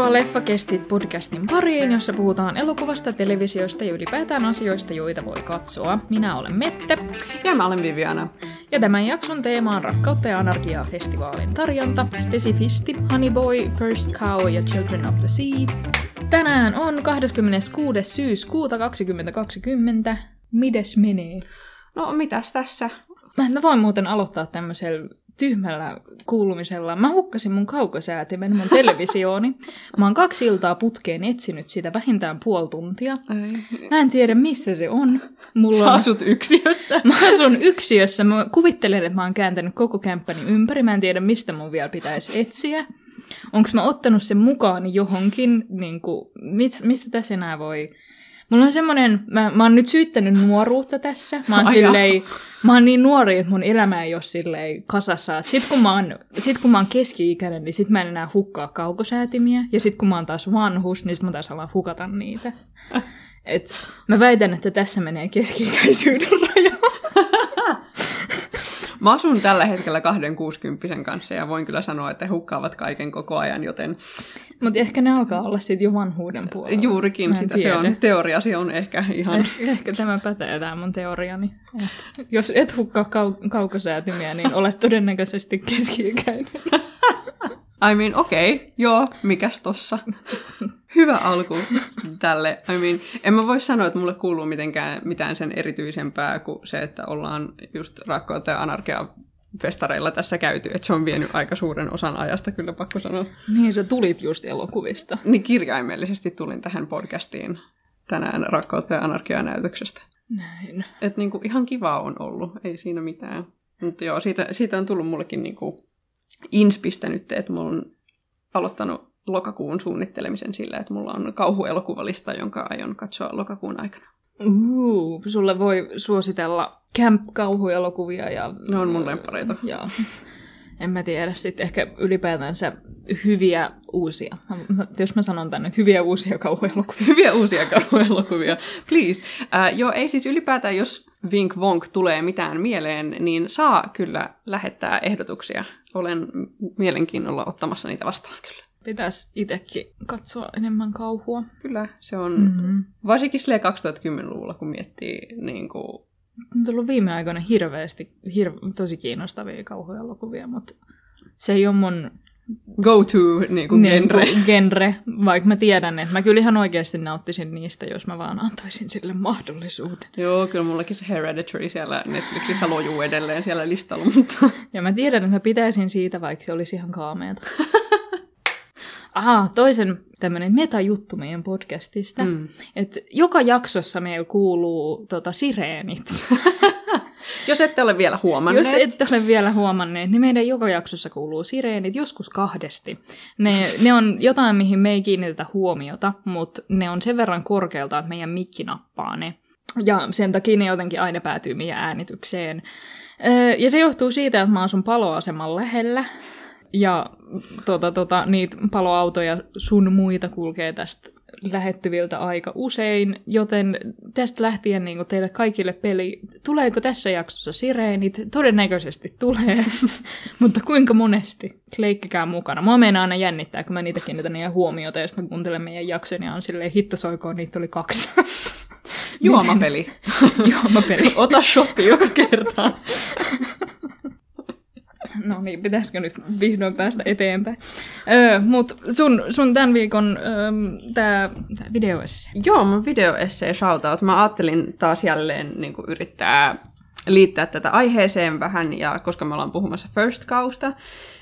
Tervetuloa Leffakestit podcastin pariin, jossa puhutaan elokuvasta, televisiosta ja ylipäätään asioista, joita voi katsoa. Minä olen Mette. Ja mä olen Viviana. Ja tämän jakson teema on Rakkautta ja anarkiaa festivaalin tarjonta, spesifisti Honey Boy, First Cow ja Children of the Sea. Tänään on 26. syyskuuta 2020. Mides menee? No, mitäs tässä? Mä voin muuten aloittaa tämmöisellä tyhmällä kuulumisella. Mä hukkasin mun kaukosäätimen mun televisiooni. Mä oon kaksi iltaa putkeen etsinyt sitä vähintään puoli tuntia. Ei. Mä en tiedä, missä se on. Mulla Sä asut yksiössä. Mä asun yksiössä. Mä kuvittelen, että mä oon kääntänyt koko kämppäni ympäri. Mä en tiedä, mistä mun vielä pitäisi etsiä. Onko mä ottanut sen mukaan johonkin, niin kuin, mistä tässä enää voi Mulla on semmoinen, mä, mä oon nyt syyttänyt nuoruutta tässä. Mä oon, sillei, mä oon niin nuori, että mun elämä ei ole silleen kasassa. sit kun, mä oon, sit kun mä oon keski-ikäinen, niin sit mä en enää hukkaa kaukosäätimiä. Ja sit kun mä oon taas vanhus, niin sit mä taas alan hukata niitä. Et mä väitän, että tässä menee keski-ikäisyyden raja. Mä asun tällä hetkellä kahden kuusikymppisen kanssa ja voin kyllä sanoa, että he hukkaavat kaiken koko ajan, joten... Mutta ehkä ne alkaa olla sitten jo vanhuuden puolella. Juurikin, sitä se on. Teoriasi on ehkä ihan... Eh, ehkä tämä pätee tämä mun teoriani. Et jos et hukkaa kau- kaukosäätimiä, niin olet todennäköisesti keski-ikäinen. I mean, okei, okay, joo, mikäs tossa. Hyvä alku tälle. I mean, en mä voi sanoa, että mulle kuuluu mitenkään mitään sen erityisempää kuin se, että ollaan just rakkautta ja anarkia festareilla tässä käyty, että se on vienyt aika suuren osan ajasta, kyllä pakko sanoa. Niin, sä tulit just elokuvista. Niin, kirjaimellisesti tulin tähän podcastiin tänään rakkautta ja anarkia näytöksestä. Näin. Et niinku, ihan kiva on ollut, ei siinä mitään. Mutta joo, siitä, siitä on tullut mullekin niinku inspistä nyt, että mulla on aloittanut lokakuun suunnittelemisen sillä, että mulla on kauhuelokuvalista, jonka aion katsoa lokakuun aikana. Uh, sulle voi suositella camp-kauhuelokuvia. Ja, ne on mun lempareita. Ja, en mä tiedä, sitten ehkä ylipäätänsä hyviä uusia. Jos mä sanon tänne, hyviä uusia kauhuelokuvia. hyviä uusia kauhuelokuvia, please. Uh, joo, ei siis ylipäätään, jos Vink Vonk tulee mitään mieleen, niin saa kyllä lähettää ehdotuksia. Olen mielenkiinnolla ottamassa niitä vastaan kyllä. Pitäisi itsekin katsoa enemmän kauhua. Kyllä, se on mm-hmm. varsinkin 2010-luvulla, kun miettii niin kuin... On tullut viime aikoina hirveästi, hirve, tosi kiinnostavia kauhuelokuvia, mutta se ei ole mun go-to niin kuin niin, genre. genre. Vaikka mä tiedän, että mä kyllä ihan oikeasti nauttisin niistä, jos mä vaan antaisin sille mahdollisuuden. Joo, kyllä mullakin se Hereditary siellä Netflixissä lojuu edelleen siellä listalla, mutta... Ja mä tiedän, että mä pitäisin siitä, vaikka se olisi ihan kaameeta. Aha, toisen tämmöinen metajuttu meidän podcastista. Mm. Että joka jaksossa meillä kuuluu tota, sireenit. Jos ette ole vielä huomanneet. Jos ette ole vielä huomanneet, niin meidän joka jaksossa kuuluu sireenit, joskus kahdesti. Ne, ne on jotain, mihin me ei kiinnitetä huomiota, mutta ne on sen verran korkealta, että meidän mikki nappaa ne. Ja sen takia ne jotenkin aina päätyy meidän äänitykseen. Ja se johtuu siitä, että mä asun paloaseman lähellä. Ja tota, tota, niitä paloautoja sun muita kulkee tästä lähettyviltä aika usein, joten tästä lähtien niin teille kaikille peli, tuleeko tässä jaksossa sireenit? Todennäköisesti tulee, mutta kuinka monesti? Leikkikää mukana. Mua meinaa aina jännittää, kun mä niitä kiinnitän niiden huomiota, ja sitten kuuntelen meidän jaksoja, ja on silleen hittosoikoon, niitä oli kaksi. Juomapeli. Juomapeli. Ota shotti joka kerta. No niin, pitäisikö nyt vihdoin päästä eteenpäin. Öö, Mutta sun, sun tämän viikon öö, tämä videoesse. Joo, mun videoesse shoutout. Mä ajattelin taas jälleen niin yrittää liittää tätä aiheeseen vähän, ja koska me ollaan puhumassa First Kausta,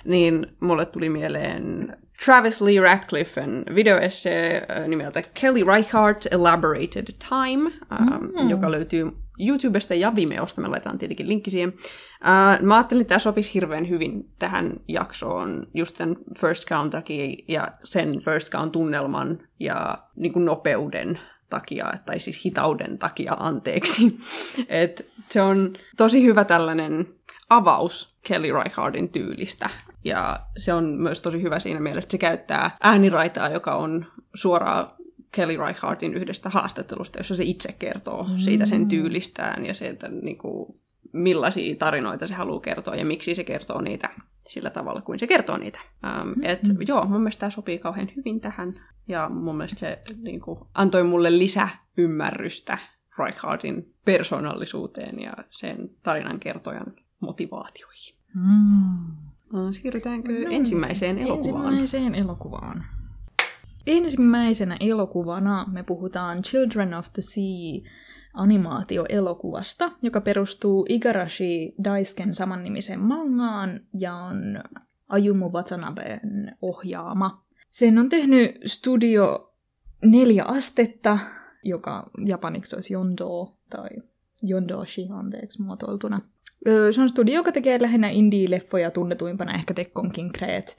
niin mulle tuli mieleen Travis Lee Radcliffen videoesse nimeltä Kelly Reichardt Elaborated Time, mm-hmm. joka löytyy YouTubesta ja Vimeosta, me laitetaan tietenkin linkki siihen. Uh, mä ajattelin, että tämä sopisi hirveän hyvin tähän jaksoon just tämän First Count takia ja sen First Count tunnelman ja niin kuin nopeuden takia, tai siis hitauden takia, anteeksi. Et se on tosi hyvä tällainen avaus Kelly Reichardin tyylistä. Ja se on myös tosi hyvä siinä mielessä, että se käyttää ääniraitaa, joka on suoraan Kelly Reichardtin yhdestä haastattelusta, jossa se itse kertoo mm. siitä sen tyylistään ja siitä, niin kuin, millaisia tarinoita se haluaa kertoa ja miksi se kertoo niitä sillä tavalla, kuin se kertoo niitä. Ähm, et, mm. Joo, mun mielestä tämä sopii kauhean hyvin tähän. Ja mun mielestä se niin kuin, antoi mulle lisäymmärrystä Reichartin persoonallisuuteen ja sen tarinan kertojan motivaatioihin. Mm. Siirrytäänkö no, ensimmäiseen elokuvaan? Ensimmäiseen elokuvaan. Ensimmäisenä elokuvana me puhutaan Children of the Sea animaatioelokuvasta, joka perustuu Igarashi Daisken samannimiseen mangaan ja on Ayumu Watanaben ohjaama. Sen on tehnyt studio neljä astetta, joka japaniksi olisi Yondo tai Yondoshi anteeksi muotoiltuna. Se on studio, joka tekee lähinnä indie-leffoja tunnetuimpana ehkä Tekkon Kinkreet,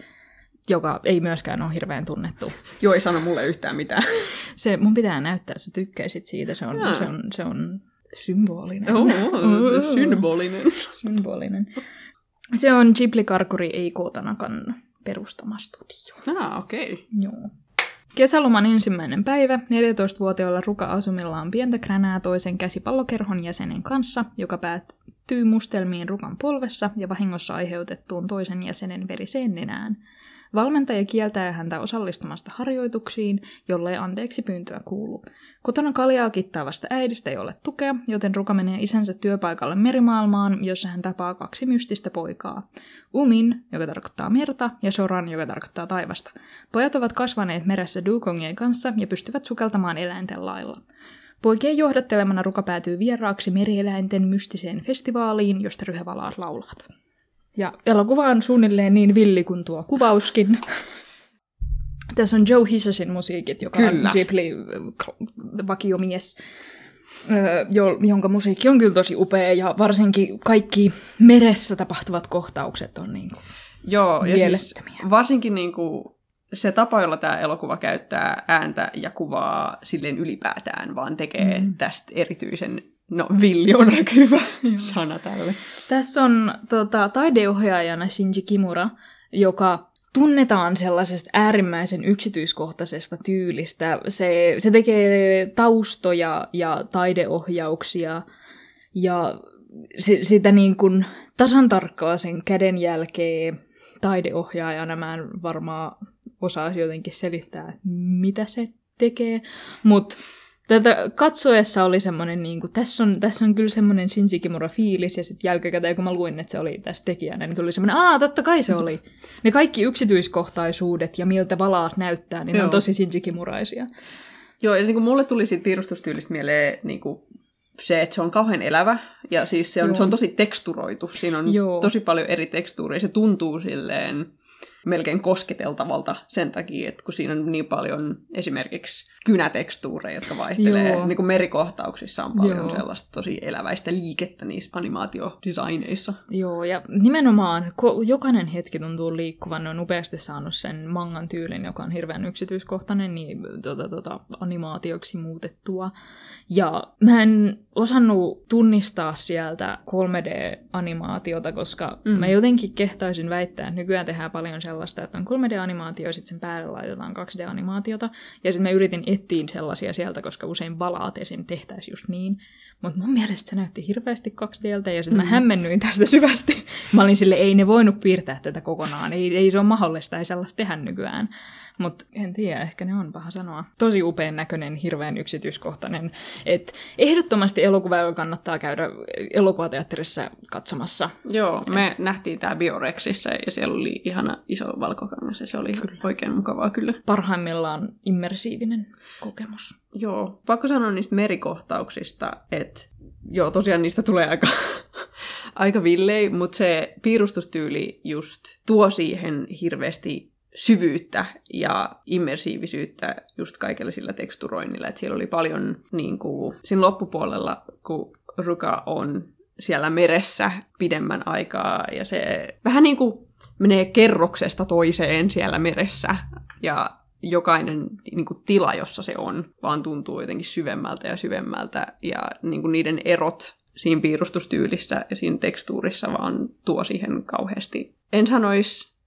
joka ei myöskään ole hirveän tunnettu. Joo, ei sano mulle yhtään mitään. Se, mun pitää näyttää, sä tykkäisit siitä, se on, se on, se on symbolinen. Oh, symbolinen. symbolinen. Se on Ghibli Karkuri Eiko Tanakan perustama studio. Ah, okei. Okay. Joo. Kesäloman ensimmäinen päivä 14-vuotiaalla Ruka asumillaan pientä kränää toisen käsipallokerhon jäsenen kanssa, joka päättyy mustelmiin Rukan polvessa ja vahingossa aiheutettuun toisen jäsenen veriseen nenään. Valmentaja kieltää häntä osallistumasta harjoituksiin, jollei anteeksi pyyntöä kuulu. Kotona kaljaa kittaavasta äidistä ei ole tukea, joten Ruka menee isänsä työpaikalle merimaailmaan, jossa hän tapaa kaksi mystistä poikaa. Umin, joka tarkoittaa merta, ja Soran, joka tarkoittaa taivasta. Pojat ovat kasvaneet meressä Dukongien kanssa ja pystyvät sukeltamaan eläinten lailla. Poikien johdattelemana Ruka päätyy vieraaksi merieläinten mystiseen festivaaliin, josta ryhävalaat laulavat. Ja elokuva on suunnilleen niin villi kuin tuo kuvauskin. Tässä on Joe Hissasin musiikit, joka kyllä. on Ghibli-vakiomies, jonka musiikki on kyllä tosi upea, ja varsinkin kaikki meressä tapahtuvat kohtaukset on niin kuin Joo, ja siis varsinkin niin kuin se tapa, jolla tämä elokuva käyttää ääntä ja kuvaa silleen ylipäätään, vaan tekee mm. tästä erityisen No, villi on hyvä sana tälle. Tässä on tota, taideohjaajana Shinji Kimura, joka tunnetaan sellaisesta äärimmäisen yksityiskohtaisesta tyylistä. Se, se tekee taustoja ja taideohjauksia ja se, sitä niin kuin tasan tarkkaa sen käden jälkeen taideohjaajana. Mä en varmaan osaa jotenkin selittää, mitä se tekee, mutta tätä katsoessa oli semmoinen, niin kuin, tässä, on, tässä on kyllä semmoinen Shinji Kimura-fiilis, ja sitten jälkikäteen, kun mä luin, että se oli tässä tekijänä, niin tuli semmoinen, aa, totta kai se oli. Ne kaikki yksityiskohtaisuudet ja miltä valaat näyttää, niin ne on tosi Shinji Kimuraisia. Joo, ja niin kuin mulle tuli siitä piirustustyylistä mieleen niin kuin se, että se on kauhean elävä, ja siis se on, se on tosi teksturoitu. Siinä on Joo. tosi paljon eri tekstuureja, se tuntuu silleen melkein kosketeltavalta sen takia, että kun siinä on niin paljon esimerkiksi kynätekstuureja, jotka vaihtelee. Joo. Niin kuin merikohtauksissa on paljon Joo. sellaista tosi eläväistä liikettä niissä animaatiodesigneissa. Joo, ja nimenomaan jokainen hetki tuntuu liikkuvan. Ne on upeasti saanut sen mangan tyylin, joka on hirveän yksityiskohtainen, niin tota, tota, animaatioksi muutettua. Ja mä en osannut tunnistaa sieltä 3D-animaatiota, koska mm. mä jotenkin kehtaisin väittää, että nykyään tehdään paljon sellaista, että on 3D-animaatio ja sitten sen päälle laitetaan 2D-animaatiota. Ja sitten mä yritin etsiä sellaisia sieltä, koska usein valaat esim. tehtäisiin just niin. Mutta mun mielestä se näytti hirveästi 2Dltä ja sitten mm. mä hämmennyin tästä syvästi. Mä olin sille, ei ne voinut piirtää tätä kokonaan, ei, ei se ole mahdollista, ei sellaista tehdä nykyään. Mutta en tiedä, ehkä ne on paha sanoa. Tosi upean näköinen, hirveän yksityiskohtainen. Et ehdottomasti elokuva, joka kannattaa käydä elokuvateatterissa katsomassa. Joo, me Et... nähtiin tämä Biorexissa ja siellä oli ihana iso valkokangas ja se oli kyllä. oikein mukavaa kyllä. Parhaimmillaan immersiivinen kokemus. Joo, pakko sanoa niistä merikohtauksista, että joo, tosiaan niistä tulee aika, aika villei, mutta se piirustustyyli just tuo siihen hirveästi syvyyttä ja immersiivisyyttä just kaikella sillä teksturoinnilla. Että siellä oli paljon niin kuin, siinä loppupuolella, kun Ruka on siellä meressä pidemmän aikaa ja se vähän niin kuin menee kerroksesta toiseen siellä meressä ja jokainen niin kuin, tila, jossa se on, vaan tuntuu jotenkin syvemmältä ja syvemmältä ja niin kuin, niiden erot siinä piirustustyylissä ja siinä tekstuurissa vaan tuo siihen kauheasti. En sanoisi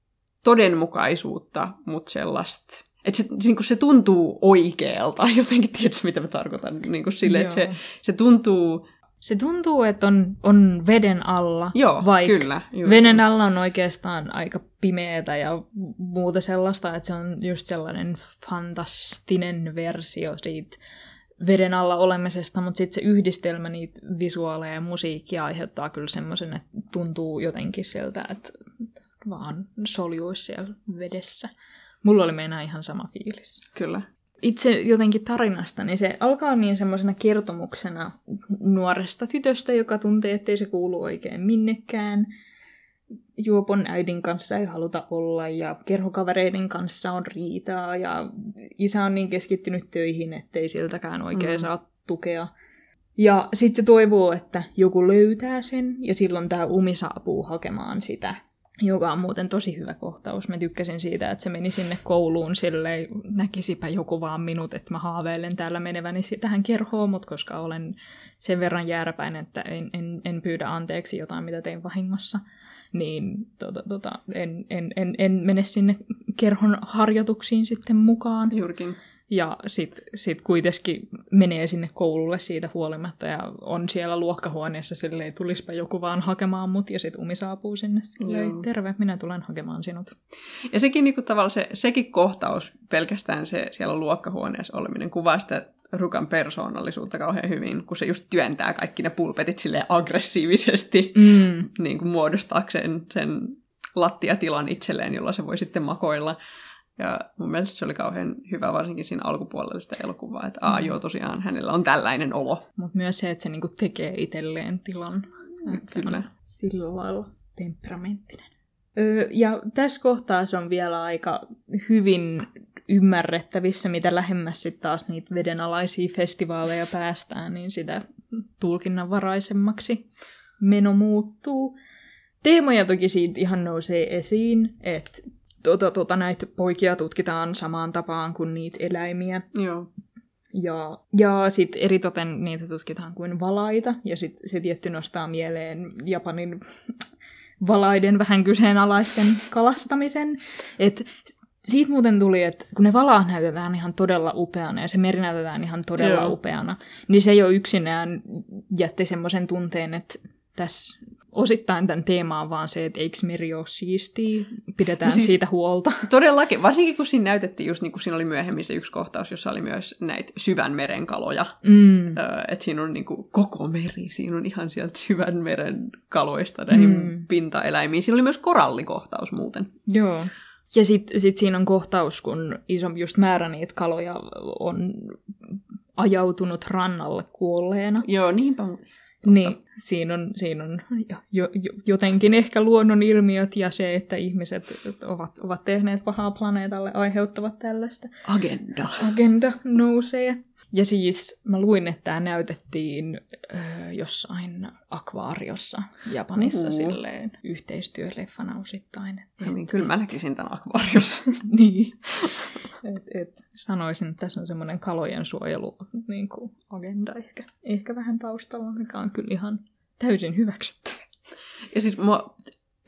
todenmukaisuutta, mutta sellaista, että se, niin kuin se tuntuu oikealta, jotenkin tiedätkö mitä mä tarkoitan, niin kuin sille, että se, se tuntuu Se tuntuu, että on, on veden alla, Joo, vaikka kyllä, juuri veden alla on oikeastaan aika pimeätä ja muuta sellaista, että se on just sellainen fantastinen versio siitä veden alla olemisesta, mutta sitten se yhdistelmä niitä visuaaleja ja musiikkia aiheuttaa kyllä semmoisen, että tuntuu jotenkin siltä, että vaan soljuisi siellä vedessä. Mulla oli meinaa ihan sama fiilis. Kyllä. Itse jotenkin tarinasta, niin se alkaa niin semmoisena kertomuksena nuoresta tytöstä, joka tuntee, ettei se kuulu oikein minnekään. Juopon äidin kanssa ei haluta olla ja kerhokavereiden kanssa on riitaa ja isä on niin keskittynyt töihin, ettei siltäkään oikein mm. saa tukea. Ja sitten se toivoo, että joku löytää sen ja silloin tämä Umi saapuu hakemaan sitä joka on muuten tosi hyvä kohtaus. Mä tykkäsin siitä, että se meni sinne kouluun silleen, näkisipä joku vaan minut, että mä haaveilen täällä meneväni tähän kerhoon, mutta koska olen sen verran jääräpäin, että en, en, en pyydä anteeksi jotain, mitä tein vahingossa, niin tota, tota, en, en, en, en mene sinne kerhon harjoituksiin sitten mukaan. Juurikin. Ja sitten sit kuitenkin menee sinne koululle siitä huolimatta ja on siellä luokkahuoneessa silleen, tulispa joku vaan hakemaan mut ja sitten Umi saapuu sinne silleen, Joo. terve, minä tulen hakemaan sinut. Ja sekin niinku tavallaan se, sekin kohtaus, pelkästään se siellä luokkahuoneessa oleminen, kuvaa sitä Rukan persoonallisuutta kauhean hyvin, kun se just työntää kaikki ne pulpetit silleen aggressiivisesti mm. niin kuin muodostaakseen sen lattiatilan itselleen, jolla se voi sitten makoilla. Ja mun mielestä se oli kauhean hyvä, varsinkin siinä alkupuolella sitä elokuvaa, että aa, mm. joo, tosiaan hänellä on tällainen olo. Mutta myös se, että se niinku tekee itselleen tilan. Että Kyllä. On sillä lailla temperamenttinen. Öö, ja tässä kohtaa se on vielä aika hyvin ymmärrettävissä, mitä lähemmäs sitten taas niitä vedenalaisia festivaaleja päästään, niin sitä tulkinnanvaraisemmaksi meno muuttuu. Teemoja toki siitä ihan nousee esiin, että tota, tota, näitä poikia tutkitaan samaan tapaan kuin niitä eläimiä. Joo. Ja, ja sitten eritoten niitä tutkitaan kuin valaita, ja sitten se tietty nostaa mieleen Japanin valaiden vähän kyseenalaisten kalastamisen. Et siitä muuten tuli, että kun ne valaat näytetään ihan todella upeana ja se meri näytetään ihan todella Joo. upeana, niin se jo yksinään jätti semmoisen tunteen, että tässä osittain tämän teemaan vaan se, että eikö meri ole siistiä, pidetään no siis, siitä huolta. Todellakin, varsinkin kun siinä näytettiin just niin kuin siinä oli myöhemmin se yksi kohtaus, jossa oli myös näitä syvän meren kaloja. Mm. että siinä on niin kuin koko meri, siinä on ihan sieltä syvän meren kaloista näihin mm. pintaeläimiin. Siinä oli myös korallikohtaus muuten. Joo. Ja sitten sit siinä on kohtaus, kun iso just määrä niitä kaloja on ajautunut rannalle kuolleena. Joo, niinpä. Niin, siinä on, siinä on jo, jo, jotenkin ehkä luonnonilmiöt ja se, että ihmiset ovat, ovat tehneet pahaa planeetalle, aiheuttavat tällaista. Agenda. Agenda nousee. Ja siis mä luin, että tämä näytettiin ö, jossain akvaariossa Japanissa uh. silleen yhteistyöleffana osittain. Et, et, niin, kyllä mä näkisin tämän akvaariossa. niin. Et, et, sanoisin, että tässä on semmoinen kalojen suojelu niin kuin agenda ehkä, ehkä vähän taustalla, mikä on kyllä ihan täysin hyväksyttävä. Ja siis mua,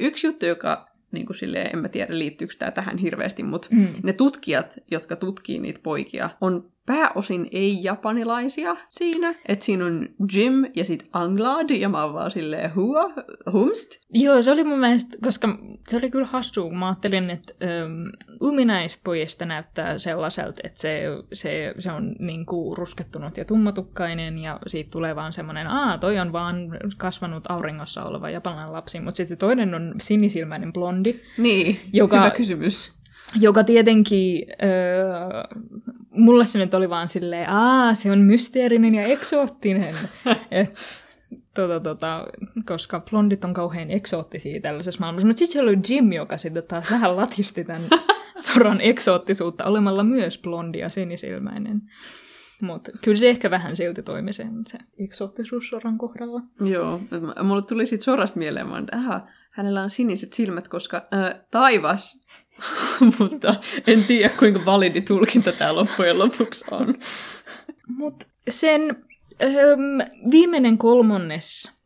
yksi juttu, joka niin kuin silleen, en mä tiedä liittyykö tämä tähän hirveästi, mutta mm. ne tutkijat, jotka tutkii niitä poikia, on pääosin ei-japanilaisia siinä. Että siinä on Jim ja sitten Anglad, ja mä oon vaan silleen, hua, humst? Joo, se oli mun mielestä, koska se oli kyllä hassua, kun mä ajattelin, että um, umi näistä pojista näyttää sellaiselta, että se, se, se on niin kuin ruskettunut ja tummatukkainen, ja siitä tulee vaan semmoinen, aa, toi on vaan kasvanut auringossa oleva japanilainen lapsi, mutta sitten se toinen on sinisilmäinen blondi. Niin, joka, hyvä kysymys joka tietenkin, öö, mulle se nyt oli vaan silleen, aa, se on mysteerinen ja eksoottinen. Et, tota, tota, koska blondit on kauhean eksoottisia tällaisessa maailmassa. Mutta sitten siellä oli Jim, joka sitten taas vähän latisti tämän soran eksoottisuutta olemalla myös blondi ja sinisilmäinen. Mutta kyllä se ehkä vähän silti toimi se, se eksoottisuus soran kohdalla. Joo, mulle tuli siitä sorasta mieleen, että hänellä on siniset silmät, koska äh, taivas, mutta en tiedä kuinka validi tulkinta tämä loppujen lopuksi on. Mutta sen ähm, viimeinen kolmonnes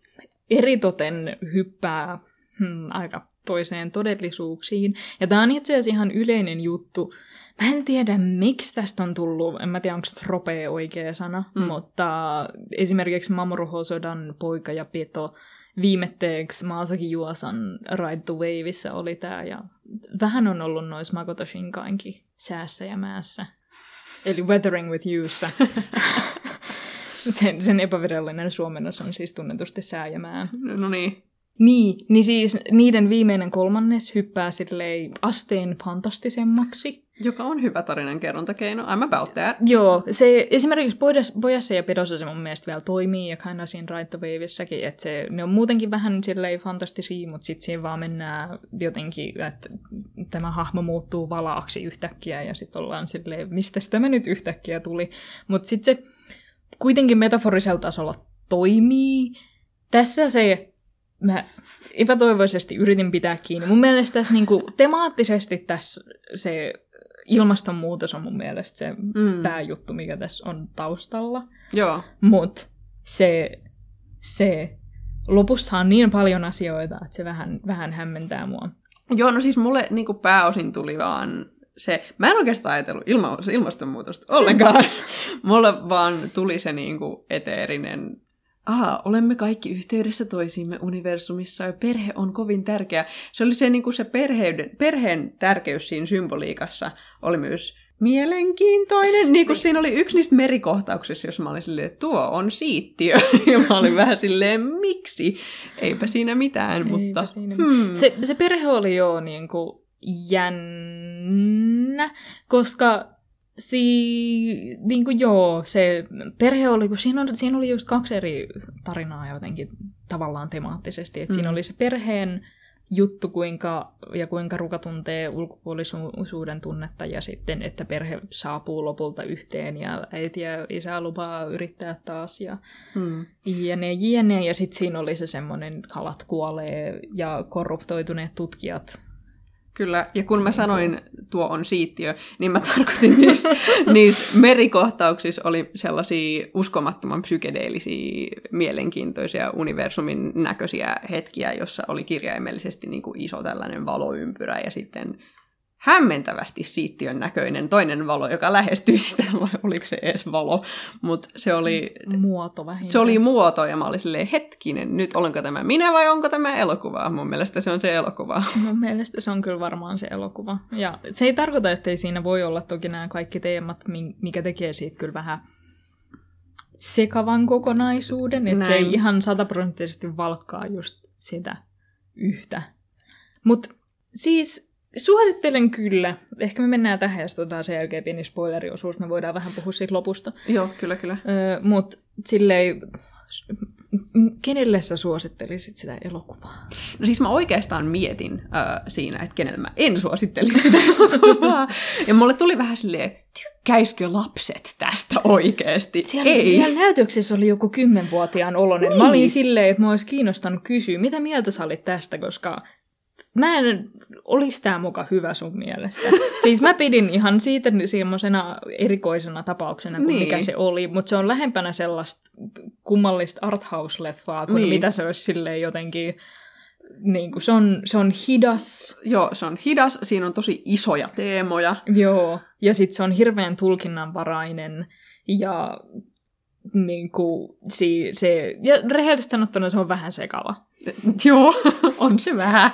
eritoten hyppää hmm, aika toiseen todellisuuksiin. Ja tämä on itse asiassa ihan yleinen juttu Mä en tiedä, miksi tästä on tullut, en mä tiedä, onko tropee oikea sana, mm. mutta esimerkiksi Mamoru Hosodan poika ja Pito viimetteeksi Maasaki Juosan Ride the Waveissa oli tää, ja vähän on ollut noissa Makoto Shinkainkin säässä ja määssä. Eli Weathering with Youssa. sen, sen epävirallinen suomennos on siis tunnetusti sää ja mää. No niin. Niin, niin siis niiden viimeinen kolmannes hyppää silleen asteen fantastisemmaksi. Joka on hyvä tarinan kerrontakeino. I'm about that. Joo, se esimerkiksi Pojassa ja Pedossa se mun mielestä vielä toimii ja kind of siinä Right the että se, ne on muutenkin vähän silleen fantastisia, mutta sitten siinä vaan mennään jotenkin, että tämä hahmo muuttuu valaaksi yhtäkkiä ja sitten ollaan silleen, mistä tämä nyt yhtäkkiä tuli. Mutta sitten se kuitenkin metaforisella tasolla toimii. Tässä se mä epätoivoisesti yritin pitää kiinni. Mun mielestä tässä niinku, temaattisesti tässä se ilmastonmuutos on mun mielestä se mm. pääjuttu, mikä tässä on taustalla. Joo. Mut se, se lopussa on niin paljon asioita, että se vähän, vähän hämmentää mua. Joo, no siis mulle niin pääosin tuli vaan se, mä en oikeastaan ajatellut ilma, ilmastonmuutosta ollenkaan. mulle vaan tuli se niin kuin eteerinen aha, olemme kaikki yhteydessä toisiimme universumissa ja perhe on kovin tärkeä. Se oli se, niin kuin se perheen, perheen tärkeys siinä symboliikassa oli myös mielenkiintoinen. Niin kuin niin. siinä oli yksi niistä merikohtauksissa, jos mä olin silleen, että tuo on siittiö. Ja mä olin vähän silleen, miksi? Eipä siinä mitään, Eipä mutta... Siinä. Hmm. Se, se perhe oli jo niin kuin jännä, koska si, niin kuin joo, se perhe oli, kun siinä, on, siinä oli just kaksi eri tarinaa jotenkin tavallaan temaattisesti. Että mm. Siinä oli se perheen juttu, kuinka, ja kuinka Ruka tuntee ulkopuolisuuden tunnetta, ja sitten, että perhe saapuu lopulta yhteen, ja äiti ja isä lupaa yrittää taas, ja mm. jne, jne. Ja sitten siinä oli se semmoinen kalat kuolee, ja korruptoituneet tutkijat Kyllä, ja kun mä sanoin, tuo on siittiö, niin mä tarkoitin niissä, niissä merikohtauksissa oli sellaisia uskomattoman psykedeellisiä, mielenkiintoisia universumin näköisiä hetkiä, jossa oli kirjaimellisesti niin kuin iso tällainen valoympyrä ja sitten hämmentävästi siittiön näköinen toinen valo, joka lähestyi sitä, vai oliko se edes valo, mutta se oli... Muoto vähintään. Se oli muoto, ja mä olin silleen, hetkinen, nyt olenko tämä minä vai onko tämä elokuva? Mun mielestä se on se elokuva. Mun mielestä se on kyllä varmaan se elokuva. Ja se ei tarkoita, että ei siinä voi olla toki nämä kaikki teemat, mikä tekee siitä kyllä vähän sekavan kokonaisuuden, että se ei ihan sataprosenttisesti valkkaa just sitä yhtä. Mutta siis Suosittelen kyllä. Ehkä me mennään tähän, jos otetaan sen jälkeen pieni spoileriosuus. Me voidaan vähän puhua siitä lopusta. Joo, kyllä, kyllä. Öö, Mutta silleen, kenelle sä suosittelisit sitä elokuvaa? No siis mä oikeastaan mietin äh, siinä, että kenelle mä en suosittelisi sitä elokuvaa. ja mulle tuli vähän silleen, tykkäisikö lapset tästä oikeasti? Siellä, Ei. siellä näytöksessä oli joku kymmenvuotiaan oloinen. Niin. Mä olin niin. silleen, että mä olisi kiinnostanut kysyä, mitä mieltä sä olit tästä, koska mä en, olis tää muka hyvä sun mielestä? siis mä pidin ihan siitä semmoisena erikoisena tapauksena kuin niin. mikä se oli, mutta se on lähempänä sellaista kummallista arthouse-leffaa kuin niin. mitä se olisi silleen jotenkin niin kuin, se, on, se on hidas. Joo, se on hidas, siinä on tosi isoja teemoja. Joo, ja sitten se on hirveän tulkinnanvarainen ja niin kuin, si, se, ja rehellisesti sanottuna se on vähän sekava. Joo, on se vähän.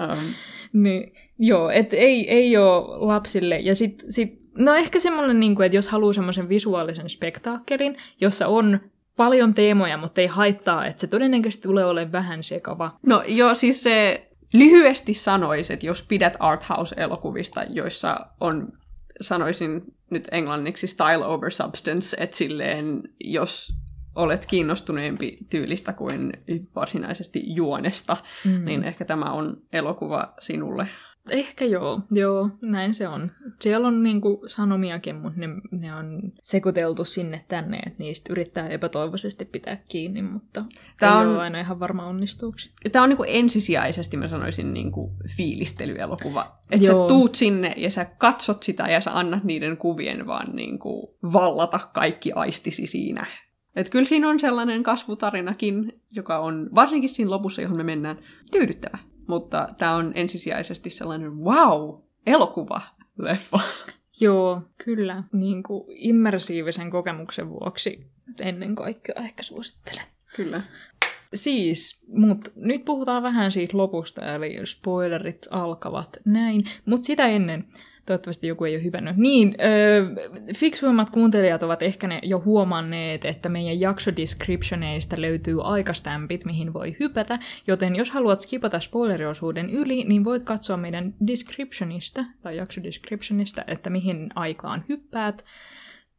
Um. Niin, joo, että ei, ei ole lapsille. Ja sit, sit, no ehkä semmoinen, niin kuin, että jos haluaa semmoisen visuaalisen spektaakkelin, jossa on paljon teemoja, mutta ei haittaa, että se todennäköisesti tulee olemaan vähän sekava. No joo, siis se lyhyesti sanoisi, että jos pidät arthouse-elokuvista, joissa on, sanoisin nyt englanniksi style over substance, että silleen, jos olet kiinnostuneempi tyylistä kuin varsinaisesti juonesta, mm. niin ehkä tämä on elokuva sinulle. Ehkä joo, joo, näin se on. Siellä on niinku sanomiakin, mutta ne, ne on sekoiteltu sinne tänne, että niistä yrittää epätoivoisesti pitää kiinni, mutta Tämä ei on, ole aina ihan varma onnistuuko. Tämä on niinku ensisijaisesti, mä sanoisin, niinku fiilistelyelokuva. Että sä tuut sinne ja sä katsot sitä ja sä annat niiden kuvien vaan niinku vallata kaikki aistisi siinä et kyllä siinä on sellainen kasvutarinakin, joka on varsinkin siinä lopussa, johon me mennään, tyydyttävä. Mutta tämä on ensisijaisesti sellainen wow, elokuva. leffa. Joo, kyllä. Niin kuin immersiivisen kokemuksen vuoksi ennen kaikkea ehkä suosittelen. Kyllä. Siis, mutta nyt puhutaan vähän siitä lopusta, eli spoilerit alkavat näin. Mutta sitä ennen, toivottavasti joku ei ole hyvännyt. Niin, öö, fiksuimmat kuuntelijat ovat ehkä ne jo huomanneet, että meidän jaksodescriptioneista löytyy aikastämpit, mihin voi hypätä, joten jos haluat skipata spoileriosuuden yli, niin voit katsoa meidän descriptionista, tai jaksodescriptionista, että mihin aikaan hyppäät.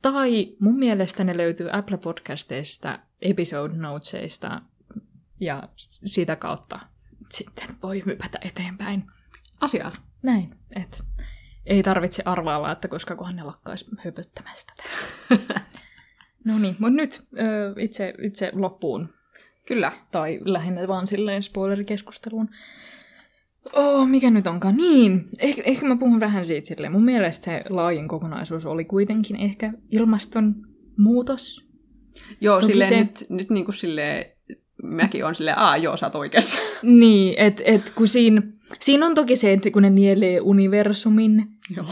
Tai mun mielestä ne löytyy Apple Podcasteista, episode notesista, ja sitä kautta sitten voi hypätä eteenpäin. Asiaa. Näin, että ei tarvitse arvailla, että koska kohan ne lakkaisi höpöttämästä tästä. no niin, mutta nyt ö, itse, itse loppuun. Kyllä. Tai lähinnä vaan silleen spoilerikeskusteluun. Oh, mikä nyt onkaan? Niin, ehkä, ehkä mä puhun vähän siitä silleen. Mun mielestä se laajin kokonaisuus oli kuitenkin ehkä ilmastonmuutos. Joo, Toki silleen se- nyt, nyt niin kuin silleen, mäkin on silleen, aa joo, sä oot oikeassa. Niin, että et, kun siinä, siinä on toki se, että kun ne nielee universumin, joo.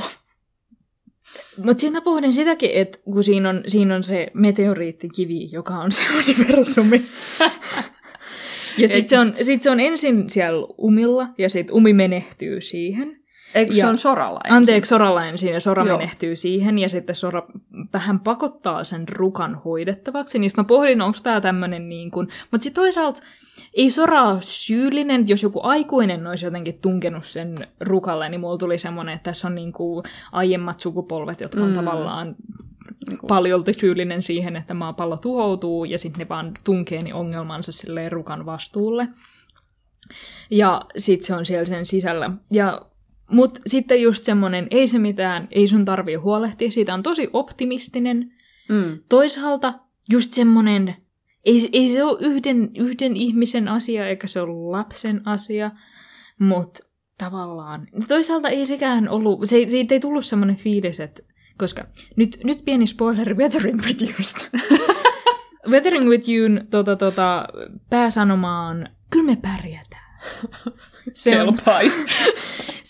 Mutta siinä pohdin sitäkin, että kun siinä on, siinä on se meteoriittikivi, joka on se universumi. ja sitten se, on, sit se on ensin siellä umilla, ja sitten umi menehtyy siihen. Eikö se Ja- on soralla ensin? Anteeksi, Soralla ensin, ja Sora Joo. menehtyy siihen, ja sitten Sora vähän pakottaa sen rukan hoidettavaksi. Niin sit mä pohdin, onko tämä tämmöinen niin kuin... Mutta sitten toisaalta ei Sora ole syyllinen, jos joku aikuinen olisi jotenkin tunkenut sen rukalle, niin mulla tuli semmoinen, että tässä on niin kuin aiemmat sukupolvet, jotka on mm. tavallaan paljolti syyllinen siihen, että maapallo tuhoutuu, ja sitten ne vaan tunkee niin ongelmansa silleen rukan vastuulle. Ja sit se on siellä sen sisällä. Ja, mut sitten just semmonen, ei se mitään, ei sun tarvii huolehtia, siitä on tosi optimistinen. Mm. Toisaalta just semmonen, ei, ei se ole yhden, yhden ihmisen asia, eikä se ole lapsen asia, mutta tavallaan. Toisaalta ei sekään ollut, se, siitä ei tullut semmoinen fiilis, että koska nyt, nyt pieni spoiler Weathering with Yousta. Weathering with Youn tota, tota, pääsanoma on, kyllä me pärjätään. Se on.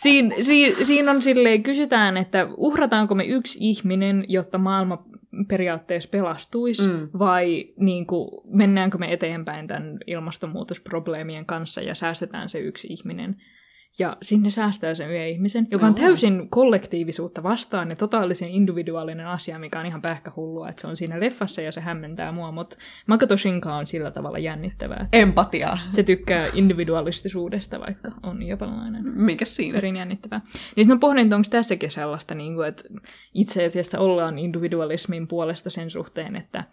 Siin, si, siinä on silleen, kysytään, että uhrataanko me yksi ihminen, jotta maailma periaatteessa pelastuisi, mm. vai niin kuin, mennäänkö me eteenpäin tämän ilmastonmuutosprobleemien kanssa ja säästetään se yksi ihminen. Ja sinne säästää sen yhden ihmisen, joka on täysin kollektiivisuutta vastaan ja totaalisen individuaalinen asia, mikä on ihan pähkähullua, että se on siinä leffassa ja se hämmentää mua, mutta Makoto Shinka on sillä tavalla jännittävää. Empatiaa. Se tykkää individualistisuudesta, vaikka on japanilainen Mikä siinä? perin jännittävää. Niin sit mä pohdin, että onko tässäkin sellaista, niin kuin, että itse asiassa ollaan individualismin puolesta sen suhteen, että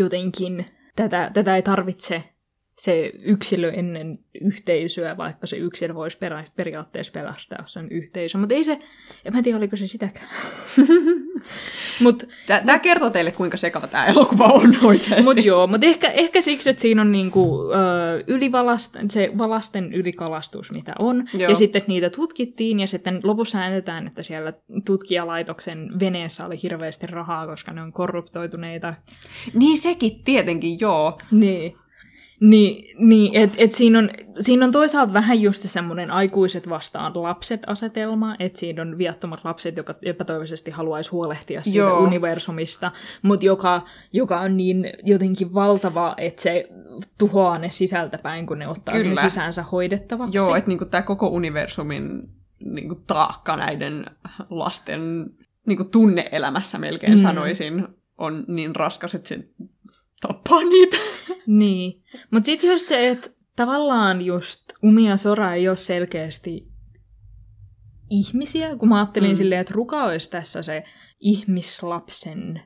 jotenkin tätä, tätä ei tarvitse se yksilö ennen yhteisöä, vaikka se yksilö voisi perä, periaatteessa pelastaa sen yhteisön. Mutta ei se, en mä tiedä, oliko se sitäkään. Mutta Tämä kertoo teille, kuinka sekava tämä elokuva on oikeasti. Mut joo, mutta ehkä, ehkä siksi, että siinä on niinku, ö, ylivalast, se valasten ylikalastus, mitä on. Joo. Ja sitten niitä tutkittiin, ja sitten lopussa näytetään, että siellä tutkijalaitoksen veneessä oli hirveästi rahaa, koska ne on korruptoituneita. Niin sekin tietenkin, joo. Niin. Niin, niin että et siinä, on, siinä on toisaalta vähän just semmoinen aikuiset vastaan lapset asetelma, että siinä on viattomat lapset, jotka epätoivoisesti haluaisi huolehtia siitä Joo. Joo. universumista, mutta joka, joka on niin jotenkin valtava, että se tuhoaa ne sisältäpäin, kun ne ottaa Kyllä. sen sisäänsä hoidettavaksi. Joo, että niinku tämä koko universumin niinku taakka näiden lasten niinku tunneelämässä melkein mm. sanoisin on niin raskas, että se tappaa niitä. Niin, mutta sitten just se, että tavallaan just Umi ja Sora ei ole selkeästi ihmisiä, kun mä ajattelin mm. silleen, että Ruka olisi tässä se ihmislapsen.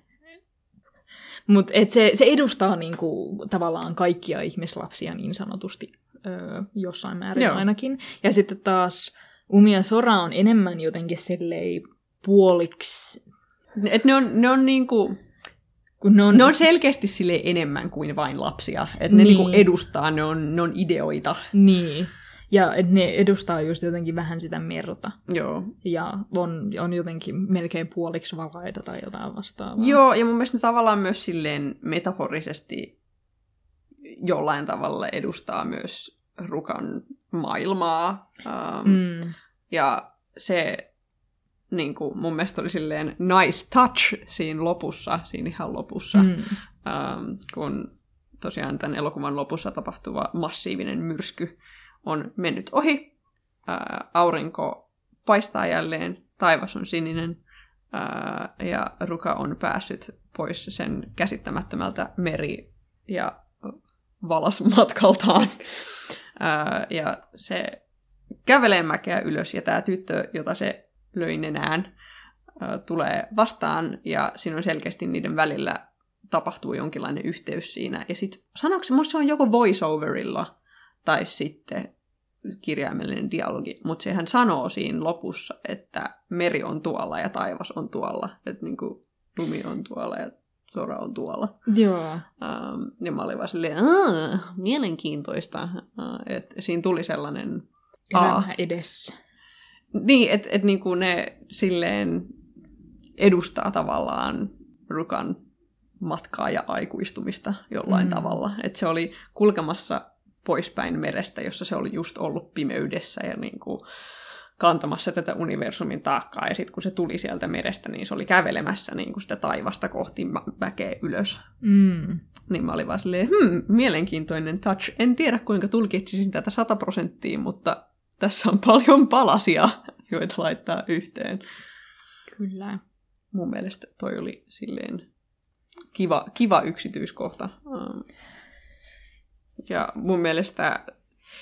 Mutta se, se edustaa niinku, tavallaan kaikkia ihmislapsia niin sanotusti, öö, jossain määrin Joo. Ainakin. Ja sitten taas Umi ja Sora on enemmän jotenkin silleen puoliksi, Et ne on, ne on niinku, kun ne on, ne on selkeästi sille enemmän kuin vain lapsia. Et ne Niin. niinku edustaa, ne on, ne on ideoita. Niin. Ja et ne edustaa just jotenkin vähän sitä merta. Joo. Ja on, on jotenkin melkein puoliksi valaita tai jotain vastaavaa. Joo, ja mun mielestä ne tavallaan myös silleen metaforisesti jollain tavalla edustaa myös Rukan maailmaa. Um, Mm. Ja se, niin kuin, mun mielestä oli silleen nice touch siinä lopussa, siinä ihan lopussa, mm. ähm, kun tosiaan tämän elokuvan lopussa tapahtuva massiivinen myrsky on mennyt ohi. Äh, aurinko paistaa jälleen, taivas on sininen äh, ja Ruka on päässyt pois sen käsittämättömältä meri- ja valasmatkaltaan. Äh, ja se kävelee mäkeä ylös ja tämä tyttö, jota se löi nenään, tulee vastaan ja siinä on selkeästi niiden välillä tapahtuu jonkinlainen yhteys siinä. Ja sitten sanoiko se, on joko voiceoverilla tai sitten kirjaimellinen dialogi, mutta sehän sanoo siinä lopussa, että meri on tuolla ja taivas on tuolla, että niin kuin lumi on tuolla ja Sora on tuolla. Joo. Um, ja mä olin vaan silleen, mielenkiintoista, uh, että siinä tuli sellainen... Elämä edessä. Niin, että et niinku ne silleen edustaa tavallaan Rukan matkaa ja aikuistumista jollain mm. tavalla. Että se oli kulkemassa poispäin merestä, jossa se oli just ollut pimeydessä ja niinku kantamassa tätä universumin taakkaa. Ja sitten kun se tuli sieltä merestä, niin se oli kävelemässä niin kuin sitä taivasta kohti väkeä ylös. Mm. Niin mä olin vaan silleen, hmm, mielenkiintoinen touch. En tiedä kuinka tulkitsisin tätä sata prosenttia, mutta tässä on paljon palasia, joita laittaa yhteen. Kyllä. Mun mielestä toi oli silleen kiva, kiva yksityiskohta. Ja mun mielestä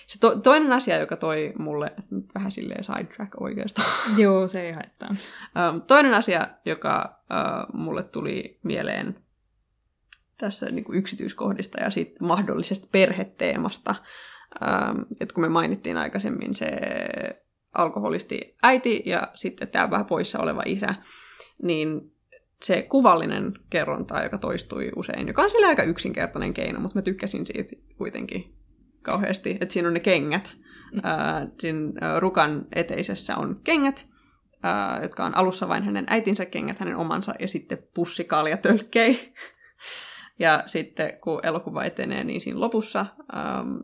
se to, toinen asia, joka toi mulle nyt vähän silleen sidetrack oikeastaan. Joo, se ei haittaa. toinen asia, joka uh, mulle tuli mieleen tässä niin kuin yksityiskohdista ja siitä mahdollisesta perheteemasta, um, että kun me mainittiin aikaisemmin se alkoholisti äiti ja sitten tämä vähän poissa oleva isä, niin se kuvallinen kerronta, joka toistui usein, joka on sillä aika yksinkertainen keino, mutta mä tykkäsin siitä kuitenkin kauheasti, että siinä on ne kengät. Äh, siinä Rukan eteisessä on kengät, äh, jotka on alussa vain hänen äitinsä kengät, hänen omansa, ja sitten pussikalja tölkkei. ja sitten kun elokuva etenee, niin siinä lopussa ähm,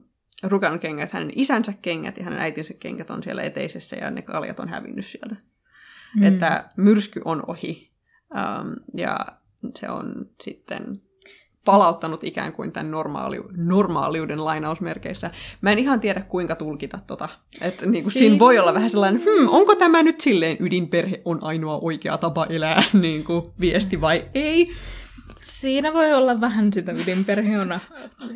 Rukan kengät, hänen isänsä kengät ja hänen äitinsä kengät on siellä eteisessä, ja ne kaljat on hävinnyt sieltä. Mm. Että myrsky on ohi. Ähm, ja se on sitten palauttanut ikään kuin tämän normaali, normaaliuden lainausmerkeissä. Mä en ihan tiedä, kuinka tulkita tota. Että niin kuin siinä voi olla vähän sellainen, hmm, onko tämä nyt silleen ydinperhe on ainoa oikea tapa elää niin kuin viesti vai ei? Siinä voi olla vähän sitä ydinperheona.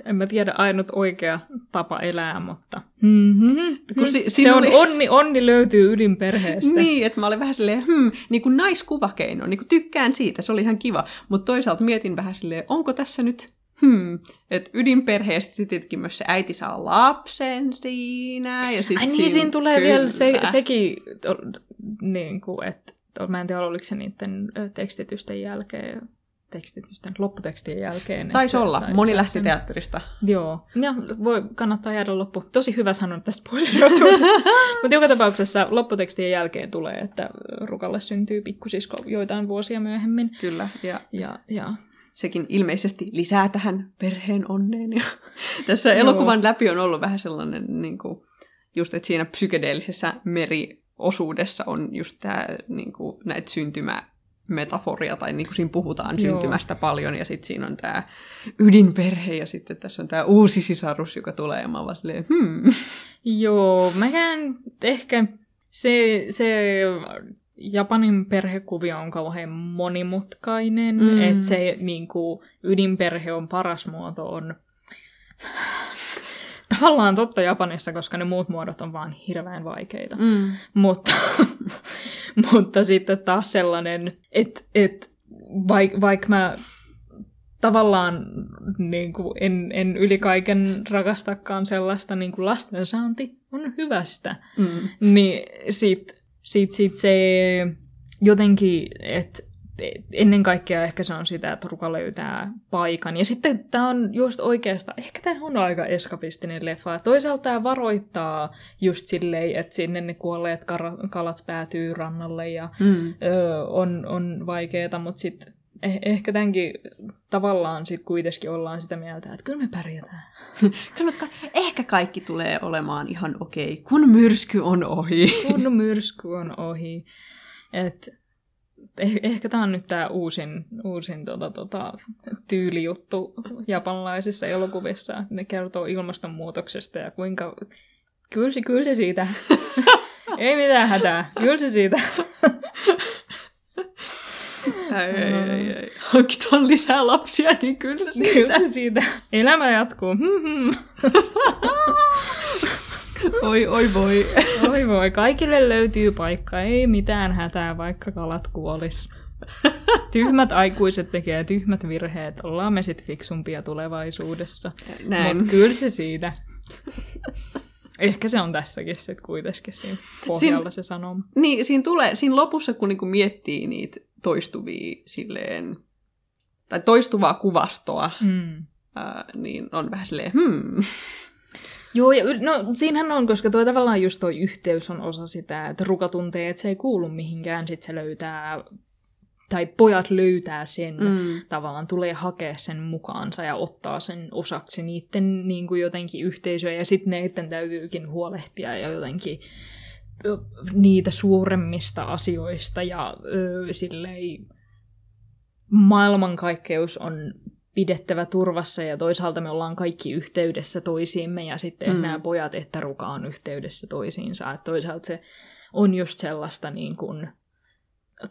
En mä tiedä ainut oikea tapa elää, mutta mm-hmm. Kun si- se on oli... onni, onni löytyy ydinperheestä. niin, että mä olin vähän silleen, hmm, niin kuin naiskuvakeino, niin kuin tykkään siitä, se oli ihan kiva. Mutta toisaalta mietin vähän silleen, onko tässä nyt Hmm. Että ydinperheestä tietenkin myös se äiti saa lapsen siinä. Ja sit Ai niin, siinä tulee kyllä. vielä se, sekin, niin kuin, että mä en tiedä, oliko se niiden tekstitysten jälkeen tekstitysten lopputekstien jälkeen. Taisi olla. Moni lähti sen... teatterista. Joo. Ja voi kannattaa jäädä loppu. Tosi hyvä sanoa tästä spoileriosuudessa. Mutta joka tapauksessa lopputekstien jälkeen tulee, että Rukalle syntyy pikkusisko joitain vuosia myöhemmin. Kyllä. Ja, ja, ja sekin ilmeisesti lisää tähän perheen onneen. Ja tässä Joo. elokuvan läpi on ollut vähän sellainen, niin kuin, just että siinä psykedeellisessä meriosuudessa on just tämä niin kuin, näitä syntymä metaforia, tai niin kuin siinä puhutaan Joo. syntymästä paljon, ja sitten siinä on tämä ydinperhe, ja sitten tässä on tämä uusi sisarus, joka tulee, ja mä vaan silleen, hmm. Joo, mäkään ehkä se, se Japanin perhekuvio on kauhean monimutkainen, mm. että se niin kuin, ydinperhe on paras muoto on tavallaan totta Japanissa, koska ne muut muodot on vaan hirveän vaikeita. Mm. Mutta, mutta sitten taas sellainen, että et, vaikka vaik mä tavallaan niin kuin en, en yli kaiken rakastakaan sellaista niin kuin lastensaanti on hyvästä, mm. niin sit, sit, sit se jotenkin, että ennen kaikkea ehkä se on sitä, että Ruka löytää paikan. Ja sitten tämä on just oikeastaan, ehkä tämä on aika eskapistinen leffa. Toisaalta tämä varoittaa just silleen, että sinne ne kuolleet kalat päätyy rannalle ja mm. ö, on, on vaikeaa, mutta sitten eh, ehkä tämänkin tavallaan sit kuitenkin ollaan sitä mieltä, että kyllä me pärjätään. kyllä, ehkä kaikki tulee olemaan ihan okei, kun myrsky on ohi. kun myrsky on ohi. Et eh- ehkä tämä on nyt tämä uusin, uusin tota, tota, tyylijuttu japanlaisissa elokuvissa. Ne kertoo ilmastonmuutoksesta ja kuinka... Kyllä se, kyllä se siitä. ei mitään hätää. Kyllä se siitä. Ei, ei, ei, ei. Hankitaan lisää lapsia, niin kyllä se siitä. Kyllä se siitä. Elämä jatkuu. Oi, oi voi. Oi voi, kaikille löytyy paikka. Ei mitään hätää, vaikka kalat kuolis. Tyhmät aikuiset tekee tyhmät virheet. Ollaan me sit fiksumpia tulevaisuudessa. Näin. Mutta kyllä se siitä. Ehkä se on tässäkin sitten kuitenkin siinä pohjalla se sanoma. Niin, siinä, tulee, siinä lopussa, kun niinku miettii niitä toistuvia silleen, tai toistuvaa kuvastoa, Mm. ää, niin on vähän silleen, hmm. Joo, ja no siinähän on, koska toi tavallaan just toi yhteys on osa sitä, että ruka tuntee, että se ei kuulu mihinkään, sit se löytää, tai pojat löytää sen, Mm. tavallaan tulee hakea sen mukaansa ja ottaa sen osaksi niiden niin kuin jotenkin yhteisöä, ja sitten neiden täytyykin huolehtia ja jotenkin niitä suuremmista asioista, ja ö, silleen maailmankaikkeus on pidettävä turvassa ja toisaalta me ollaan kaikki yhteydessä toisiimme ja sitten mm. nämä pojat että ruka on yhteydessä toisiinsa. Että toisaalta se on just sellaista niin kuin,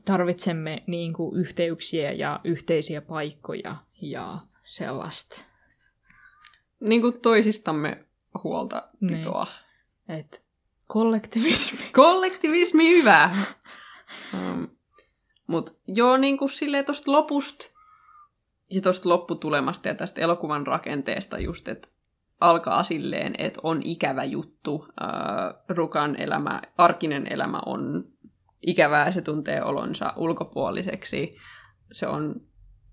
tarvitsemme niin kuin yhteyksiä ja yhteisiä paikkoja ja sellaista. Niin kuin toisistamme huolta Niin. pitoa. Et kollektivismi. Kollektivismi hyvä. um, Mutta joo, niin kuin silleen tosta lopusta ja tosta lopputulemasta ja tästä elokuvan rakenteesta just, että alkaa silleen, että on ikävä juttu. Uh, Rukan elämä, arkinen elämä on ikävää, se tuntee olonsa ulkopuoliseksi. Se on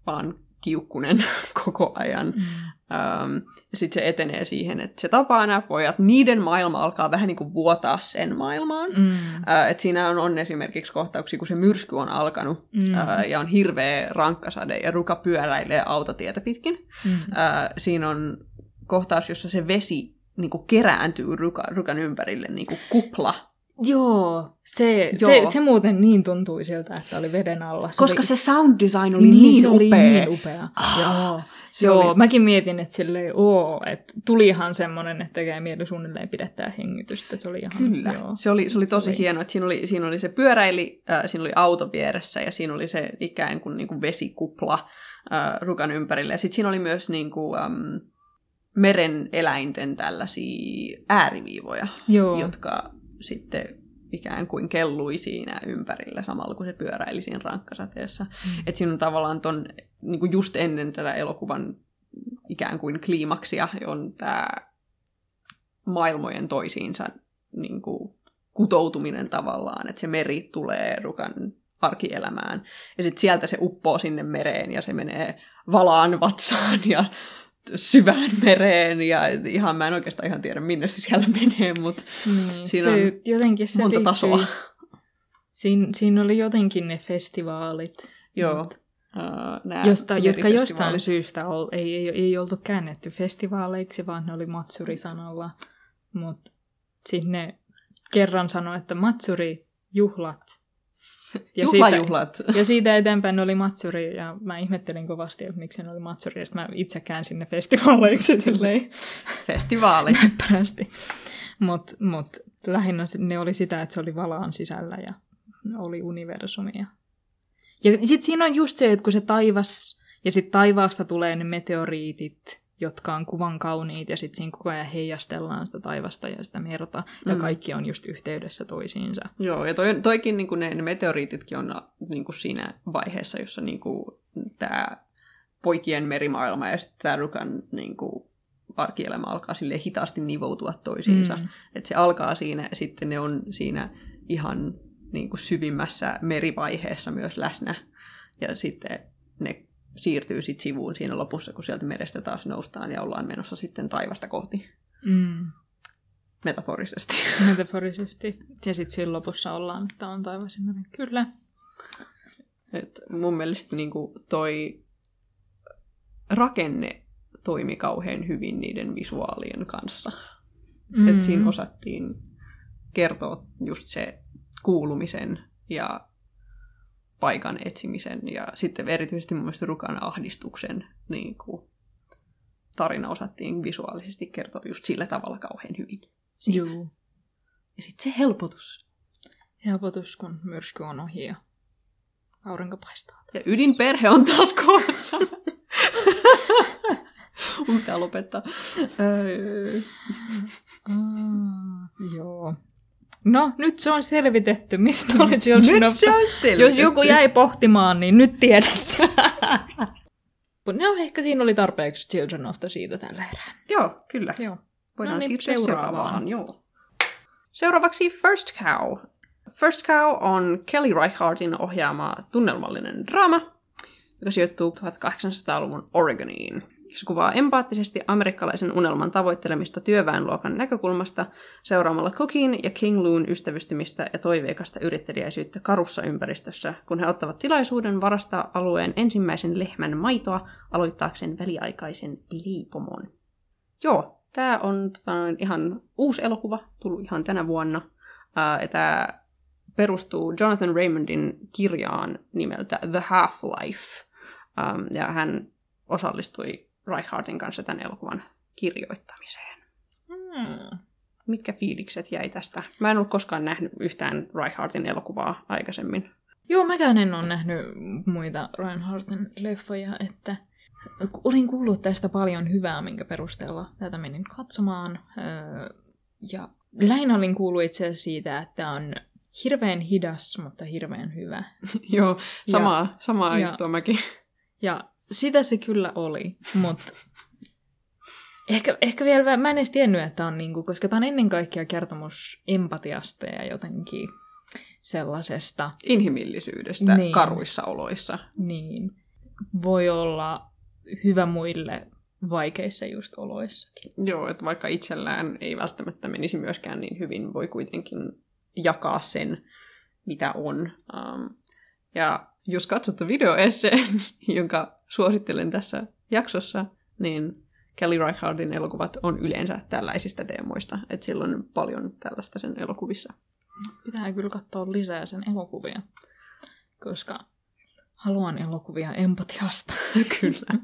vaan kiukkunen koko ajan. Mm. Um, ja sitten se etenee siihen, että se tapaa nämä pojat, niiden maailma alkaa vähän niin kuin vuotaa sen maailmaan. Mm. Uh, et siinä on, on esimerkiksi kohtauksia, kun se myrsky on alkanut mm. uh, ja on hirveä rankkasade ja ruka pyöräilee autotietä pitkin. Mm. Uh, siinä on kohtaus, jossa se vesi niin kuin kerääntyy ruka, rukan ympärille, niin kuin kupla. Joo, se, Joo. Se, se muuten niin tuntui siltä, että oli veden alla. Se Koska oli, se sound design oli niin, se upea. oli niin upea. Joo. se Joo, oli- mäkin mietin, että silleen, oo, että tulihan semmoinen, että tekee mieli suunnilleen pidettää hengitystä. Se oli ihan, Kyllä, Joo. se oli, se oli tosi oli- hieno, että siinä oli, siinä oli se pyöräili, äh, siinä oli auto vieressä ja siinä oli se ikään kuin, niin kuin vesikupla äh, rukan ympärille. Ja sitten siinä oli myös niin kuin, äm, meren eläinten tällaisia ääriviivoja, Joo. jotka sitten ikään kuin kellui siinä ympärillä samalla, kun se pyöräili siinä rankkasateessa. Mm. Että siinä on tavallaan ton, niin kuin just ennen tätä elokuvan ikään kuin kliimaksia on tämä maailmojen toisiinsa niin kuin kutoutuminen tavallaan, että se meri tulee rukan arkielämään ja sitten sieltä se uppoo sinne mereen ja se menee valaan vatsaan ja syvään mereen ja ihan mä en oikeastaan ihan tiedä minne se siellä menee, mutta Niin, siinä se, on jotenkin se monta tasoa. Siin, siinä oli jotenkin ne festivaalit. Joo. Mut Uh, Josta, jotka jostain syystä ol, ei, ei, ei oltu käännetty festivaaleiksi, vaan ne oli Matsuri-sanalla. Mutta sitten ne kerran sanoi, että Matsuri-juhlat. Ja Juhlajuhlat. Siitä, ja siitä eteenpäin oli Matsuri, ja mä ihmettelin kovasti, että miksi ne oli Matsuri, ja mä itse käänsin ne festivaaleiksi silleen Festivaali. näppärästi. Mutta mut, lähinnä ne oli sitä, että se oli valaan sisällä ja oli universumia. Ja sitten siinä on just se, että kun se taivas, ja sitten taivaasta tulee ne meteoriitit, jotka on kuvan kauniit, ja sitten siinä koko ajan heijastellaan sitä taivasta ja sitä merta, ja kaikki on just yhteydessä toisiinsa. Joo, ja toi, toikin niin ne, ne meteoriititkin on niin kuin siinä vaiheessa, jossa niin kuin, tämä poikien merimaailma ja sitten tämä rukan niin kuin, arkielämä alkaa sille hitaasti nivoutua toisiinsa. Mm. Että se alkaa siinä ja sitten ne on siinä ihan niin kuin syvimmässä merivaiheessa myös läsnä. Ja sitten ne siirtyy sitten sivuun siinä lopussa, kun sieltä merestä taas noustaan ja ollaan menossa sitten taivasta kohti Mm. metaforisesti. Metaforisesti. Ja sitten siinä lopussa ollaan, että on taivas. Kyllä. Et mun mielestä niinku toi rakenne toimi kauhean hyvin niiden visuaalien kanssa. Mm. Et siinä osattiin kertoa just se kuulumisen ja paikan etsimisen ja sitten erityisesti mun mielestä Rukan ahdistuksen niin kuin, tarina osattiin visuaalisesti kertoa just sillä tavalla kauhean hyvin. Joo. Ja sitten se helpotus. Helpotus, kun myrsky on ohi ja aurinko paistaa. Ja ydinperhe on taas koossa. Mun pitää lopettaa. Ah, joo. No, nyt se on selvitetty, mistä oli Children Nyt of se on Jos selvitetty. joku jäi pohtimaan, niin nyt tiedätte. no, ehkä siinä oli tarpeeksi Children of the siitä tällä erää. Joo, kyllä. Joo. Voidaan No niin, siirtyä seuraavaan. seuraavaan. Joo. Seuraavaksi First Cow. First Cow on Kelly Reichardtin ohjaama tunnelmallinen draama, joka sijoittuu 1800-luvun Oregoniin. Se kuvaa empaattisesti amerikkalaisen unelman tavoittelemista työväenluokan näkökulmasta seuraamalla Cookin ja King Loon ystävystymistä ja toiveikasta yrittelijäisyyttä karussa ympäristössä, kun he ottavat tilaisuuden varastaa alueen ensimmäisen lehmän maitoa aloittaakseen väliaikaisen liipomon. Joo, tämä on tota, ihan uusi elokuva, tullut ihan tänä vuonna. Uh, tämä perustuu Jonathan Raymondin kirjaan nimeltä The Half-Life. Um, ja hän osallistui Reichardtin kanssa tämän elokuvan kirjoittamiseen. Hmm. Mitkä fiilikset jäi tästä? Mä en ollut koskaan nähnyt yhtään Reichardtin elokuvaa aikaisemmin. Joo, mäkään en ole nähnyt muita Reinhardtin leffoja, että olin kuullut tästä paljon hyvää, minkä perusteella tätä menin katsomaan. Öö, Ja lähinnä olin kuullut itse asiassa siitä, että on hirveän hidas, mutta hirveän hyvä. Joo, samaa, samaa ja- juttua mäkin. Ja sitä se kyllä oli, mutta ehkä, ehkä vielä, mä en edes tiennyt, että on niinku, koska tämä on ennen kaikkea kertomus empatiasta ja jotenkin sellaisesta, Inhimillisyydestä Niin. karuissa oloissa. niin voi olla hyvä muille vaikeissa just oloissakin. Joo, että vaikka itsellään ei välttämättä menisi myöskään niin hyvin, voi kuitenkin jakaa sen, mitä on. Um, ja jos katsotte videoesseen, jonka suosittelen tässä jaksossa, niin Kelly Reichardtin elokuvat on yleensä tällaisista teemoista, että sillä on paljon tällaista sen elokuvissa. Pitää kyllä katsoa lisää sen elokuvia, koska haluan elokuvia empatiasta. Kyllä.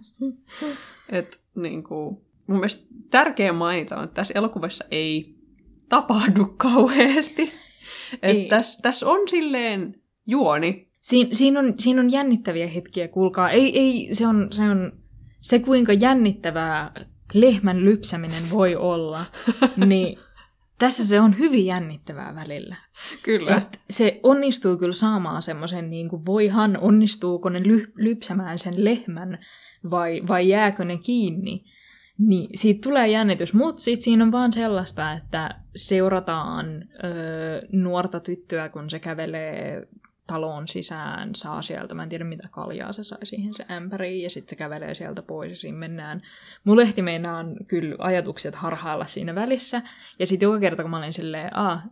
Et, niin kuin, mun mielestä tärkeä mainita on, että tässä elokuvassa ei tapahdu kauheasti. Että tässä täs on silleen juoni. Siin, siinä, on, siinä on jännittäviä hetkiä, kuulkaa. Ei, ei, se on, se on se, kuinka jännittävää lehmän lypsäminen voi olla, niin tässä se on hyvin jännittävää välillä. Kyllä. Et se onnistuu kyllä saamaan semmoisen, niin kuin voihan, onnistuuko ne ly- lypsämään sen lehmän vai, vai jääkö ne kiinni. Niin siitä tulee jännitys, mutta sitten siinä on vaan sellaista, että seurataan öö, nuorta tyttöä, kun se kävelee taloon sisään, saa sieltä, mä en tiedä mitä kaljaa se sai siihen se ämpäriin, ja sitten se kävelee sieltä pois, ja siinä mennään. Mulla ehti meinaan kyllä ajatukset harhailla siinä välissä, ja sitten joka kerta, kun mä olin silleen, Aa,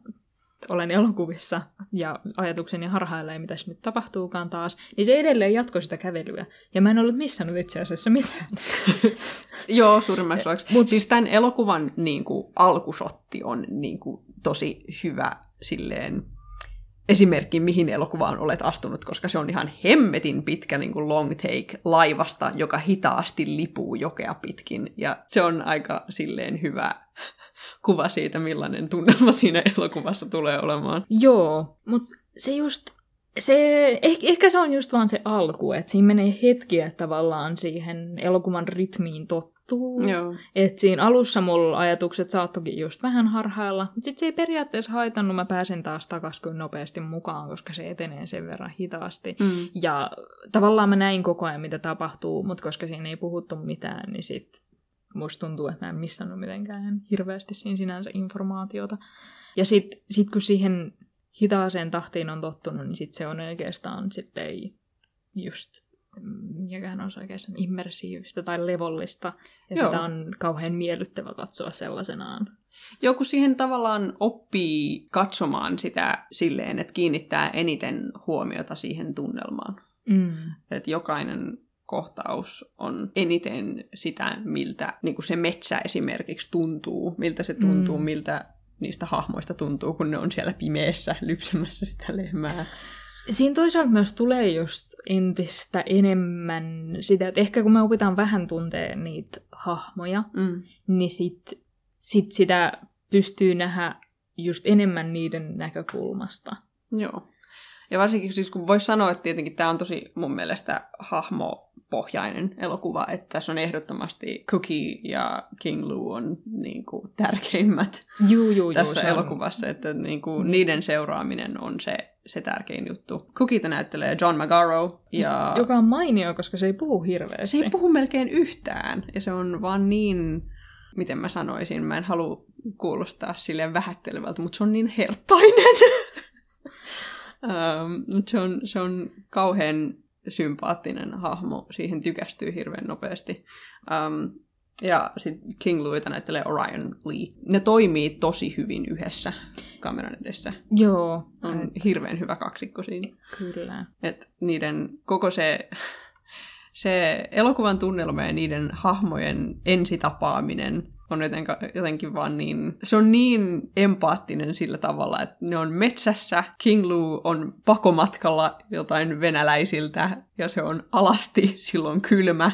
olen elokuvissa ja ajatukseni harhailee, mitä nyt tapahtuukaan taas, niin se edelleen jatkoi sitä kävelyä. Ja mä en ollut missannut itse asiassa mitään. Joo, suurimmaksi osaksi. Mutta siis tämän elokuvan niin kuin, alkusotti on niin kuin, tosi hyvä silleen, esimerkki, mihin elokuvaan olet astunut, koska se on ihan hemmetin pitkä niin kuin long take laivasta, joka hitaasti lipuu jokea pitkin. Ja se on aika silleen hyvä kuva siitä, millainen tunnelma siinä elokuvassa tulee olemaan. Joo, mutta se just, se, ehkä, ehkä se on just vaan se alku, että siinä menee hetkiä tavallaan siihen elokuvan rytmiin Joo. Et siinä alussa mulla ajatukset saattokin just vähän harhailla, mutta sitten se ei periaatteessa haitannut, mä pääsen taas takaisin kyllä nopeasti mukaan, koska se etenee sen verran hitaasti. Mm. Ja tavallaan mä näin koko ajan, mitä tapahtuu, mutta koska siinä ei puhuttu mitään, niin sit musta tuntuu, että mä en missannut mitenkään hirveästi siinä sinänsä informaatiota. Ja sit, sit kun siihen hitaaseen tahtiin on tottunut, niin sit se on oikeastaan sitten ei just mikäkään on oikeastaan immersiivistä tai levollista, ja Joo. sitä on kauhean miellyttävä katsoa sellaisenaan. Joku siihen tavallaan oppii katsomaan sitä silleen, että kiinnittää eniten huomiota siihen tunnelmaan. Mm. Että jokainen kohtaus on eniten sitä, miltä niin kuin se metsä esimerkiksi tuntuu, miltä se tuntuu, Mm. miltä niistä hahmoista tuntuu, kun ne on siellä pimeässä lypsämässä sitä lehmää. Siinä toisaalta myös tulee just entistä enemmän sitä, että ehkä kun me opitaan vähän tuntee niitä hahmoja, Mm. niin sit, sit sitä pystyy nähdä just enemmän niiden näkökulmasta. Joo. Ja varsinkin siis kun voisi sanoa, että tietenkin tämä on tosi mun mielestä hahmopohjainen elokuva, että tässä on ehdottomasti Cookie ja King Lou on niin kuin, tärkeimmät Juu, juu, tässä juu, se on- elokuvassa, että niin kuin, niiden seuraaminen on se, se tärkein juttu. Cookieta näyttelee John McGarrow ja Joka on mainio, koska se ei puhu hirveästi. se ei puhu melkein yhtään ja se on vaan niin, miten mä sanoisin, mä en halua kuulostaa silleen vähättelevältä, mutta se on niin herttainen. um, se on, se on kauhean sympaattinen hahmo, siihen tykästyy hirveän nopeasti. Um, ja sitten King Louita näyttelee Orion Lee. Ne toimii tosi hyvin yhdessä kameran edessä. Joo, On hirveän hyvä kaksikko siinä. kyllä. että niiden koko se, se elokuvan tunnelma ja niiden hahmojen ensitapaaminen on jotenkin, jotenkin vaan niin, se on niin empaattinen sillä tavalla, että ne on metsässä, King Lou on pakomatkalla jotain venäläisiltä ja se on alasti, silloin kylmä,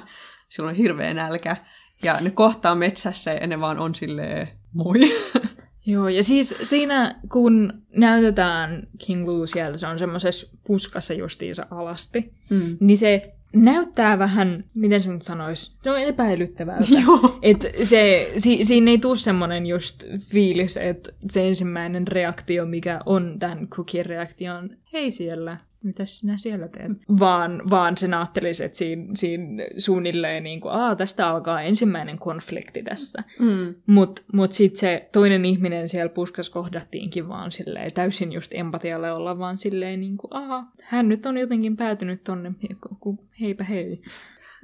silloin hirveä nälkä ja ne kohtaa metsässä ja ne vaan on silleen moi. Joo, ja siis siinä, kun näytetään King Lou siellä, se on semmoisessa puskassa justiinsa alasti, Mm. niin se näyttää vähän, miten sen sanoisi, se on epäilyttävältä. Joo. Et se, si, siinä ei tule semmoinen just fiilis, että se ensimmäinen reaktio, mikä on tämän cookin reaktio on, hei siellä, mitä sinä siellä teet? Vaan, vaan sen ajattelisi, että siinä, siinä suunnilleen niin kuin, Aa, tästä alkaa ensimmäinen konflikti tässä. Mm. Mutta mut sitten se toinen ihminen siellä puskas kohdattiinkin vaan silleen, täysin just empatialle olla vaan silleen niin kuin, aha, hän nyt on jotenkin päätynyt tonne, heipä hei.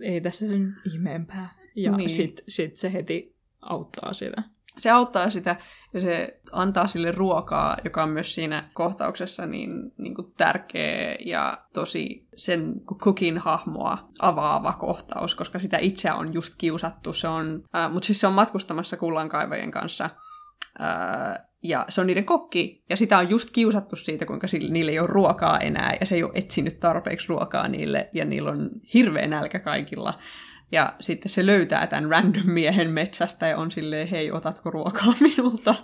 Ei tässä sen ihmeempää. Ja niin. sitten sit se heti auttaa sitä. Se auttaa sitä ja se antaa sille ruokaa, joka on myös siinä kohtauksessa niin, niin kuin tärkeä ja tosi sen kukin hahmoa avaava kohtaus, koska sitä itseä on just kiusattu. Se on, äh, mutta siis se on matkustamassa kullankaivajien kanssa äh, ja se on niiden kokki, ja sitä on just kiusattu siitä, kuinka sille, niille ei ole ruokaa enää, ja se ei ole etsinyt tarpeeksi ruokaa niille, ja niillä on hirveä nälkä kaikilla. Ja sitten se löytää tämän random miehen metsästä ja on silleen, hei, otatko ruokaa minulta?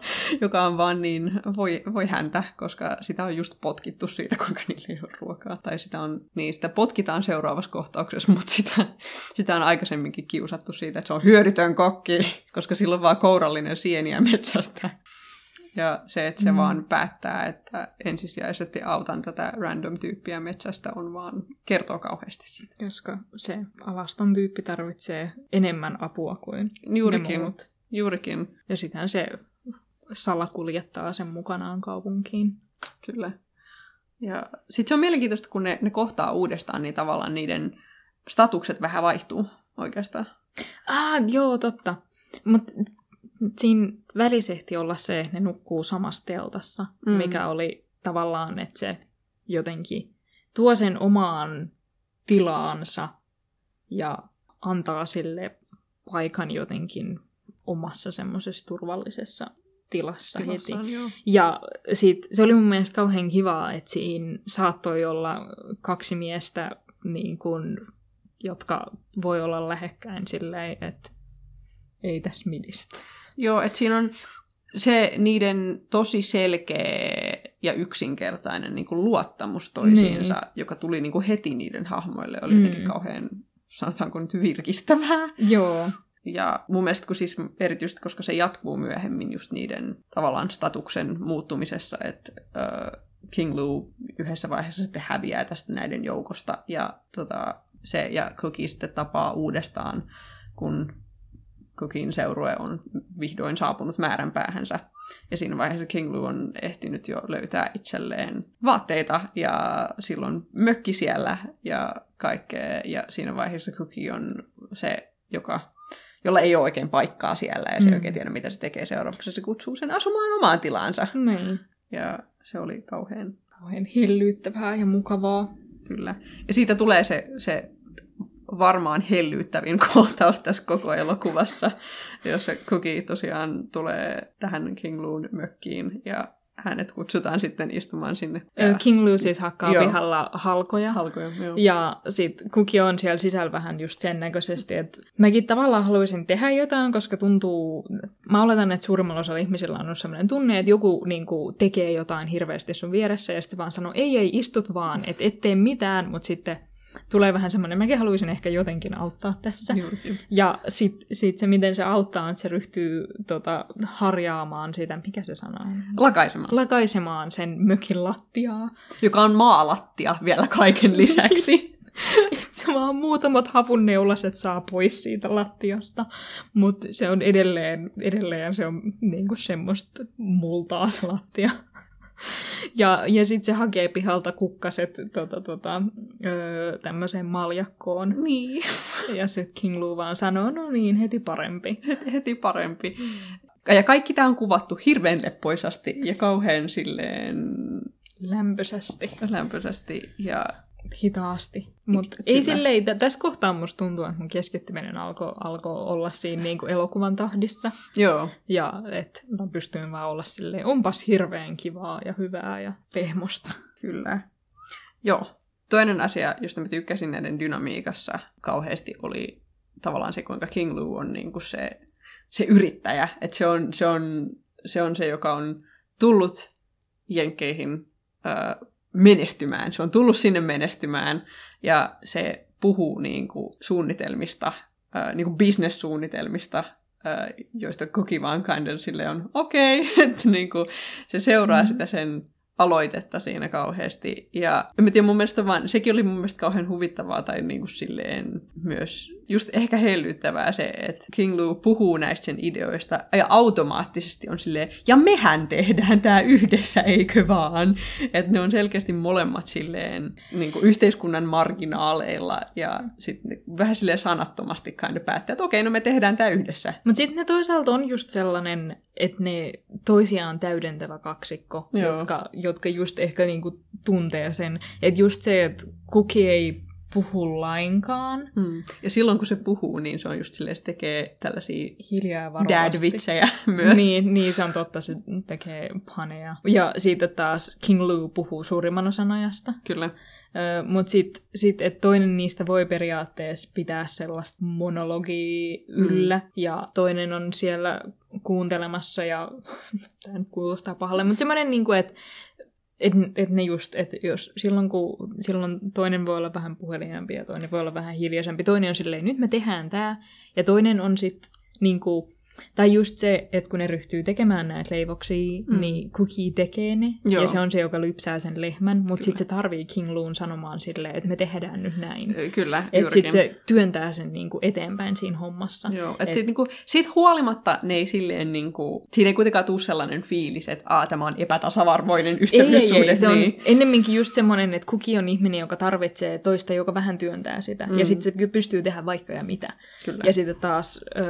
Joka on vaan niin, voi, voi häntä, koska sitä on just potkittu siitä, kuinka niillä ei ole ruokaa. Tai sitä on, niin sitä potkitaan seuraavassa kohtauksessa, mutta sitä, sitä on aikaisemminkin kiusattu siitä, että se on hyödytön kokki, koska sillä on vaan kourallinen sieniä metsästä. Ja se, että se mm. vaan päättää, että ensisijaisesti autan tätä random-tyyppiä metsästä, on vaan kertoo kauheasti siitä. Koska se alaston tyyppi tarvitsee enemmän apua kuin Juurikin, ne muut. juurikin, Ja sitten se salakuljettaa sen mukanaan kaupunkiin. kyllä. Ja sitten se on mielenkiintoista, kun ne, ne kohtaa uudestaan, niin tavallaan niiden statukset vähän vaihtuu oikeastaan. Ah, joo, totta. Mutta siinä välisehti olla se, että ne nukkuu samassa teltassa, Mm. mikä oli tavallaan, että se jotenkin tuo sen omaan tilaansa ja antaa sille paikan jotenkin omassa semmoisessa turvallisessa tilassa heti. Tilassaan, joo. Ja sit, se oli mun mielestä kauhean kivaa, että siinä saattoi olla kaksi miestä, niin kun, jotka voi olla lähekkäin silleen, että ei tässä midistä. Joo, että siinä on se niiden tosi selkeä ja yksinkertainen niin kuin luottamus toisiinsa, niin. joka tuli niin kuin heti niiden hahmoille, oli Mm. kauhean, sanotaanko nyt virkistävää. Joo. Ja mun mielestä, kun siis erityisesti, koska se jatkuu myöhemmin just niiden tavallaan statuksen muuttumisessa, että äh, King Lou yhdessä vaiheessa sitten häviää tästä näiden joukosta, ja tota, se ja Cookie sitten tapaa uudestaan, kun Cookin seurue on vihdoin saapunut määränpäähänsä. Ja siinä vaiheessa King Lou on ehtinyt jo löytää itselleen vaatteita ja silloin mökki siellä ja kaikkea. Ja siinä vaiheessa Cookie on se, joka, jolla ei ole oikein paikkaa siellä ja se ei Mm. oikein tiedä, mitä se tekee seuraavaksi. Se kutsuu sen asumaan omaan tilaansa. Niin. Ja se oli kauhean Kauhean hellyyttävää ja mukavaa. Kyllä. Ja siitä tulee se, se varmaan hellyyttävin kohtaus tässä koko elokuvassa, jossa Cookie tosiaan tulee tähän King Loon mökkiin ja hänet kutsutaan sitten istumaan sinne. Ö, King Lou siis hakkaa Joo. pihalla halkoja. Halkoja, joo. Ja sit kuki on siellä sisällä vähän just sen näköisesti, että mäkin tavallaan haluaisin tehdä jotain, koska tuntuu, mä oletan, että suurimmalla osalla ihmisillä on sellainen tunne, että joku niin kuin, tekee jotain hirveästi sun vieressä ja sitten vaan sanoo, ei ei, istut vaan, että et tee mitään, mutta sitten tulee vähän semmoinen, mäkin haluaisin ehkä jotenkin auttaa tässä. Joo. Ja sitten sit se, miten se auttaa, on, että se ryhtyy tota, harjaamaan sitä, mikä se sana on? Lakaisemaan. Lakaisemaan sen mökin lattiaa. Joka on maalattia vielä kaiken lisäksi. se vaan muutamat hapunneulaset saa pois siitä lattiasta, mutta se on edelleen, edelleen se on niinku semmoista multaa se lattia. Ja, ja sitten se hakee pihalta kukkaset tota, tota, öö, tämmöiseen maljakkoon. niin. Ja se King Lou vaan sanoo, no niin, heti parempi. Heti parempi. Ja kaikki tämä on kuvattu hirveän leppoisasti ja kauhean silleen Lämpösästi, lämpöisesti. Ja hitaasti. Mutta ei silleen, t- tässä kohtaa musta tuntuu, että mun keskittyminen alkoi alko olla siinä niinku elokuvan tahdissa. joo, Ja että mä pystyin vaan olla silleen, onpas hirveän kivaa ja hyvää ja pehmosta. kyllä. Joo. Toinen asia, josta mä tykkäsin näiden dynamiikassa kauheasti, oli tavallaan se, kuinka King Lou on niin kuin se, se yrittäjä. Että se on, se, on, se on se, joka on tullut Jenkkeihin menestymään. Se on tullut sinne menestymään ja se puhuu niin kuin suunnitelmista, niin kuin business-suunnitelmista, ö, joista koki vaan kind of sille on okei, okay. että niin kuin se seuraa mm. sitä sen aloitetta siinä kauheasti. Ja en mä tiedä, mun mielestä vaan, sekin oli mun mielestä kauhean huvittavaa tai niin kuin silleen myös just ehkä hellyttävää se, että King Lou puhuu näistä sen ideoista ja automaattisesti on silleen, ja mehän tehdään tämä yhdessä, eikö vaan? Että ne on selkeästi molemmat silleen niin kuin yhteiskunnan marginaaleilla ja sitten vähän silleen sanattomasti kind of päättää, että okei, no me tehdään tämä yhdessä. Mutta sitten ne toisaalta on just sellainen, että ne toisiaan täydentävä kaksikko, Joo. jotka, jotka just ehkä niinku tuntee sen. Että just se, että kuki ei puhu lainkaan, Hmm. Ja silloin kun se puhuu, niin se on just silleen, se tekee tällaisia hiljaa varovasti. dad-vitsejä myös. Niin, niin, se on totta, se tekee paneja. Ja siitä taas King Lou puhuu suurimman osan ajasta. Kyllä. Mutta sitten, sit, että toinen niistä voi periaatteessa pitää sellaista monologia yllä, mm. ja toinen on siellä kuuntelemassa, ja tämä kuulostaa pahalle, mutta semmoinen, niinku, että et, et ne just, että jos silloin kun silloin toinen voi olla vähän puheliaampi ja toinen voi olla vähän hiljaisempi, toinen on silleen, nyt me tehdään tämä, ja toinen on sitten niinku, tai just se, että kun ne ryhtyy tekemään näitä leivoksia, mm. niin Cookie tekee ne, Joo. ja se on se, joka lypsää sen lehmän, mutta sitten se tarvii King Loon sanomaan silleen, että me tehdään nyt näin. Kyllä, Että sitten se työntää sen niinku eteenpäin siinä hommassa. Joo, että Et- sit, niinku, siitä huolimatta ne ei silleen, niinku, siinä ei kuitenkaan tule sellainen fiilis, että Aa, tämä on epätasavarvoinen Ei, ei, ystävyyssuhde. ei, se on niin. ennemminkin just semmoinen, että kuki on ihminen, joka tarvitsee toista, joka vähän työntää sitä. Mm. Ja sitten se pystyy tehdä vaikka ja mitä. Kyllä. Ja sitten taas äh,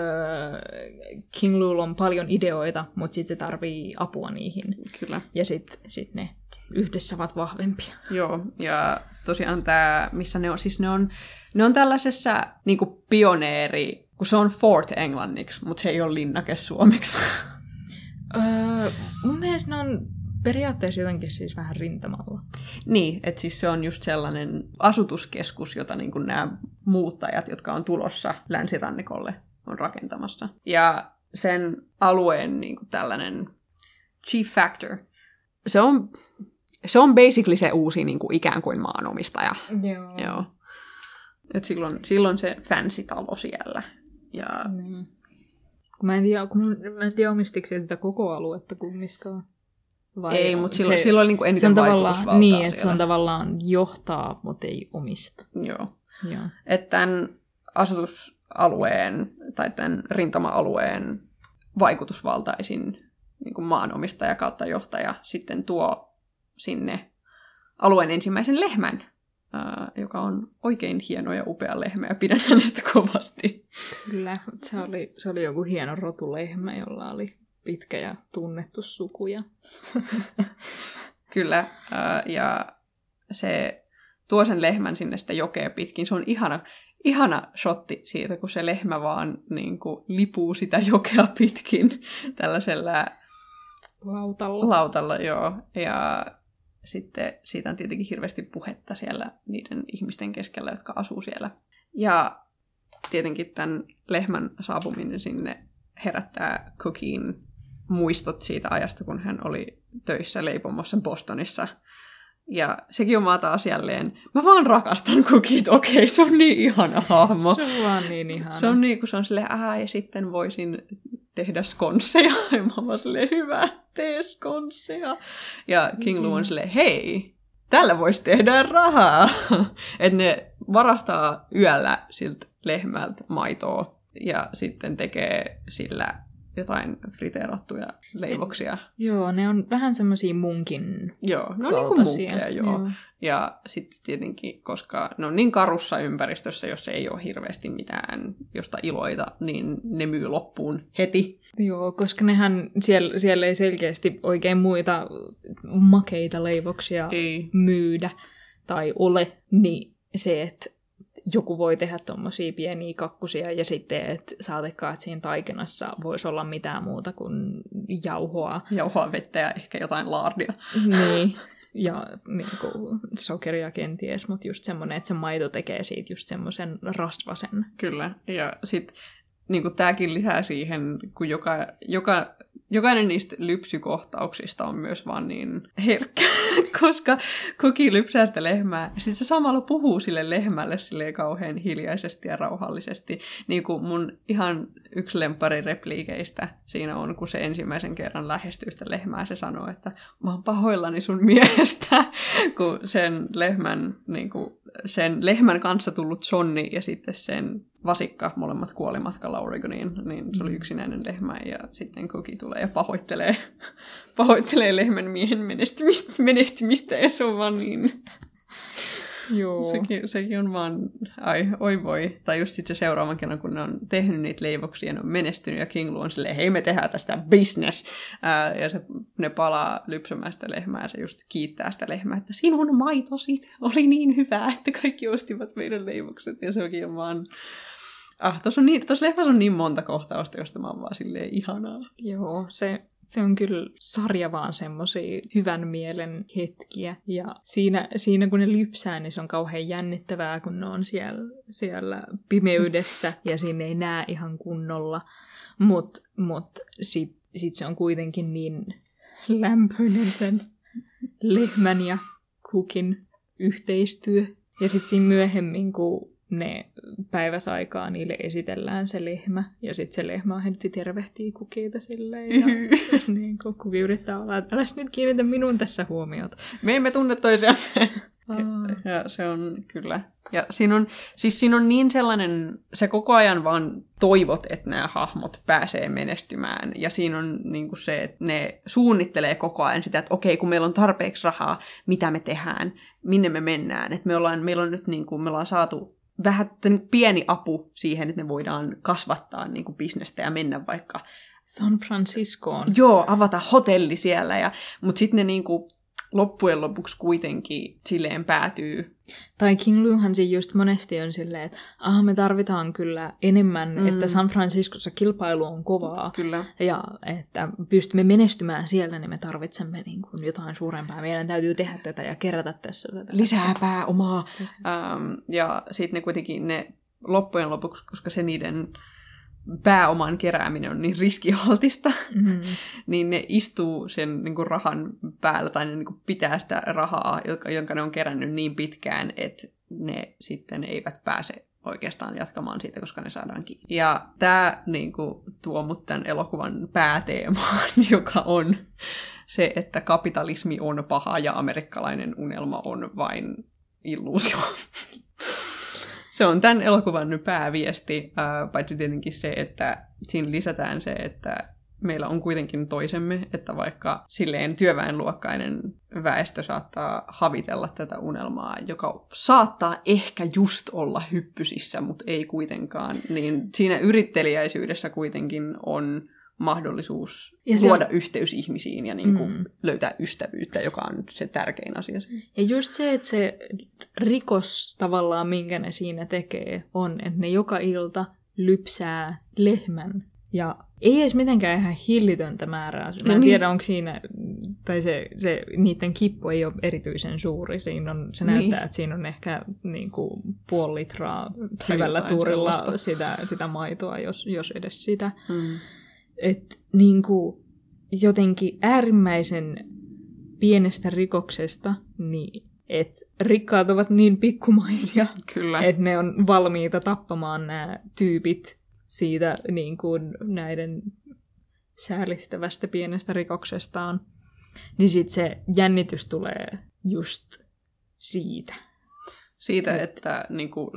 King Lul on paljon ideoita, mutta sitten se tarvii apua niihin. Kyllä. Ja sitten sit ne yhdessä ovat vahvempia. Joo, ja tosiaan tämä, missä ne on, siis ne on, ne on tällaisessa niinku pioneeri, kun se on fort englanniksi, mutta se ei ole linnake suomeksi. Öö, mun mielestä ne on periaatteessa jotenkin siis vähän rintamalla. niin, että siis se on just sellainen asutuskeskus, jota niinku nämä muuttajat, jotka on tulossa länsirannikolle, on rakentamassa. Ja sen alueen niinku tällainen chief factor, se on, se on basically se uusi niinku ikään kuin maanomistaja. Joo. Joo. Et silloin, silloin se fancy talo siellä. Ja Niin. Kun mä en tiedä, kun mä en tiedä omistiko se sitä koko aluetta kummiskaan. Vai ei, mutta silloin, silloin oli niinku eniten se on tavallaan, niin, että se on tavallaan johtaa, mutta ei omista. Joo. Joo. Että tämän asutusalueen tai tämän rintama-alueen vaikutusvaltaisin niin kuin maanomistaja kautta johtaja sitten tuo sinne alueen ensimmäisen lehmän, ää, joka on oikein hieno ja upea lehmä ja pidän hänestä kovasti. Kyllä, se oli, se oli joku hieno rotulehmä, jolla oli pitkä ja tunnettu suku. Ja... Kyllä, ää, ja se tuo sen lehmän sinne sitä jokea pitkin. Se on ihana, ihana shotti siitä, kun se lehmä vaan niin kuin, lipuu sitä jokea pitkin tällaisella Lautalla. Lautalla, joo. Ja sitten siitä on tietenkin hirveästi puhetta siellä niiden ihmisten keskellä, jotka asuu siellä. Ja tietenkin tämän lehmän saapuminen sinne herättää Cookin muistot siitä ajasta, kun hän oli töissä leipomossa Bostonissa. Ja sekin on taas jälleen, mä vaan rakastan Cookit, okei, se on niin ihana hahmo. Se on vaan niin ihana. Se on niin, kun se on silleen, ää, ja sitten voisin tehdä skonsseja. Ja mä oon silleen, hyvä, tee skonsseja. Ja King Lu on silleen, hei, tällä voisi tehdä rahaa. että ne varastaa yöllä siltä lehmältä maitoa ja sitten tekee sillä jotain friteerattuja leivoksia. Joo, ne on vähän semmoisia munkin Joo, ne on niin kuin joo. joo. Ja sitten tietenkin, koska ne on niin karussa ympäristössä, jos ei ole hirveästi mitään, josta iloita, niin ne myy loppuun heti. Joo, koska nehän siellä, siellä ei selkeästi oikein muita makeita leivoksia ei. myydä tai ole, niin se, että joku voi tehdä tuommoisia pieniä kakkusia ja sitten, että saatekaan, että siinä taikinassa voisi olla mitään muuta kuin jauhoa. Jauhoa, vettä ja ehkä jotain laardia. Niin, ja niin kuin, sokeria kenties, mutta just semmoinen, että se maito tekee siitä just semmoisen rasvasen. Kyllä, ja sitten niin tämäkin lisää siihen, kun joka, joka, jokainen niistä lypsykohtauksista on myös vaan niin herkkä, koska koki lypsää sitä lehmää, sitten se samalla puhuu sille lehmälle sille kauhean hiljaisesti ja rauhallisesti. Niin kuin mun ihan yksi lempari repliikeistä siinä on, kun se ensimmäisen kerran lähestyy sitä lehmää, se sanoo, että mä oon pahoillani sun miehestä, kun sen lehmän, niin kuin, sen lehmän kanssa tullut sonni ja sitten sen vasikka, molemmat kuoli matkalla Oregoniin, niin se oli mm. yksinäinen lehmä ja sitten Koki tulee ja pahoittelee, pahoittelee lehmän miehen menestymistä, menestymistä ja se on vaan niin... Joo. Sekin, sekin on vaan, ai, oi voi. Tai just sitten se seuraavan kerran, kun ne on tehnyt niitä leivoksia, ne on menestynyt ja King Lu on silleen, hei me tehdään tästä business. Ää, ja se, ne palaa lypsämään sitä lehmää ja se just kiittää sitä lehmää, että sinun maitosi oli niin hyvää, että kaikki ostivat meidän leivokset. Ja se onkin vaan, Ah, tuossa niin, leffassa on niin monta kohtausta, josta mä oon vaan silleen ihanaa. Joo, se, se on kyllä sarja vaan semmoisia hyvän mielen hetkiä. Ja siinä, siinä kun ne lypsää, niin se on kauhean jännittävää, kun ne on siellä, siellä pimeydessä ja sinne ei näe ihan kunnolla. Mutta mut sitten sit se on kuitenkin niin lämpöinen sen lehmän ja kukin yhteistyö. Ja sitten siinä myöhemmin, kun ne päiväsaikaa niille esitellään se lehmä, ja sitten se lehmä heti tervehtii kukiita silleen, ja niin kun kuki yrittää olla, että äläs nyt kiinnitä minun tässä huomiota. Me emme tunne toisiamme. Ja se on kyllä. Ja siinä on, siis siinä on niin sellainen, se koko ajan vaan toivot, että nämä hahmot pääsee menestymään. Ja siinä on niin kuin se, että ne suunnittelee koko ajan sitä, että okei, kun meillä on tarpeeksi rahaa, mitä me tehdään, minne me mennään. Että me ollaan, meillä on nyt niin kuin, me ollaan saatu vähän pieni apu siihen, että me voidaan kasvattaa niin kuin bisnestä ja mennä vaikka San Franciscoon. Joo, avata hotelli siellä. Ja, mutta sitten ne niin kuin, loppujen lopuksi kuitenkin silleen päätyy. Tai King Luhan se just monesti on silleen, että ah, me tarvitaan kyllä enemmän, mm. että San Franciscossa kilpailu on kovaa. Kyllä. Ja että pystymme menestymään siellä, niin me tarvitsemme niin kuin jotain suurempaa. Meidän täytyy tehdä tätä ja kerätä tässä tätä. Lisää pääomaa. Um, ja sitten ne kuitenkin ne loppujen lopuksi, koska se niiden pääoman kerääminen on niin riskialtista, mm. niin ne istuu sen niin kuin, rahan päällä tai ne niin kuin, pitää sitä rahaa, jonka, jonka ne on kerännyt niin pitkään, että ne sitten eivät pääse oikeastaan jatkamaan siitä, koska ne saadaan kiinni. Ja tämä niin kuin, tuo mut tämän elokuvan pääteemaan, joka on se, että kapitalismi on paha ja amerikkalainen unelma on vain illuusio. se on tämän elokuvan pääviesti, äh, paitsi tietenkin se, että siinä lisätään se, että meillä on kuitenkin toisemme, että vaikka silleen työväenluokkainen väestö saattaa havitella tätä unelmaa, joka saattaa ehkä just olla hyppysissä, mutta ei kuitenkaan, niin siinä yrittelijäisyydessä kuitenkin on mahdollisuus ja luoda on... yhteys ihmisiin ja niin kuin mm. löytää ystävyyttä, joka on se tärkein asia. Ja just se, että se rikos tavallaan, minkä ne siinä tekee, on, että ne joka ilta lypsää lehmän Ja ei edes mitenkään ihan hillitöntä määrää. Mä en niin. tiedä, onko siinä, tai se, se, niiden kippu ei ole erityisen suuri. Siinä on, se Niin. näyttää, että siinä on ehkä niin kuin, puoli litraa hyvällä tuurilla sitä, sitä maitoa, jos, jos edes sitä. Mm. Että niin kuin, jotenkin äärimmäisen pienestä rikoksesta, niin että rikkaat ovat niin pikkumaisia, Kyllä. että ne on valmiita tappamaan nämä tyypit siitä niin kuin näiden säällistävästä pienestä rikoksestaan. Niin sitten se jännitys tulee just siitä. Siitä, että niin kuin,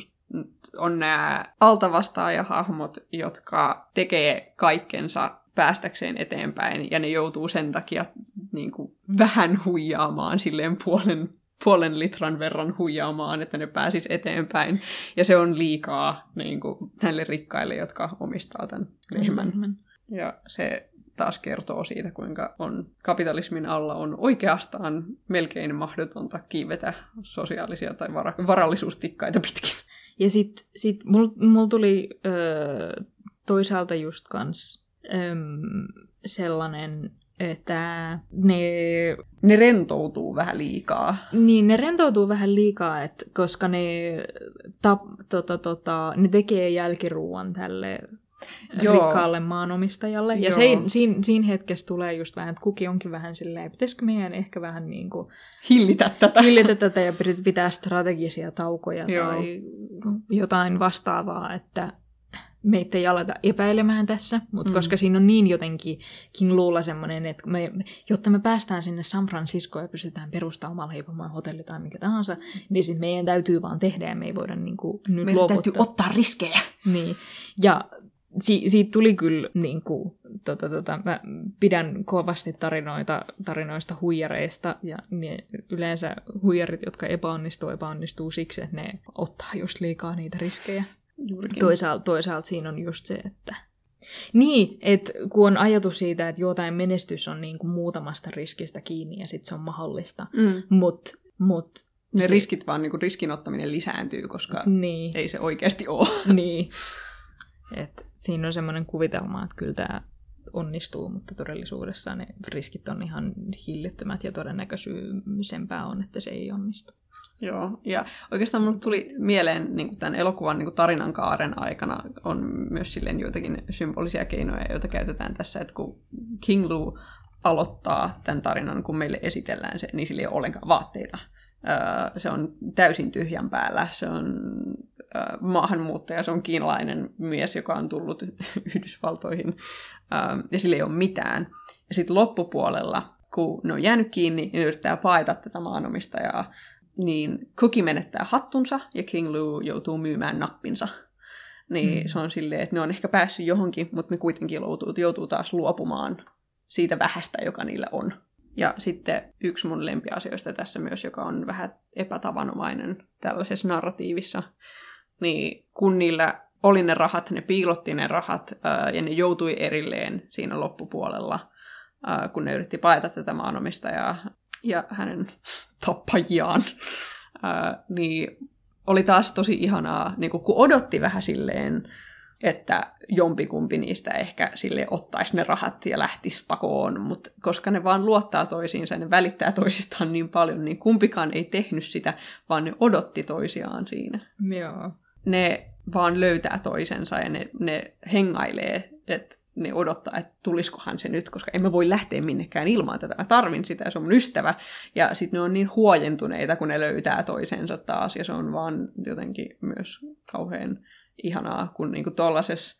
on nämä altavastaajahahmot, jotka tekee kaikkensa päästäkseen eteenpäin, ja ne joutuu sen takia niin kuin, vähän huijaamaan silleen puolen, puolen litran verran huijaamaan, että ne pääsis eteenpäin. Ja se on liikaa niin kuin, näille rikkaille, jotka omistaa tämän lehmän. Ja se taas kertoo siitä, kuinka on kapitalismin alla on oikeastaan melkein mahdotonta kiivetä sosiaalisia tai vara- varallisuustikkaita pitkin. Ja sitten sit mulla mul tuli öö, toisaalta just kans öm, sellainen, että ne, Ne rentoutuu vähän liikaa. niin ne rentoutuu vähän liikaa, että koska ne, tap, tota, tota, ne tekee jälkiruuan tälle Joo. rikkaalle maanomistajalle. Ja sein, siinä, siinä hetkessä tulee just vähän, että kuki onkin vähän silleen, pitäisikö meidän ehkä vähän niin kuin Hillitä tätä. hillitä tätä ja pit- pitää strategisia taukoja Joo. tai jotain vastaavaa, että meitä ei aleta epäilemään tässä, mutta mm. koska siinä on niin jotenkin King Luulla semmoinen, että me, jotta me päästään sinne San Franciscoon ja pystytään perustamaan omalla heipomaan hotelli tai mikä tahansa, niin sitten meidän täytyy vaan tehdä ja me ei voida niin kuin, nyt Meidän luovuttaa. täytyy ottaa riskejä. Niin, ja si- siitä tuli kyllä, niin kuin, tota, tota, mä pidän kovasti tarinoita, tarinoista huijareista, ja ne, yleensä huijarit, jotka epäonnistuu, epäonnistuu siksi, että ne ottaa just liikaa niitä riskejä. Juurikin. Toisaalta, toisaalta siinä on just se, että... Niin, että kun on ajatus siitä, että jotain menestys on niin kuin muutamasta riskistä kiinni ja sitten se on mahdollista, Mm. mutta mut, Ne se- riskit vaan, niin kuin riskin ottaminen lisääntyy, koska niin. ei se oikeasti ole. niin. Et siinä on semmoinen kuvitelma, että kyllä tämä onnistuu, mutta todellisuudessa ne riskit on ihan hillittömät ja todennäköisyysempää on, että se ei onnistu. Joo, ja oikeastaan mulle tuli mieleen niin tämän elokuvan niin tarinan kaaren aikana on myös silleen joitakin symbolisia keinoja, joita käytetään tässä, että kun King Lu aloittaa tämän tarinan, kun meille esitellään se, niin sillä ei ole ollenkaan vaatteita. Öö, se on täysin tyhjän päällä, se on maahanmuuttaja, se on kiinalainen mies, joka on tullut Yhdysvaltoihin, öö, ja sillä ei ole mitään. Ja sitten loppupuolella, kun ne on jäänyt kiinni, niin ne yrittää paeta tätä maanomistajaa, niin Cookie menettää hattunsa ja King Lou joutuu myymään nappinsa. Niin mm. se on silleen, että ne on ehkä päässyt johonkin, mutta ne kuitenkin joutuu, joutuu taas luopumaan siitä vähästä, joka niillä on. Ja sitten yksi mun lempiasioista tässä myös, joka on vähän epätavanomainen tällaisessa narratiivissa, niin kun niillä oli ne rahat, ne piilotti ne rahat ja ne joutui erilleen siinä loppupuolella, kun ne yritti paeta tätä maanomistajaa ja hänen tappajiaan, niin oli taas tosi ihanaa, niin kun odotti vähän silleen, että jompikumpi niistä ehkä sille ottaisi ne rahat ja lähtisi pakoon, mutta koska ne vaan luottaa toisiinsa ja ne välittää toisistaan niin paljon, niin kumpikaan ei tehnyt sitä, vaan ne odotti toisiaan siinä. Joo. Ne vaan löytää toisensa ja ne, ne hengailee, että ne odottaa, että tuliskohan se nyt, koska en mä voi lähteä minnekään ilman tätä. Mä tarvin sitä ja se on mun ystävä. Ja sitten ne on niin huojentuneita, kun ne löytää toisensa taas. Ja se on vaan jotenkin myös kauhean ihanaa, kun niinku tollases,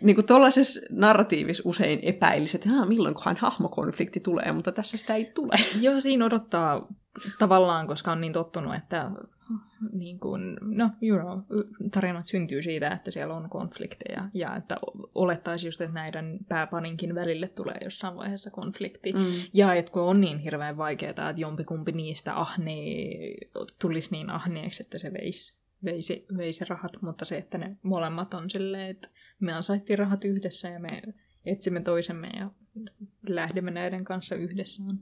niinku tollases narratiivis usein epäilisi, että "Haa, milloinkohan hahmokonflikti tulee, mutta tässä sitä ei tule. Joo, siinä odottaa tavallaan, koska on niin tottunut, että niin kuin, no, you know, tarinat syntyy siitä, että siellä on konflikteja ja että olettaisiin just, että näiden pääpaninkin välille tulee jossain vaiheessa konflikti. Mm. Ja että kun on niin hirveän vaikeaa, että jompikumpi niistä ahne, tulisi niin ahneeksi, että se veisi, veisi, veisi rahat, mutta se, että ne molemmat on silleen, että me ansaittiin rahat yhdessä ja me etsimme toisemme ja lähdemme näiden kanssa yhdessä on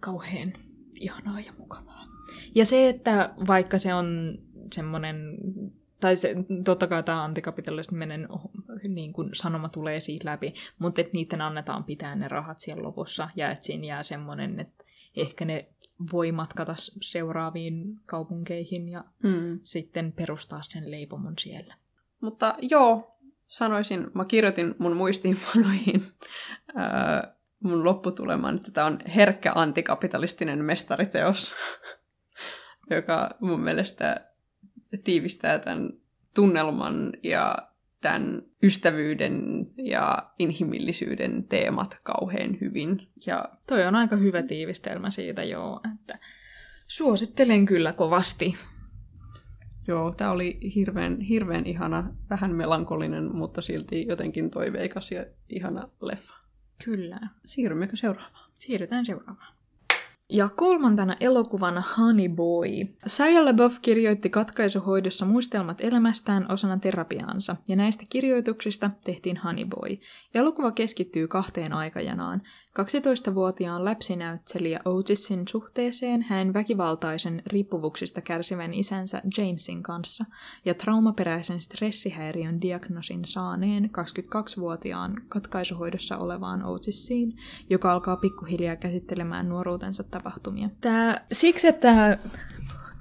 kauhean ihanaa ja mukavaa. Ja se, että vaikka se on semmoinen, tai se, totta kai tämä antikapitalisminen niin kuin sanoma tulee siitä läpi, mutta että niiden annetaan pitää ne rahat siellä lopussa ja että siinä jää semmoinen, että ehkä ne voi matkata seuraaviin kaupunkeihin ja mm. sitten perustaa sen leipomon siellä. Mutta joo, sanoisin, mä kirjoitin mun muistiinpanoihin mun lopputulemaan, että tämä on herkkä antikapitalistinen mestariteos, joka mun mielestä tiivistää tämän tunnelman ja tämän ystävyyden ja inhimillisyyden teemat kauhean hyvin. Ja toi on aika hyvä tiivistelmä siitä, joo, että suosittelen kyllä kovasti. Joo, tämä oli hirveän, hirveän ihana, vähän melankolinen, mutta silti jotenkin toiveikas ja ihana leffa. Kyllä. Siirrymmekö seuraavaan? Siirrytään seuraavaan. Ja kolmantena elokuvana Honey Boy. Shia LaBeouf kirjoitti katkaisuhoidossa muistelmat elämästään osana terapiaansa, ja näistä kirjoituksista tehtiin Honey Boy. Elokuva keskittyy kahteen aikajanaan. 12-vuotiaan läpsinäyttelijä Otisin suhteeseen hänen väkivaltaisen riippuvuuksista kärsivän isänsä Jamesin kanssa ja traumaperäisen stressihäiriön diagnosin saaneen 22-vuotiaan katkaisuhoidossa olevaan Otisiin, joka alkaa pikkuhiljaa käsittelemään nuoruutensa tapahtumia. Tää, siksi, että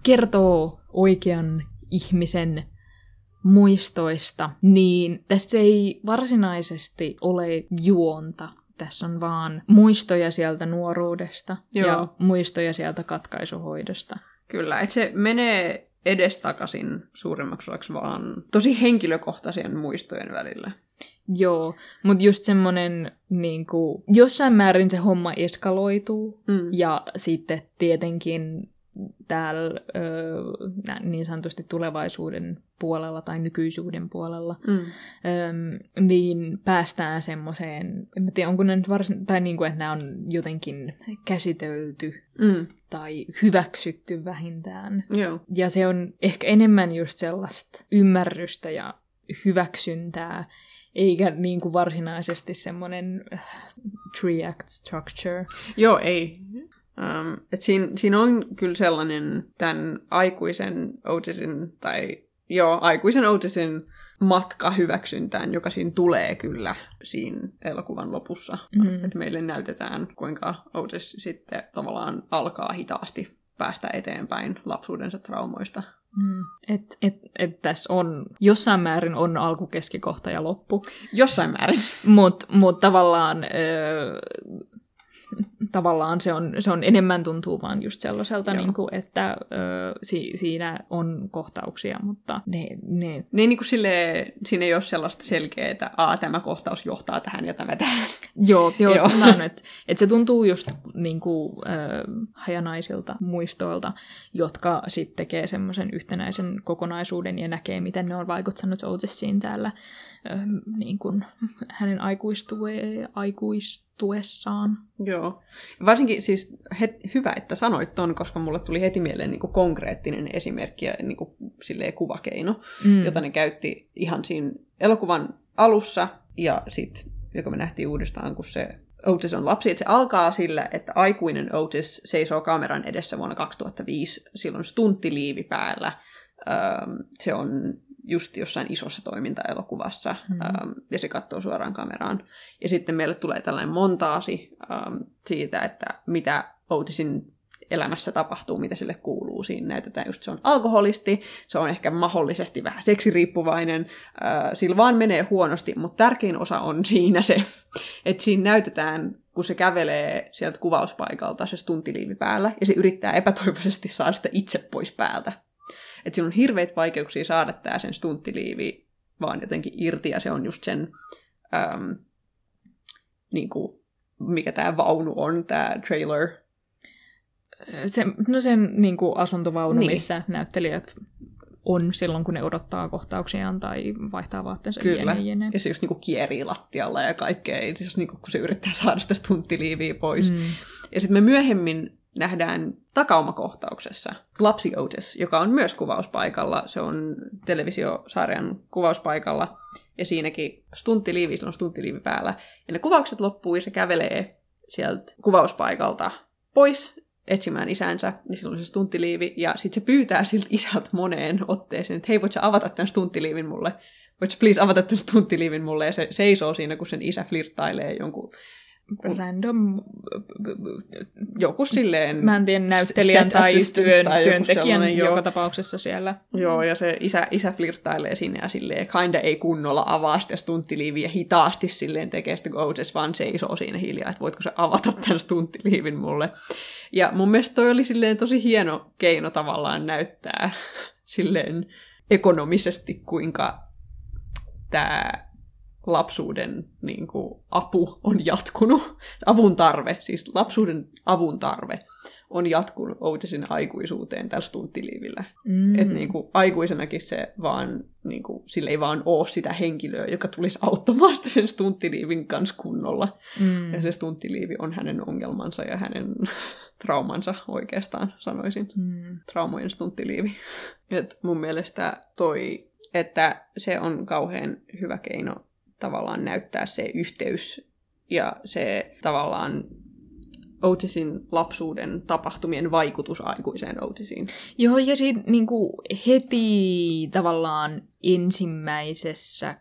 kertoo oikean ihmisen muistoista, niin tässä ei varsinaisesti ole juonta tässä on vaan muistoja sieltä nuoruudesta Joo. ja muistoja sieltä katkaisuhoidosta. Kyllä, että se menee edestakaisin suurimmaksi osaksi vaan tosi henkilökohtaisen muistojen välillä. Joo, mutta just semmoinen, niin kuin, jossain määrin se homma eskaloituu, mm. ja sitten tietenkin täällä ö, niin sanotusti tulevaisuuden puolella tai nykyisyyden puolella, mm. ö, niin päästään semmoiseen, en tiedä onko ne nyt varsin, tai niin kuin, että nämä on jotenkin käsitelty mm. tai hyväksytty vähintään. Joo. Ja se on ehkä enemmän just sellaista ymmärrystä ja hyväksyntää, eikä niin kuin varsinaisesti semmoinen three act structure. Joo, ei. Um, et siinä, siinä on kyllä sellainen tämän aikuisen Otisin, tai joo, aikuisen Otisin matka hyväksyntään, joka siinä tulee kyllä siinä elokuvan lopussa. Mm. Että meille näytetään, kuinka Otis sitten tavallaan alkaa hitaasti päästä eteenpäin lapsuudensa traumoista. Mm. Että et, et tässä on, jossain määrin on alku, keskikohta ja loppu. Jossain määrin. Mutta mut tavallaan öö, tavallaan se on, se on enemmän tuntuu vaan just sellaiselta, niin kuin, että ö, si, siinä on kohtauksia, mutta ne... ne... ne niin kuin silleen, siinä ei ole sellaista selkeää, että Aa, tämä kohtaus johtaa tähän ja tämä tähän. Joo, joo, joo. On, että, että se tuntuu just niin kuin, ö, hajanaisilta muistoilta, jotka sitten tekee semmoisen yhtenäisen kokonaisuuden ja näkee, miten ne on vaikuttanut Otisiin täällä niin kuin, hänen aikuistue, aikuistuessaan. Joo. Varsinkin siis he, hyvä, että sanoit ton, koska mulle tuli heti mieleen niin kuin konkreettinen esimerkki ja niin kuin, silleen, kuvakeino, mm. jota ne käytti ihan siinä elokuvan alussa ja sitten, joka me nähtiin uudestaan, kun se Otis on lapsi, että se alkaa sillä, että aikuinen Otis seisoo kameran edessä vuonna 2005, silloin stunttiliivi päällä. se on just jossain isossa toimintaelokuvassa, mm. ähm, ja se katsoo suoraan kameraan. Ja sitten meille tulee tällainen montaasi ähm, siitä, että mitä Otisin elämässä tapahtuu, mitä sille kuuluu. Siinä näytetään just, se on alkoholisti, se on ehkä mahdollisesti vähän seksiriippuvainen, äh, sillä vaan menee huonosti, mutta tärkein osa on siinä se, että siinä näytetään, kun se kävelee sieltä kuvauspaikalta se stuntiliivi päällä, ja se yrittää epätoivoisesti saada sitä itse pois päältä. Että siinä on hirveitä vaikeuksia saada tämä sen stunttiliivi vaan jotenkin irti, ja se on just sen, äm, niin kuin, mikä tämä vaunu on, tämä trailer. Se, no sen niin kuin asuntovaunu, niin. missä näyttelijät on silloin, kun ne odottaa kohtauksiaan tai vaihtaa vaatteensa. Kyllä, jene, jene. ja se just niinku kierii lattialla ja kaikkea, siis niinku, kun se yrittää saada sitä stunttiliiviä pois. Mm. Ja sitten me myöhemmin nähdään takaumakohtauksessa. Lapsi Otis, joka on myös kuvauspaikalla. Se on televisiosarjan kuvauspaikalla. Ja siinäkin stunttiliivi, on stunttiliivi päällä. Ja ne kuvaukset loppuu ja se kävelee sieltä kuvauspaikalta pois etsimään isänsä, niin silloin se stunttiliivi, ja sitten se pyytää siltä isältä moneen otteeseen, että hei, voit sä avata tämän stunttiliivin mulle, voit please avata tämän stunttiliivin mulle, ja se seisoo siinä, kun sen isä flirttailee jonkun Random, joku silleen... mä en tiedä, näyttelijän tai työn, tai työntekijän joo. joka tapauksessa siellä. Joo, ja se isä, isä flirttailee sinne ja silleen kinda ei kunnolla avaa sitä stunttiliiviä hitaasti silleen tekee sitä, Otis vaan seisoo siinä hiljaa, että voitko sä avata tämän stunttiliivin mulle. Ja mun mielestä toi oli silleen tosi hieno keino tavallaan näyttää silleen ekonomisesti, kuinka tämä lapsuuden niin kuin, apu on jatkunut, avun tarve, siis lapsuuden avun tarve on jatkunut Otisin aikuisuuteen tällä stunttiliivillä. Mm. Että niinku, aikuisenakin se vaan, niinku, sillä ei vaan ole sitä henkilöä, joka tulisi auttamaan sitä sen stunttiliivin kanssa kunnolla. Mm. Ja se stunttiliivi on hänen ongelmansa ja hänen traumansa oikeastaan, sanoisin. Mm. Traumojen stunttiliivi. Et mun mielestä toi, että se on kauhean hyvä keino tavallaan näyttää se yhteys ja se tavallaan Otisin lapsuuden tapahtumien vaikutus aikuiseen Otisiin. Joo, ja siitä niin heti tavallaan ensimmäisessä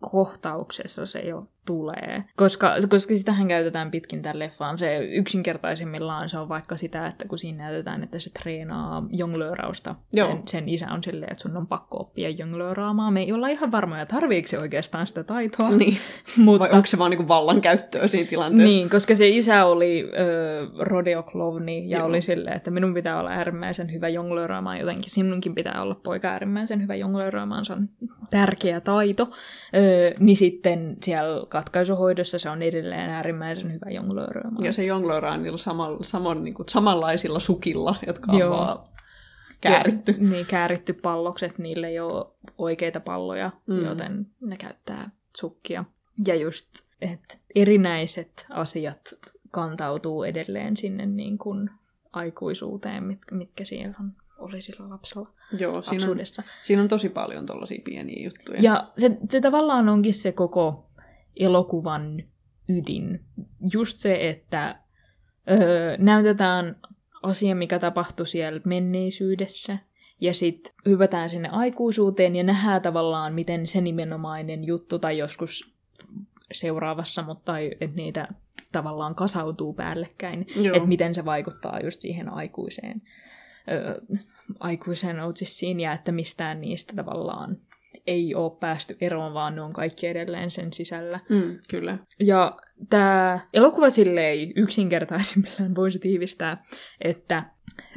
kohtauksessa se jo tulee. Koska, koska sitähän käytetään pitkin tämän leffaan. Se yksinkertaisimmillaan se on vaikka sitä, että kun siinä näytetään, että se treenaa jonglöörausta. Joo. Sen, sen isä on silleen, että sun on pakko oppia jonglööraamaan. Me ei olla ihan varmoja, tarviiko se oikeastaan sitä taitoa. Niin. Mutta, Vai onko se vaan niinku vallankäyttöä siinä tilanteessa? Niin, koska se isä oli ö, rodeoklovni ja Joo. oli silleen, että minun pitää olla äärimmäisen hyvä jonglööraamaan jotenkin. Sinunkin pitää olla poika äärimmäisen hyvä jonglööraamaan, se on tärkeä taito. Ö, niin sitten siellä katkaisuhoidossa se on edelleen äärimmäisen hyvä jonglööraamaan. Ja se jonglööraa niillä samalla, saman, niinku, samanlaisilla sukilla, jotka on Joo. vaan kääritty. Ja, niin, kääritty pallokset, niille ei ole oikeita palloja, Mm. joten ne käyttää sukkia. Ja just, että erinäiset asiat kantautuu edelleen sinne niin kuin aikuisuuteen, mit, mitkä siellä on, oli sillä lapsella Joo, siinä on, siinä on tosi paljon tollaisia pieniä juttuja. Ja se, se tavallaan onkin se koko elokuvan ydin. Just se, että öö, näytetään asia, mikä tapahtui siellä menneisyydessä, ja sitten hypätään sinne aikuisuuteen ja nähdään tavallaan, miten se nimenomainen juttu tai joskus seuraavassa, mutta että niitä tavallaan kasautuu päällekkäin, että miten se vaikuttaa just siihen aikuiseen, ö, aikuiseen Otissiin ja että mistään niistä tavallaan ei ole päästy eroon, vaan ne on kaikki edelleen sen sisällä. Mm, kyllä. Ja tämä elokuva silleen yksinkertaisimmillaan voisi tiivistää, että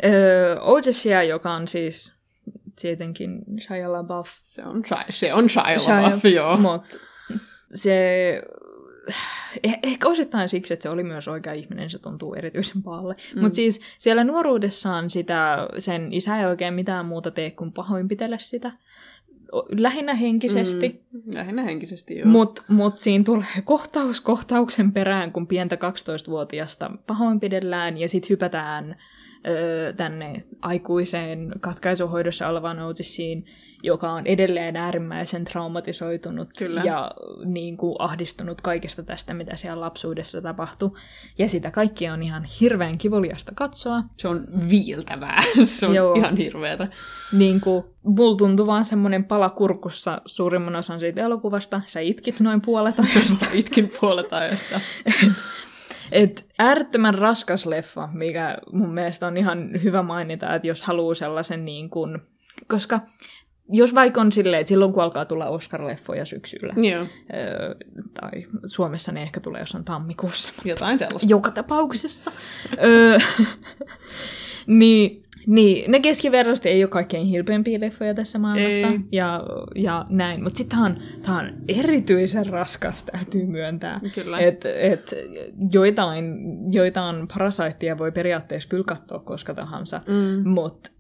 öö, Otissia, joka on siis tietenkin Shia LaBeouf, Se on, Shia- se on Shia LaBeouf, joo. mutta se eh- ehkä osittain siksi, että se oli myös oikea ihminen, se tuntuu erityisen paalle. Mm. Mutta siis siellä nuoruudessaan sitä, sen isä ei oikein mitään muuta tee kuin pahoinpitellä sitä. Lähinnä henkisesti. Mm, lähinnä henkisesti, joo. Mutta mut siinä tulee kohtaus kohtauksen perään, kun pientä 12-vuotiasta pahoinpidellään ja sitten hypätään ö, tänne aikuiseen katkaisuhoidossa olevaan Otissiin, joka on edelleen äärimmäisen traumatisoitunut Kyllä. ja niin kuin, ahdistunut kaikesta tästä, mitä siellä lapsuudessa tapahtui. Ja sitä kaikkia on ihan hirveän kivuliasta katsoa. Se on viiltävää. se on Joo. ihan hirveetä. Niin kuin, mulla tuntui vaan semmoinen pala kurkussa suurimman osan siitä elokuvasta. Sä itkit noin puolet ajasta. Itkin puolet ajasta. Et äärettömän raskas leffa, mikä mun mielestä on ihan hyvä mainita, että jos haluaa sellaisen niin kuin, koska jos vaikka on silleen, että silloin kun alkaa tulla Oscar-leffoja syksyllä, Joo, öö, tai Suomessa ne ehkä tulee jossain tammikuussa, jotain sellaista. joka tapauksessa, öö, niin, niin ne keskiverrosti ei ole kaikkein hilpeimpiä leffoja tässä maailmassa, Ei. ja, ja näin. Mutta sitten tämä on erityisen raskas, täytyy myöntää. Kyllä. Et, et joitain, joitain parasaittia voi periaatteessa kyllä katsoa koska tahansa, mm. mutta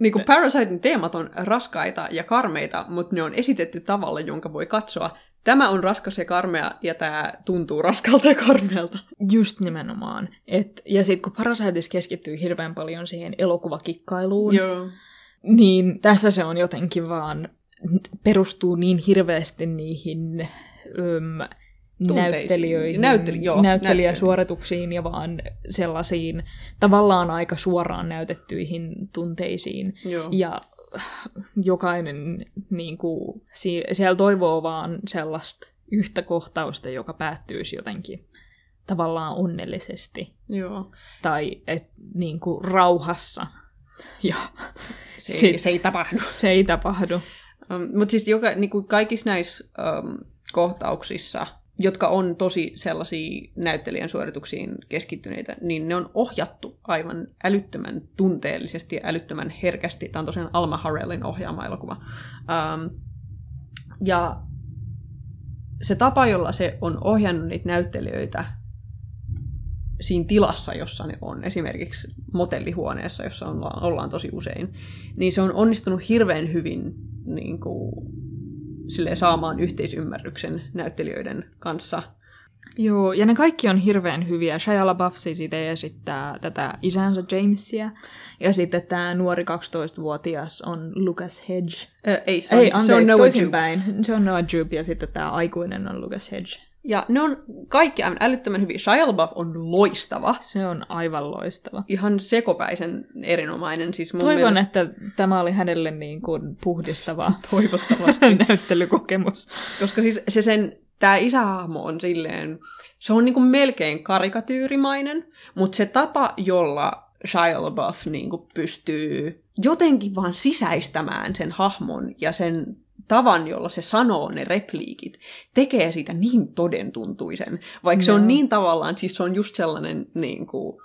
Niin kuin Parasitein teemat on raskaita ja karmeita, mutta ne on esitetty tavalla, jonka voi katsoa. Tämä on raskas ja karmea, ja tämä tuntuu raskalta ja karmealta. just nimenomaan. Et, ja sitten kun Parasaitis keskittyy hirveän paljon siihen elokuvakikkailuun, Joo. niin tässä se on jotenkin vaan, perustuu niin hirveästi niihin öm. Näyttelijöihin, Näytteli- joo, näyttelijäsuorituksiin ja vaan sellaisiin tavallaan aika suoraan näytettyihin tunteisiin. Joo. Ja jokainen niin kuin, sie- siellä toivoo vaan sellaista yhtä kohtausta, joka päättyisi jotenkin tavallaan onnellisesti Joo. tai et, niin kuin, rauhassa. Ja Se, Sit- ei, se ei tapahdu. se ei tapahdu. Um, Mutta siis joka, niin kuin kaikissa näissä um, kohtauksissa, jotka on tosi sellaisia näyttelijän suorituksiin keskittyneitä, niin ne on ohjattu aivan älyttömän tunteellisesti ja älyttömän herkästi. Tämä on tosiaan Alma Harrellin ohjaama elokuva. Um, ja se tapa, jolla se on ohjannut niitä näyttelijöitä siinä tilassa, jossa ne on, esimerkiksi motellihuoneessa, jossa ollaan, ollaan tosi usein, niin se on onnistunut hirveän hyvin niin kuin, silleen, saamaan yhteisymmärryksen näyttelijöiden kanssa. Joo, ja ne kaikki on hirveän hyviä. Shia LaBeouf siis itse esittää tätä isänsä Jamesia, ja sitten tämä nuori 12-vuotias on Lucas Hedge. Ö, ei, se on, Ei, anteeksi, se on Noah Jupe. toisinpäin. Se on Noah Jupe, ja sitten tämä aikuinen on Lucas Hedge. Ja ne on kaikki aivan älyttömän hyviä. Shia LaBeouf on loistava. Se on aivan loistava. Ihan sekopäisen erinomainen. Siis mun Toivon, mielestä... että tämä oli hänelle niin kuin puhdistava Toivottavasti. näyttelykokemus. Koska siis se sen, tämä isähahmo on silleen, se on niinku melkein karikatyyrimainen, mutta se tapa, jolla Shia LaBeouf niinku pystyy jotenkin vaan sisäistämään sen hahmon ja sen tavan, jolla se sanoo ne repliikit, tekee siitä niin todentuntuisen. Vaikka se on niin tavallaan, siis se on just sellainen niin kuin,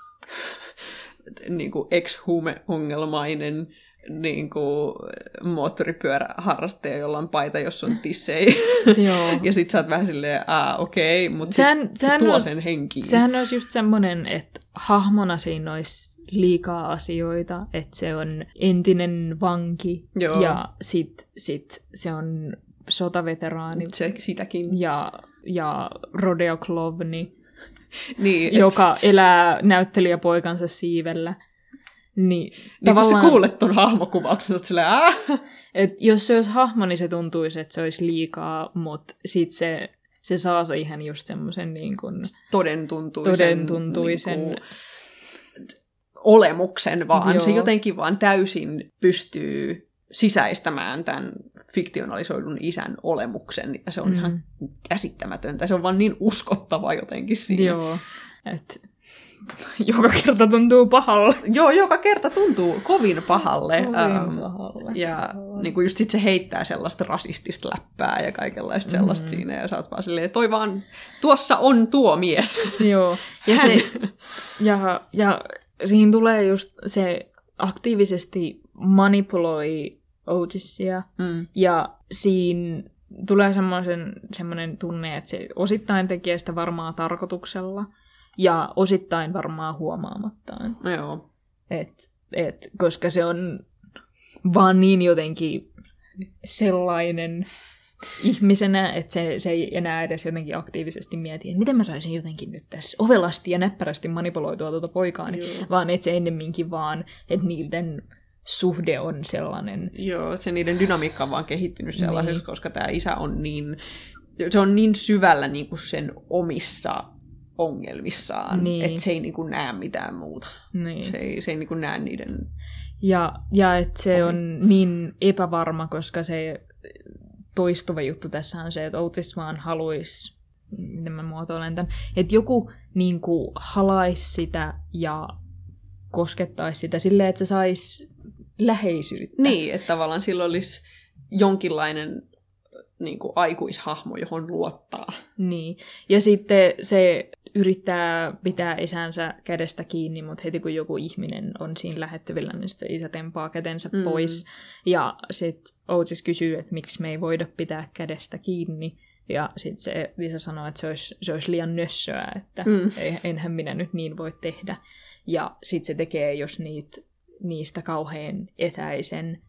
niin kuin ex-huume-ongelmainen niin kuin moottoripyöräharrastaja, jolla on paita, jossa on tissejä. Joo. ja sit sä oot vähän silleen, aa okei, okay, mutta Sehän- se sehän tuo on- sen henkiin. Sehän olisi just semmoinen, että hahmona siinä olisi liikaa asioita, että se on entinen vanki Joo. ja sit, sit se on sotaveteraani Se, sitäkin. ja, ja Rodeo Klovni, Niin, et, joka elää näyttelijäpoikansa siivellä. Niin, niin kun sä tavallaan, kuulet ton hahmokuvauksen, sä silleen, aah! et jos se olisi hahmo, niin se tuntuisi, että se olisi liikaa, mutta sit se, se saa siihen just semmoisen niin kuin, todentuntuisen, Todentuntuisen. niinku, olemuksen, vaan Joo. se jotenkin vaan täysin pystyy sisäistämään tämän fiktionalisoidun isän olemuksen, ja se on mm. ihan käsittämätöntä. Se on vaan niin uskottava jotenkin siinä. Joo, että joka kerta tuntuu pahalle. Joo, joka kerta tuntuu kovin pahalle. Kovin ähm, pahalle. Ja niin kuin just sit se heittää sellaista rasistista läppää ja kaikenlaista sellaista mm. siinä, ja sä oot vaan silleen, toi vaan, tuossa on tuo mies. Joo, ja, se, ja, ja siinä tulee just se aktiivisesti manipuloi Otisia, Mm. ja siinä tulee semmoisen, semmoinen tunne, että se osittain tekee sitä varmaan tarkoituksella, ja osittain varmaan huomaamattaan. No joo. Et, et, koska se on vaan niin jotenkin sellainen ihmisenä, että se, se ei enää edes jotenkin aktiivisesti mieti, että miten mä saisin jotenkin nyt tässä ovelasti ja näppärästi manipuloitua tuota poikaani, Joo. vaan että se ennemminkin vaan, että niiden suhde on sellainen. Joo, se niiden dynamiikka on vaan kehittynyt sellaiseksi, niin. koska tämä isä on niin, se on niin syvällä niin kuin sen omissa ongelmissaan, Niin. että se ei niin kuin näe mitään muuta. Niin. Se ei, se ei niin kuin näe niiden... Ja, ja että se on niin epävarma, koska se toistuva juttu tässä on se, että Otis vaan haluaisi, miten mä muotoilen tämän, että joku niin kuin, halaisi sitä ja koskettaisi sitä silleen, että se saisi läheisyyttä. Niin, että tavallaan sillä olisi jonkinlainen niin kuin aikuishahmo, johon luottaa. Niin. Ja sitten se yrittää pitää isänsä kädestä kiinni, mutta heti kun joku ihminen on siinä lähettyvillä, niin sitten isä tempaa kätensä mm. pois. Ja sitten Otis kysyy, että miksi me ei voida pitää kädestä kiinni. Ja sitten se isä sanoo, että se olisi, se olisi liian nössöä, että mm. ei, enhän minä nyt niin voi tehdä. Ja sitten se tekee, jos niitä, niistä kauhean etäisen,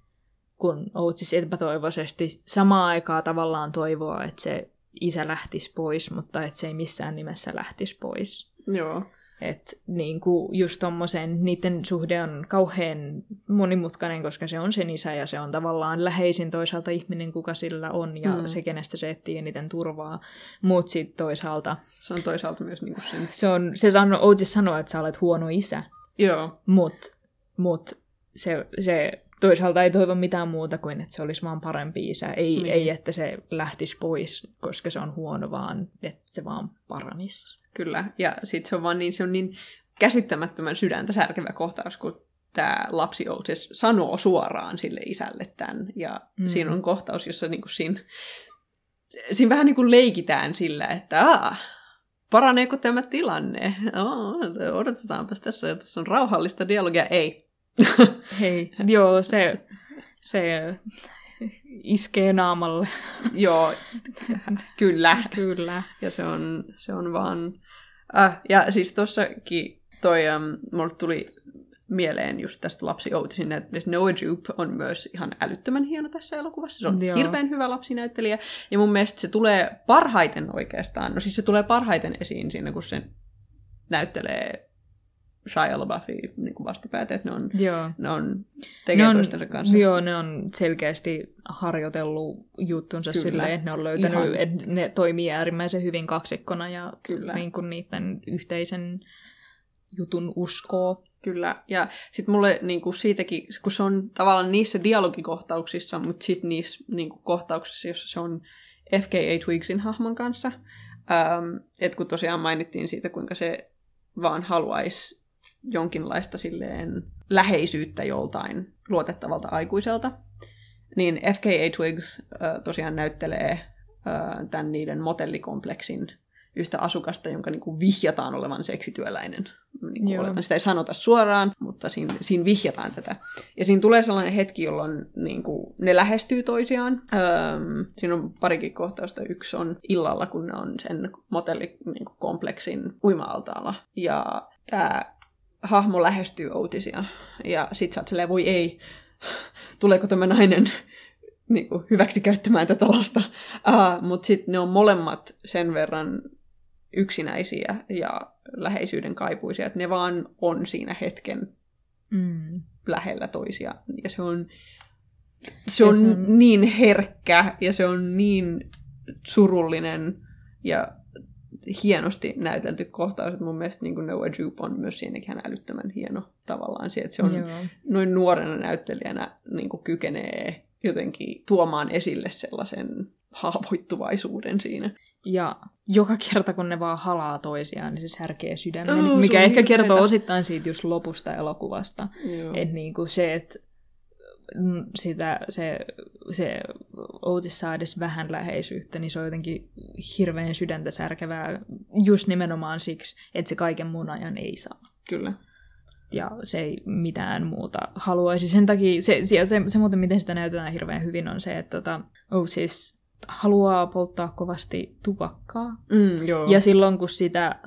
kun Otis epätoivoisesti samaan aikaan tavallaan toivoa, että se isä lähtisi pois, mutta että se ei missään nimessä lähtisi pois. Joo. Että niin kuin just tommosen, niiden suhde on kauhean monimutkainen, koska se on sen isä ja se on tavallaan läheisin toisaalta ihminen, kuka sillä on ja mm. se, kenestä se etsii eniten turvaa. Mutta sitten toisaalta Se on toisaalta myös niin kuin sen... se on, se sano, Otis sanoo, että sä olet huono isä, Joo. mutta mut se, se toisaalta ei toivo mitään muuta kuin, että se olisi vaan parempi isä. Ei, Niin. ei että se lähtisi pois, koska se on huono, vaan että se vaan paranisi. Kyllä, ja sitten se on vaan niin, se on niin käsittämättömän sydäntä särkevä kohtaus, kun tämä lapsi Otis sanoo suoraan sille isälle tämän. Ja Mm. siinä on kohtaus, jossa niinku siinä, siinä vähän niin kuin leikitään sillä, että Aa, paraneeko tämä tilanne? Oh, odotetaanpas tässä, että tässä on rauhallista dialogia. Ei. Hei, joo, se, se iskee naamalle. Joo, kyllä. Kyllä. Ja se on, se on vaan... Äh, ja siis tossakin toi, um, mulle tuli mieleen just tästä lapsi Outisin näyttelijästä. Noah Jupe on myös ihan älyttömän hieno tässä elokuvassa. Se on. Joo. hirveän hyvä lapsinäyttelijä. Ja mun mielestä se tulee parhaiten oikeastaan, no siis se tulee parhaiten esiin siinä, kun se näyttelee Shia LaBeoufia niin kuin vastapäätä, että ne on, Joo. ne on tekee Ne on, kanssa. joo, ne on selkeästi harjoitellut juttunsa Kyllä. silleen, että ne on löytänyt, Ihan. että ne toimii äärimmäisen hyvin kaksikkona ja Kyllä. Niin kuin niiden yhteisen jutun uskoo. Kyllä, ja sitten mulle niinku siitäkin, kun se on tavallaan niissä dialogikohtauksissa, mutta sitten niissä niinku kohtauksissa, jossa se on FKA Twigsin hahmon kanssa, ähm, että kun tosiaan mainittiin siitä, kuinka se vaan haluaisi jonkinlaista silleen läheisyyttä joltain luotettavalta aikuiselta, niin FKA Twigs äh, tosiaan näyttelee äh, tämän niiden motellikompleksin yhtä asukasta, jonka niin kuin vihjataan olevan seksityöläinen. Niin kuin oletan, sitä ei sanota suoraan, mutta siinä, siinä vihjataan tätä. Ja siinä tulee sellainen hetki, jolloin niin kuin, ne lähestyy toisiaan. Öö, siinä on parikin kohtausta. Yksi on illalla, kun ne on sen motellikompleksin uima-altaalla. Ja tämä hahmo lähestyy Outisia. Ja sit sä oot silleen, voi ei, tuleeko tämä nainen niin kuin, hyväksi käyttämään tätä lasta. Uh, Mutta sitten ne on molemmat sen verran yksinäisiä ja läheisyyden kaipuisia, että ne vaan on siinä hetken Mm. lähellä toisia. Ja se on, se on, Ja se on niin herkkä ja se on niin surullinen ja hienosti näytelty kohtaus, että mun mielestä niin kuin Noah Jupe on myös siinäkin ihan älyttömän hieno tavallaan se, että se on Joo. noin nuorena näyttelijänä niin kuin kykenee jotenkin tuomaan esille sellaisen haavoittuvaisuuden siinä. Ja joka kerta, kun ne vaan halaa toisiaan, niin se särkee sydämen. Se mikä ehkä kertoo osittain siitä just lopusta elokuvasta. Että niinku se, että sitä, se, se Outis saa edes vähän läheisyyttä, niin se on jotenkin hirveän sydäntä särkevää just nimenomaan siksi, että se kaiken muun ajan ei saa. Kyllä. Ja se ei mitään muuta haluaisi. Sen takia, se, se, se, se muuten miten sitä näytetään hirveän hyvin on se, että tota, Otis haluaa polttaa kovasti tupakkaa. Mm, joo. Ja silloin kun sitä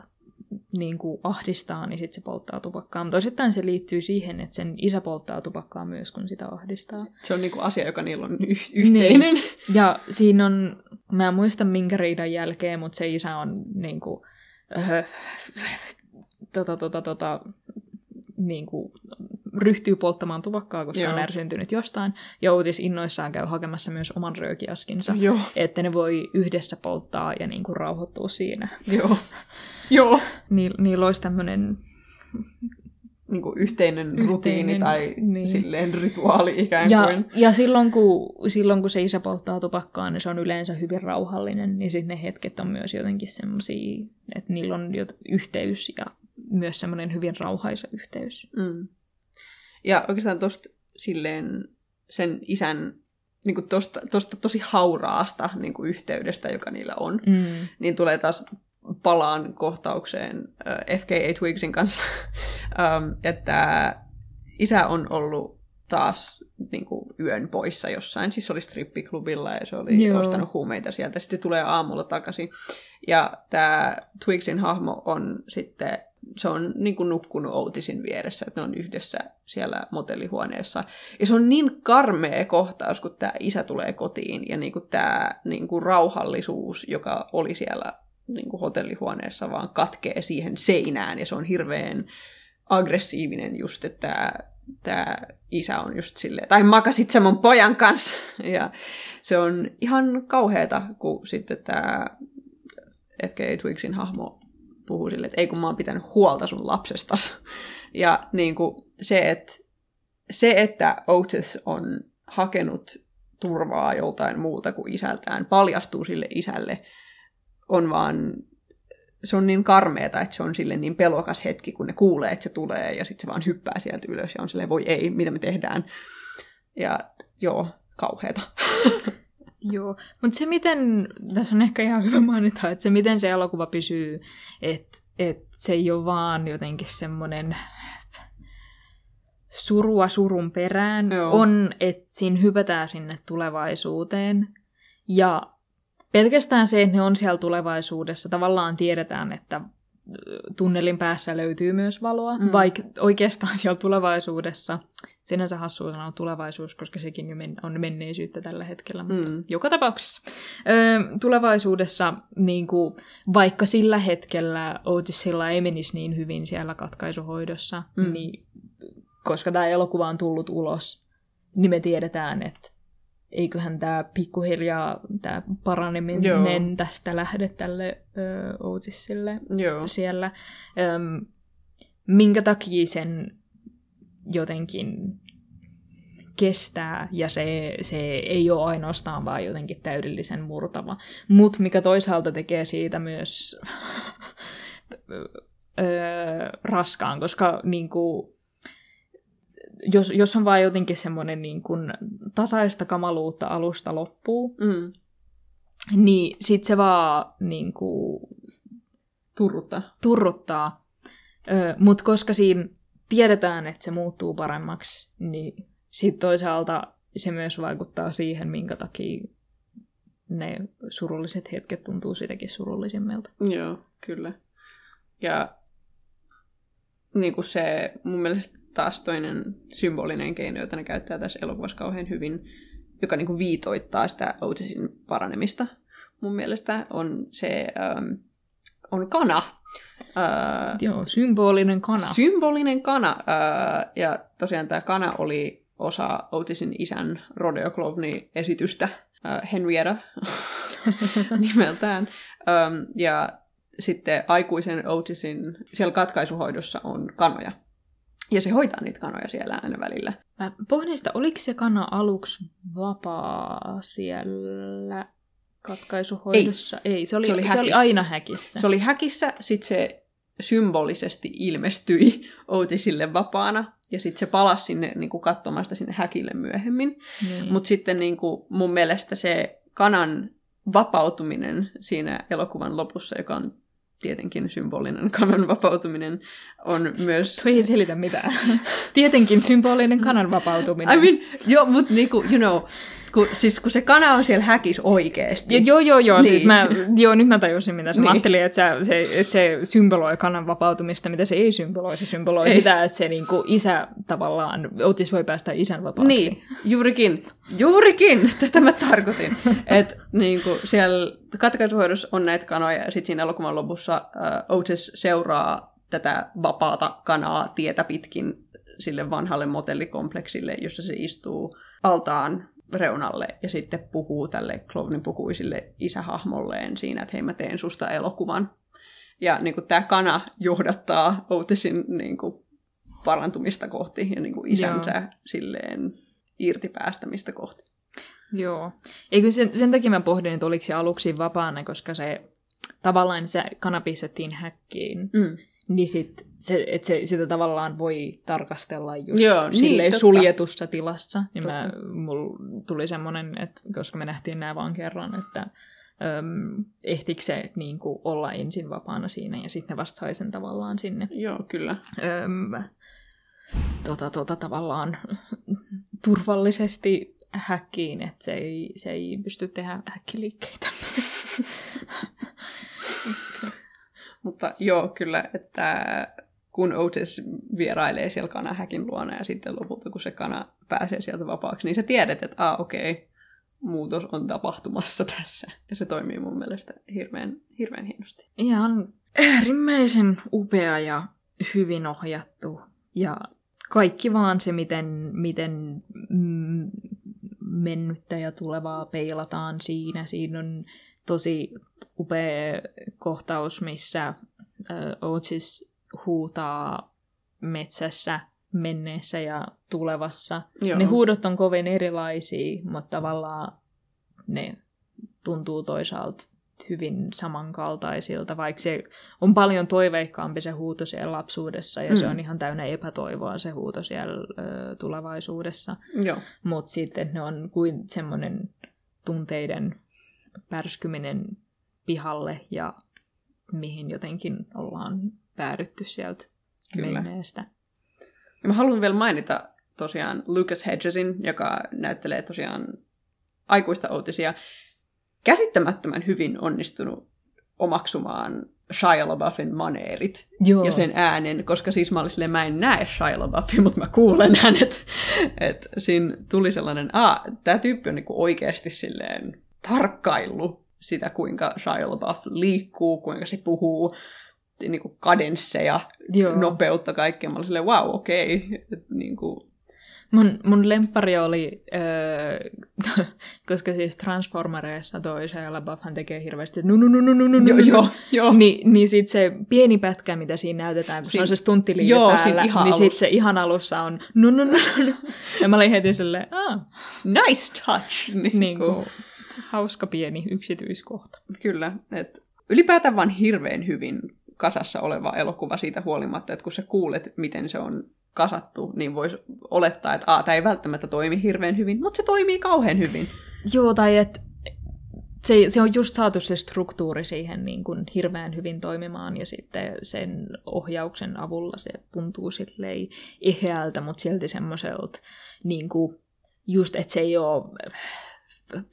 niin kuin ahdistaa, niin sitten se polttaa tupakkaa. Mutta osittain se liittyy siihen, että sen isä polttaa tupakkaa myös, kun sitä ahdistaa. Se on niinku asia, joka niillä on y- yhteinen. Niin. Ja siinä on, mä en muista minkä riidan jälkeen, mutta se isä on niin kuin, öö, tota, tota, tota, niin kuin, ryhtyy polttamaan tupakkaa, koska Joo. on ärsyntynyt jostain. Ja Outis innoissaan käy hakemassa myös oman röökiaskinsa, Joo. että ne voi yhdessä polttaa ja niin kuin, rauhoittua siinä. Joo. Joo. Ni, niillä olisi tämmöinen Niinku yhteinen, Yhteinen, rutiini tai niin. niin. silleen rituaali ikään Ja, kuin. ja silloin, kun, silloin, kun se isä polttaa tupakkaa, niin se on yleensä hyvin rauhallinen, niin sitten ne hetket on myös jotenkin semmoisia, että niillä on jot- yhteys ja myös semmoinen hyvin rauhaisa yhteys. Mm. Ja oikeastaan tosta silleen sen isän niinku tosta, tosta tosi hauraasta niinku yhteydestä, joka niillä on, Mm. niin tulee taas palaan kohtaukseen FKA Twigsin kanssa, että isä on ollut taas niin kuin, yön poissa jossain, siis se oli strippiklubilla ja se oli. Joo. ostanut huumeita sieltä, sitten tulee aamulla takaisin. Ja tämä Twigsin hahmo on sitten, se on niin kuin nukkunut Outisin vieressä, että ne on yhdessä siellä motellihuoneessa. Ja se on niin karmea kohtaus, kun tämä isä tulee kotiin ja niin kuin tämä niin kuin rauhallisuus, joka oli siellä niin kuin hotellihuoneessa, vaan katkee siihen seinään ja se on hirveän aggressiivinen just, että tämä, isä on just silleen, tai makasit sä mun pojan kanssa. Ja se on ihan kauheata, kun sitten tämä FK Twigsin hahmo puhuu silleen, että ei kun mä oon pitänyt huolta sun lapsestas. Ja niin kuin se, että se, että Otis on hakenut turvaa joltain muuta kuin isältään, paljastuu sille isälle, on vaan, se on niin karmeeta, että se on sille niin pelokas hetki, kun ne kuulee, että se tulee, ja sitten se vaan hyppää sieltä ylös, ja on silleen, voi ei, mitä me tehdään. Ja joo, kauheeta. Joo, mutta se miten, tässä on ehkä ihan hyvä mainita, että se miten se elokuva pysyy, että et se ei ole vaan jotenkin semmoinen surua surun perään, Joo. on, että siinä hypätään sinne tulevaisuuteen. Ja pelkästään se, että ne on siellä tulevaisuudessa, tavallaan tiedetään, että tunnelin päässä löytyy myös valoa, mm. vaikka oikeastaan siellä tulevaisuudessa, sinänsä hassu sanoa tulevaisuus, koska sekin on menneisyyttä tällä hetkellä, mutta mm. joka tapauksessa. Ö, tulevaisuudessa, niin kuin, vaikka sillä hetkellä Otisilla ei menisi niin hyvin siellä katkaisuhoidossa, mm. niin koska tämä elokuva on tullut ulos, niin me tiedetään, että eiköhän tämä pikkuhiljaa tämä paraneminen Joo. tästä lähde tälle ö, Otisille Joo. siellä. Öm, minkä takia sen jotenkin kestää ja se, se ei ole ainoastaan vaan jotenkin täydellisen murtava. Mutta mikä toisaalta tekee siitä myös öö, raskaan, koska niin kuin, jos, jos on vaan jotenkin semmoinen niin kuin tasaista kamaluutta alusta loppuu, mm. niin sit se vaan niin kuin, turruttaa. turruttaa. Mutta koska siinä tiedetään, että se muuttuu paremmaksi, niin sitten toisaalta se myös vaikuttaa siihen, minkä takia ne surulliset hetket tuntuu sitäkin surullisimmilta. Joo, kyllä. Ja niin kuin se mun mielestä taas toinen symbolinen keino, jota ne käyttää tässä elokuvassa kauhean hyvin, joka niin kuin viitoittaa sitä Otisin paranemista mun mielestä, on se ähm, on kana. Äh, Joo, symbolinen kana. Symbolinen kana. Äh, ja tosiaan tämä kana oli osa Otisin isän Rodeo Clovny-esitystä, äh, Henrietta nimeltään. Ähm, ja sitten aikuisen Otisin siellä katkaisuhoidossa on kanoja. Ja se hoitaa niitä kanoja siellä aina välillä. Mä pohdin sitä, oliko se kana aluksi vapaa siellä katkaisuhoidossa? Ei, Ei se, oli, se, oli se oli aina häkissä. Se oli häkissä, sitten se symbolisesti ilmestyi Otisille vapaana, ja sitten se palasi sinne niin kuin katsomasta sinne häkille myöhemmin. Niin. Mutta sitten niin kuin, mun mielestä se kanan vapautuminen siinä elokuvan lopussa, joka on tietenkin symbolinen kanan vapautuminen on myös... Tuo ei selitä mitään. tietenkin symbolinen kanan vapautuminen. I mean, joo, mutta niinku, you know, kun, siis kun se kana on siellä häkis oikeesti. Ja, joo, joo, joo. Siis niin. Siis mä, joo, nyt mä tajusin, mitä sä niin. ajattelin, että se, että se symboloi kanan vapautumista, mitä se ei symboloi. Se symboloi ei. sitä, että se niinku isä tavallaan, Otis voi päästä isän vapaaksi. Niin, juurikin. Juurikin, tätä mä tarkoitin. että niinku, siellä katkaisuhoidossa on näitä kanoja, ja sitten siinä elokuvan lopussa uh, Otis seuraa tätä vapaata kanaa tietä pitkin sille vanhalle motellikompleksille, jossa se istuu altaan reunalle ja sitten puhuu tälle Klovnin pukuisille isähahmolleen siinä, että hei mä teen susta elokuvan. Ja niin kuin, tämä kana johdattaa Otisin niin kuin, parantumista kohti ja niin kuin, isänsä Joo. silleen irtipäästämistä kohti. Joo. Eikö sen, sen takia mä pohdin, että oliko se aluksi vapaana, koska se tavallaan se kana pistettiin häkkiin. Mm niin sit se, et se, sitä tavallaan voi tarkastella just Joo, niin, suljetussa tilassa. Niin mä, mulla tuli semmoinen, että koska me nähtiin nämä vaan kerran, että äm, ehtikö se niin kuin, olla ensin vapaana siinä ja sitten ne vasta sai sen tavallaan sinne. Joo, kyllä. Äm, tota, tota, tavallaan turvallisesti häkkiin, että se ei, se ei pysty tehdä häkkiliikkeitä. Mutta joo, kyllä, että kun Otis vierailee siellä kanahäkin luona ja sitten lopulta kun se kana pääsee sieltä vapaaksi, niin sä tiedät, että ah, okei, okay, muutos on tapahtumassa tässä. Ja se toimii mun mielestä hirveän, hirveän hienosti. Ihan äärimmäisen upea ja hyvin ohjattu. Ja kaikki vaan se, miten, miten mennyttä ja tulevaa peilataan siinä. Siinä on tosi upea kohtaus, missä Otis huutaa metsässä menneessä ja tulevassa. Joo. Ne huudot on kovin erilaisia, mutta tavallaan ne tuntuu toisaalta hyvin samankaltaisilta, vaikka se on paljon toiveikkaampi se huuto siellä lapsuudessa ja mm. se on ihan täynnä epätoivoa se huuto siellä ö, tulevaisuudessa. Mutta sitten ne on kuin semmoinen tunteiden pärskyminen pihalle ja mihin jotenkin ollaan päädytty sieltä Kyllä. menneestä. Ja mä haluan vielä mainita tosiaan Lucas Hedgesin, joka näyttelee tosiaan aikuista Otisia, käsittämättömän hyvin onnistunut omaksumaan Shia LaBeoufin maneerit Joo. ja sen äänen, koska siis mä olin silleen, mä en näe Shia LaBeoufia, mutta mä kuulen hänet. Et siinä tuli sellainen, a, tämä tyyppi on niinku oikeasti silleen tarkkailu sitä, kuinka Shia LaBeouf liikkuu, kuinka se puhuu, niinku kadensseja, Joo. nopeutta, kaikkea. Mä olin silleen, wow, okei. Okay. Niinku, Mun, mun lemppari oli, öö, koska siis Transformereissa toi Shia LaBeoufhan tekee hirveästi no no no no no no joo, no. joo. Niin, niin sit se pieni pätkä, mitä siinä näytetään, kun se on se stunttiliive joo, päällä, ihan niin sit se ihan alussa on no no no no no. Ja mä olin heti silleen, ah, nice touch! Niin, niin kuin, hauska pieni yksityiskohta. Kyllä. Et ylipäätään vaan hirveän hyvin kasassa oleva elokuva siitä huolimatta, että kun sä kuulet, miten se on kasattu, niin voisi olettaa, että tämä ei välttämättä toimi hirveän hyvin, mutta se toimii kauhean hyvin. Joo, tai että se, se on just saatu se struktuuri siihen niin kuin hirveän hyvin toimimaan ja sitten sen ohjauksen avulla se tuntuu silleen eheältä, mutta silti semmoiselta niin kuin just, että se ei ole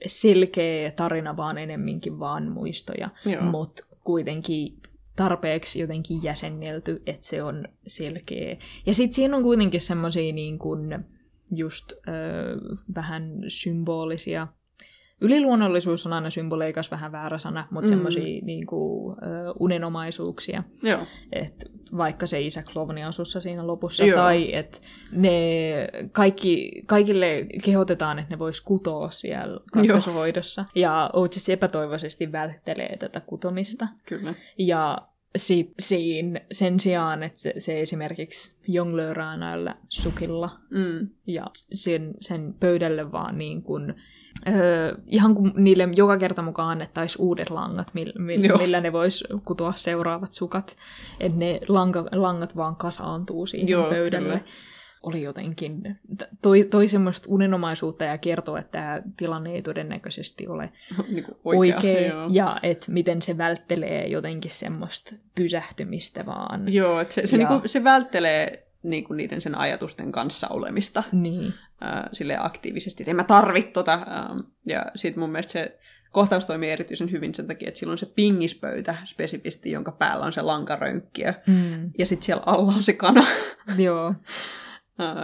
selkeä tarina, vaan enemminkin vaan muistoja, mutta kuitenkin tarpeeksi jotenkin jäsennelty, että se on selkeä. Ja sitten siinä on kuitenkin semmoisia niin kuin just ö, vähän symbolisia Yliluonnollisuus on aina symboleikas vähän väärä sana, mutta mm. semmoisia niin kuin, unenomaisuuksia. Joo. Et vaikka se isä Klovniasussa siinä lopussa, Joo. tai että ne kaikki, kaikille kehotetaan, että ne vois kutoa siellä katkaisuhoidossa. Ja Oates epätoivoisesti välttelee tätä kutomista. Kyllä. Ja sit siinä sen sijaan, että se, se esimerkiksi jonglööraa näillä sukilla Mm. ja sen, sen pöydälle vaan niin kuin, öö, ihan kuin niille joka kerta mukaan annettaisiin uudet langat, millä, Joo. millä ne vois kutoa seuraavat sukat. Että ne lanka, langat vaan kasaantuu siihen Joo, pöydälle. kyllä. Oli jotenkin, toi, toi semmoista unenomaisuutta ja kertoo, että tämä tilanne ei todennäköisesti ole niin oikea. oikea, Joo. ja että miten se välttelee jotenkin semmoista pysähtymistä vaan. Joo, että se, se, Ja- niinku, se välttelee niinku niiden sen ajatusten kanssa olemista Niin. ää, silleen aktiivisesti, että en mä tarvit tota. Ää, ja sitten mun mielestä se kohtaus toimii erityisen hyvin sen takia, että sillä on se pingispöytä spesifisti, jonka päällä on se lankarönkkiö. Mm. Ja sitten siellä alla on se kana. Joo.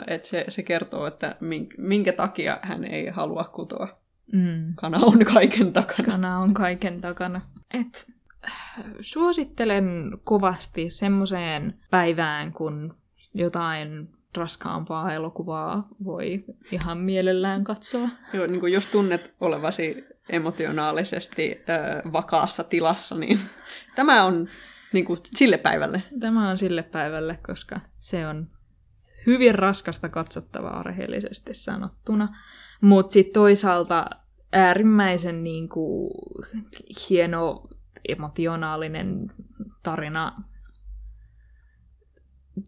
että se, se kertoo, että minkä, minkä takia hän ei halua kutoa. Mm. Kana on kaiken takana. Kana on kaiken takana. Et, äh, suosittelen kovasti semmoiseen päivään, kun jotain raskaampaa elokuvaa voi ihan mielellään katsoa. Joo, niin kuin jos tunnet olevasi emotionaalisesti ö, vakaassa tilassa, niin tämä on niin kuin sille päivälle. Tämä on sille päivälle, koska se on hyvin raskasta katsottavaa rehellisesti sanottuna. Mutta sitten toisaalta äärimmäisen niinku, hieno emotionaalinen tarina,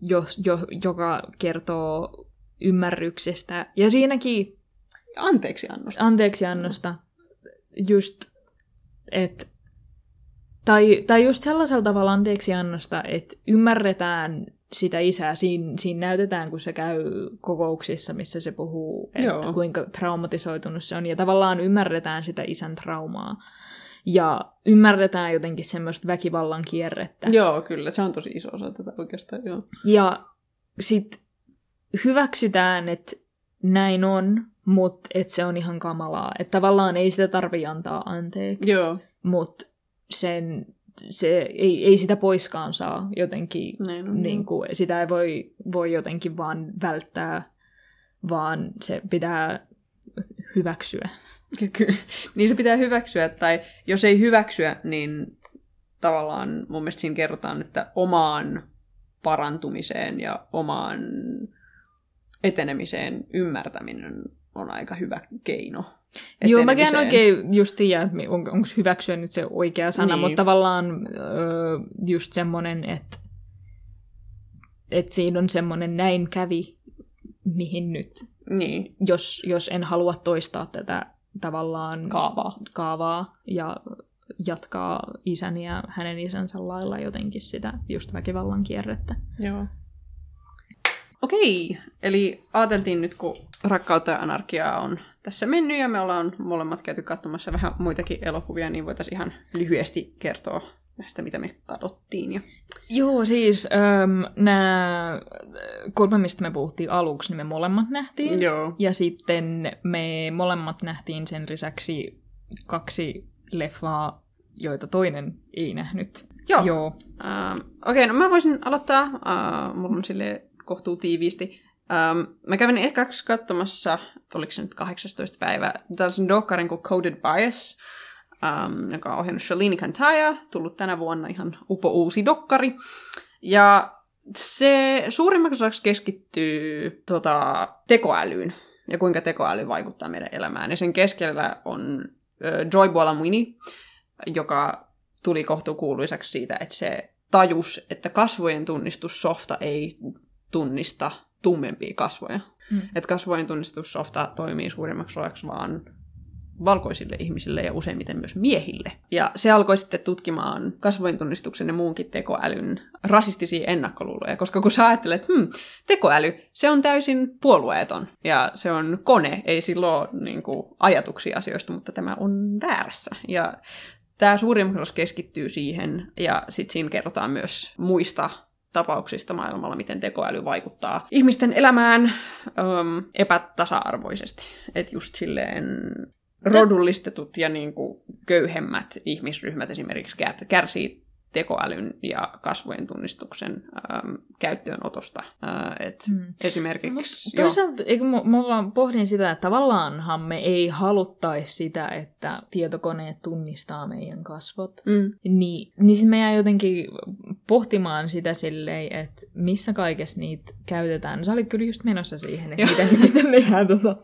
jo, jo, joka kertoo ymmärryksestä. Ja siinäkin Anteeksi annosta. anteeksiannosta just, että tai, tai just sellaisella tavalla anteeksiannosta, että ymmärretään sitä isää. Siinä, siinä näytetään, kun se käy kokouksissa, missä se puhuu, että Joo. kuinka traumatisoitunut se on. Ja tavallaan ymmärretään sitä isän traumaa. Ja ymmärretään jotenkin semmoista väkivallan kierrettä. Joo, kyllä, se on tosi iso osa tätä oikeastaan, joo. Ja sitten hyväksytään, että näin on, mutta että se on ihan kamalaa. Että tavallaan ei sitä tarvi antaa anteeksi, Joo, mutta sen, se ei, ei sitä poiskaan saa jotenkin, näin on. niin kuin, sitä ei voi, voi jotenkin vaan välttää, vaan se pitää hyväksyä. Niin se pitää hyväksyä, tai jos ei hyväksyä, niin tavallaan mun mielestä siinä kerrotaan, että omaan parantumiseen ja omaan etenemiseen ymmärtäminen on aika hyvä keino. Joo, mä en oikein just tiedä, on, onko hyväksyä nyt se oikea sana, Niin. mutta tavallaan öö, just semmoinen, että et siinä on semmoinen näin kävi, mihin nyt, Niin, jos, jos en halua toistaa tätä tavallaan kaavaa. kaavaa ja jatkaa isän ja hänen isänsä lailla jotenkin sitä just väkivallan kierrettä. Joo. Okei, eli ajateltiin nyt, kun Rakkautta ja anarkiaa on tässä mennyt ja me ollaan molemmat käyty katsomassa vähän muitakin elokuvia, niin voitaisiin ihan lyhyesti kertoa näistä, mitä me katsottiin. Ja... Joo, siis ähm, nämä kolme, mistä me puhuttiin aluksi, niin me molemmat nähtiin. Joo. Ja sitten me molemmat nähtiin sen lisäksi kaksi leffaa, joita toinen ei nähnyt. Joo. Joo. Ähm, Okei, no mä voisin aloittaa. Äh, mulla on sille kohtuu tiiviisti. Ähm, mä kävin ekaksi katsomassa, oliko se nyt 18. päivä, tällaisen dokkarin kuin Coded Bias, ähm, joka on ohjannut Shalini Kantaya, tullut tänä vuonna ihan upo uusi dokkari. Ja se suurimmaksi osaksi keskittyy tota, tekoälyyn ja kuinka tekoäly vaikuttaa meidän elämään. Ja sen keskellä on äh, Joy Buolamwini, joka tuli kohtuukuuluisaksi siitä, että se tajus, että kasvojen tunnistussofta ei tunnista tummempia kasvoja. Mm. Että kasvojen tunnistussofta toimii suurimmaksi osaksi vaan valkoisille ihmisille ja useimmiten myös miehille. Ja se alkoi sitten tutkimaan kasvojen tunnistuksen ja muunkin tekoälyn rasistisia ennakkoluuloja, koska kun sä ajattelet, että hmm, tekoäly, se on täysin puolueeton ja se on kone, ei silloin niin kuin, ajatuksia asioista, mutta tämä on väärässä. Ja tämä suurimmaksi osaksi keskittyy siihen, ja sitten siinä kerrotaan myös muista tapauksista maailmalla, miten tekoäly vaikuttaa ihmisten elämään äm, epätasa-arvoisesti. Että just silleen rodullistetut ja niin kuin köyhemmät ihmisryhmät esimerkiksi kär- kärsii tekoälyn ja kasvojen tunnistuksen äm, käyttöönotosta. Ää, et Mm. Esimerkiksi... joo. Toisaalta, eikö vaan pohdin sitä, että tavallaanhan me ei haluttaisi sitä, että tietokoneet tunnistaa meidän kasvot. Mm. Niin, niin sitten me jää jotenkin pohtimaan sitä silleen, että missä kaikessa niitä käytetään. Sä olit kyllä just menossa siihen, että miten, miten ne jää tota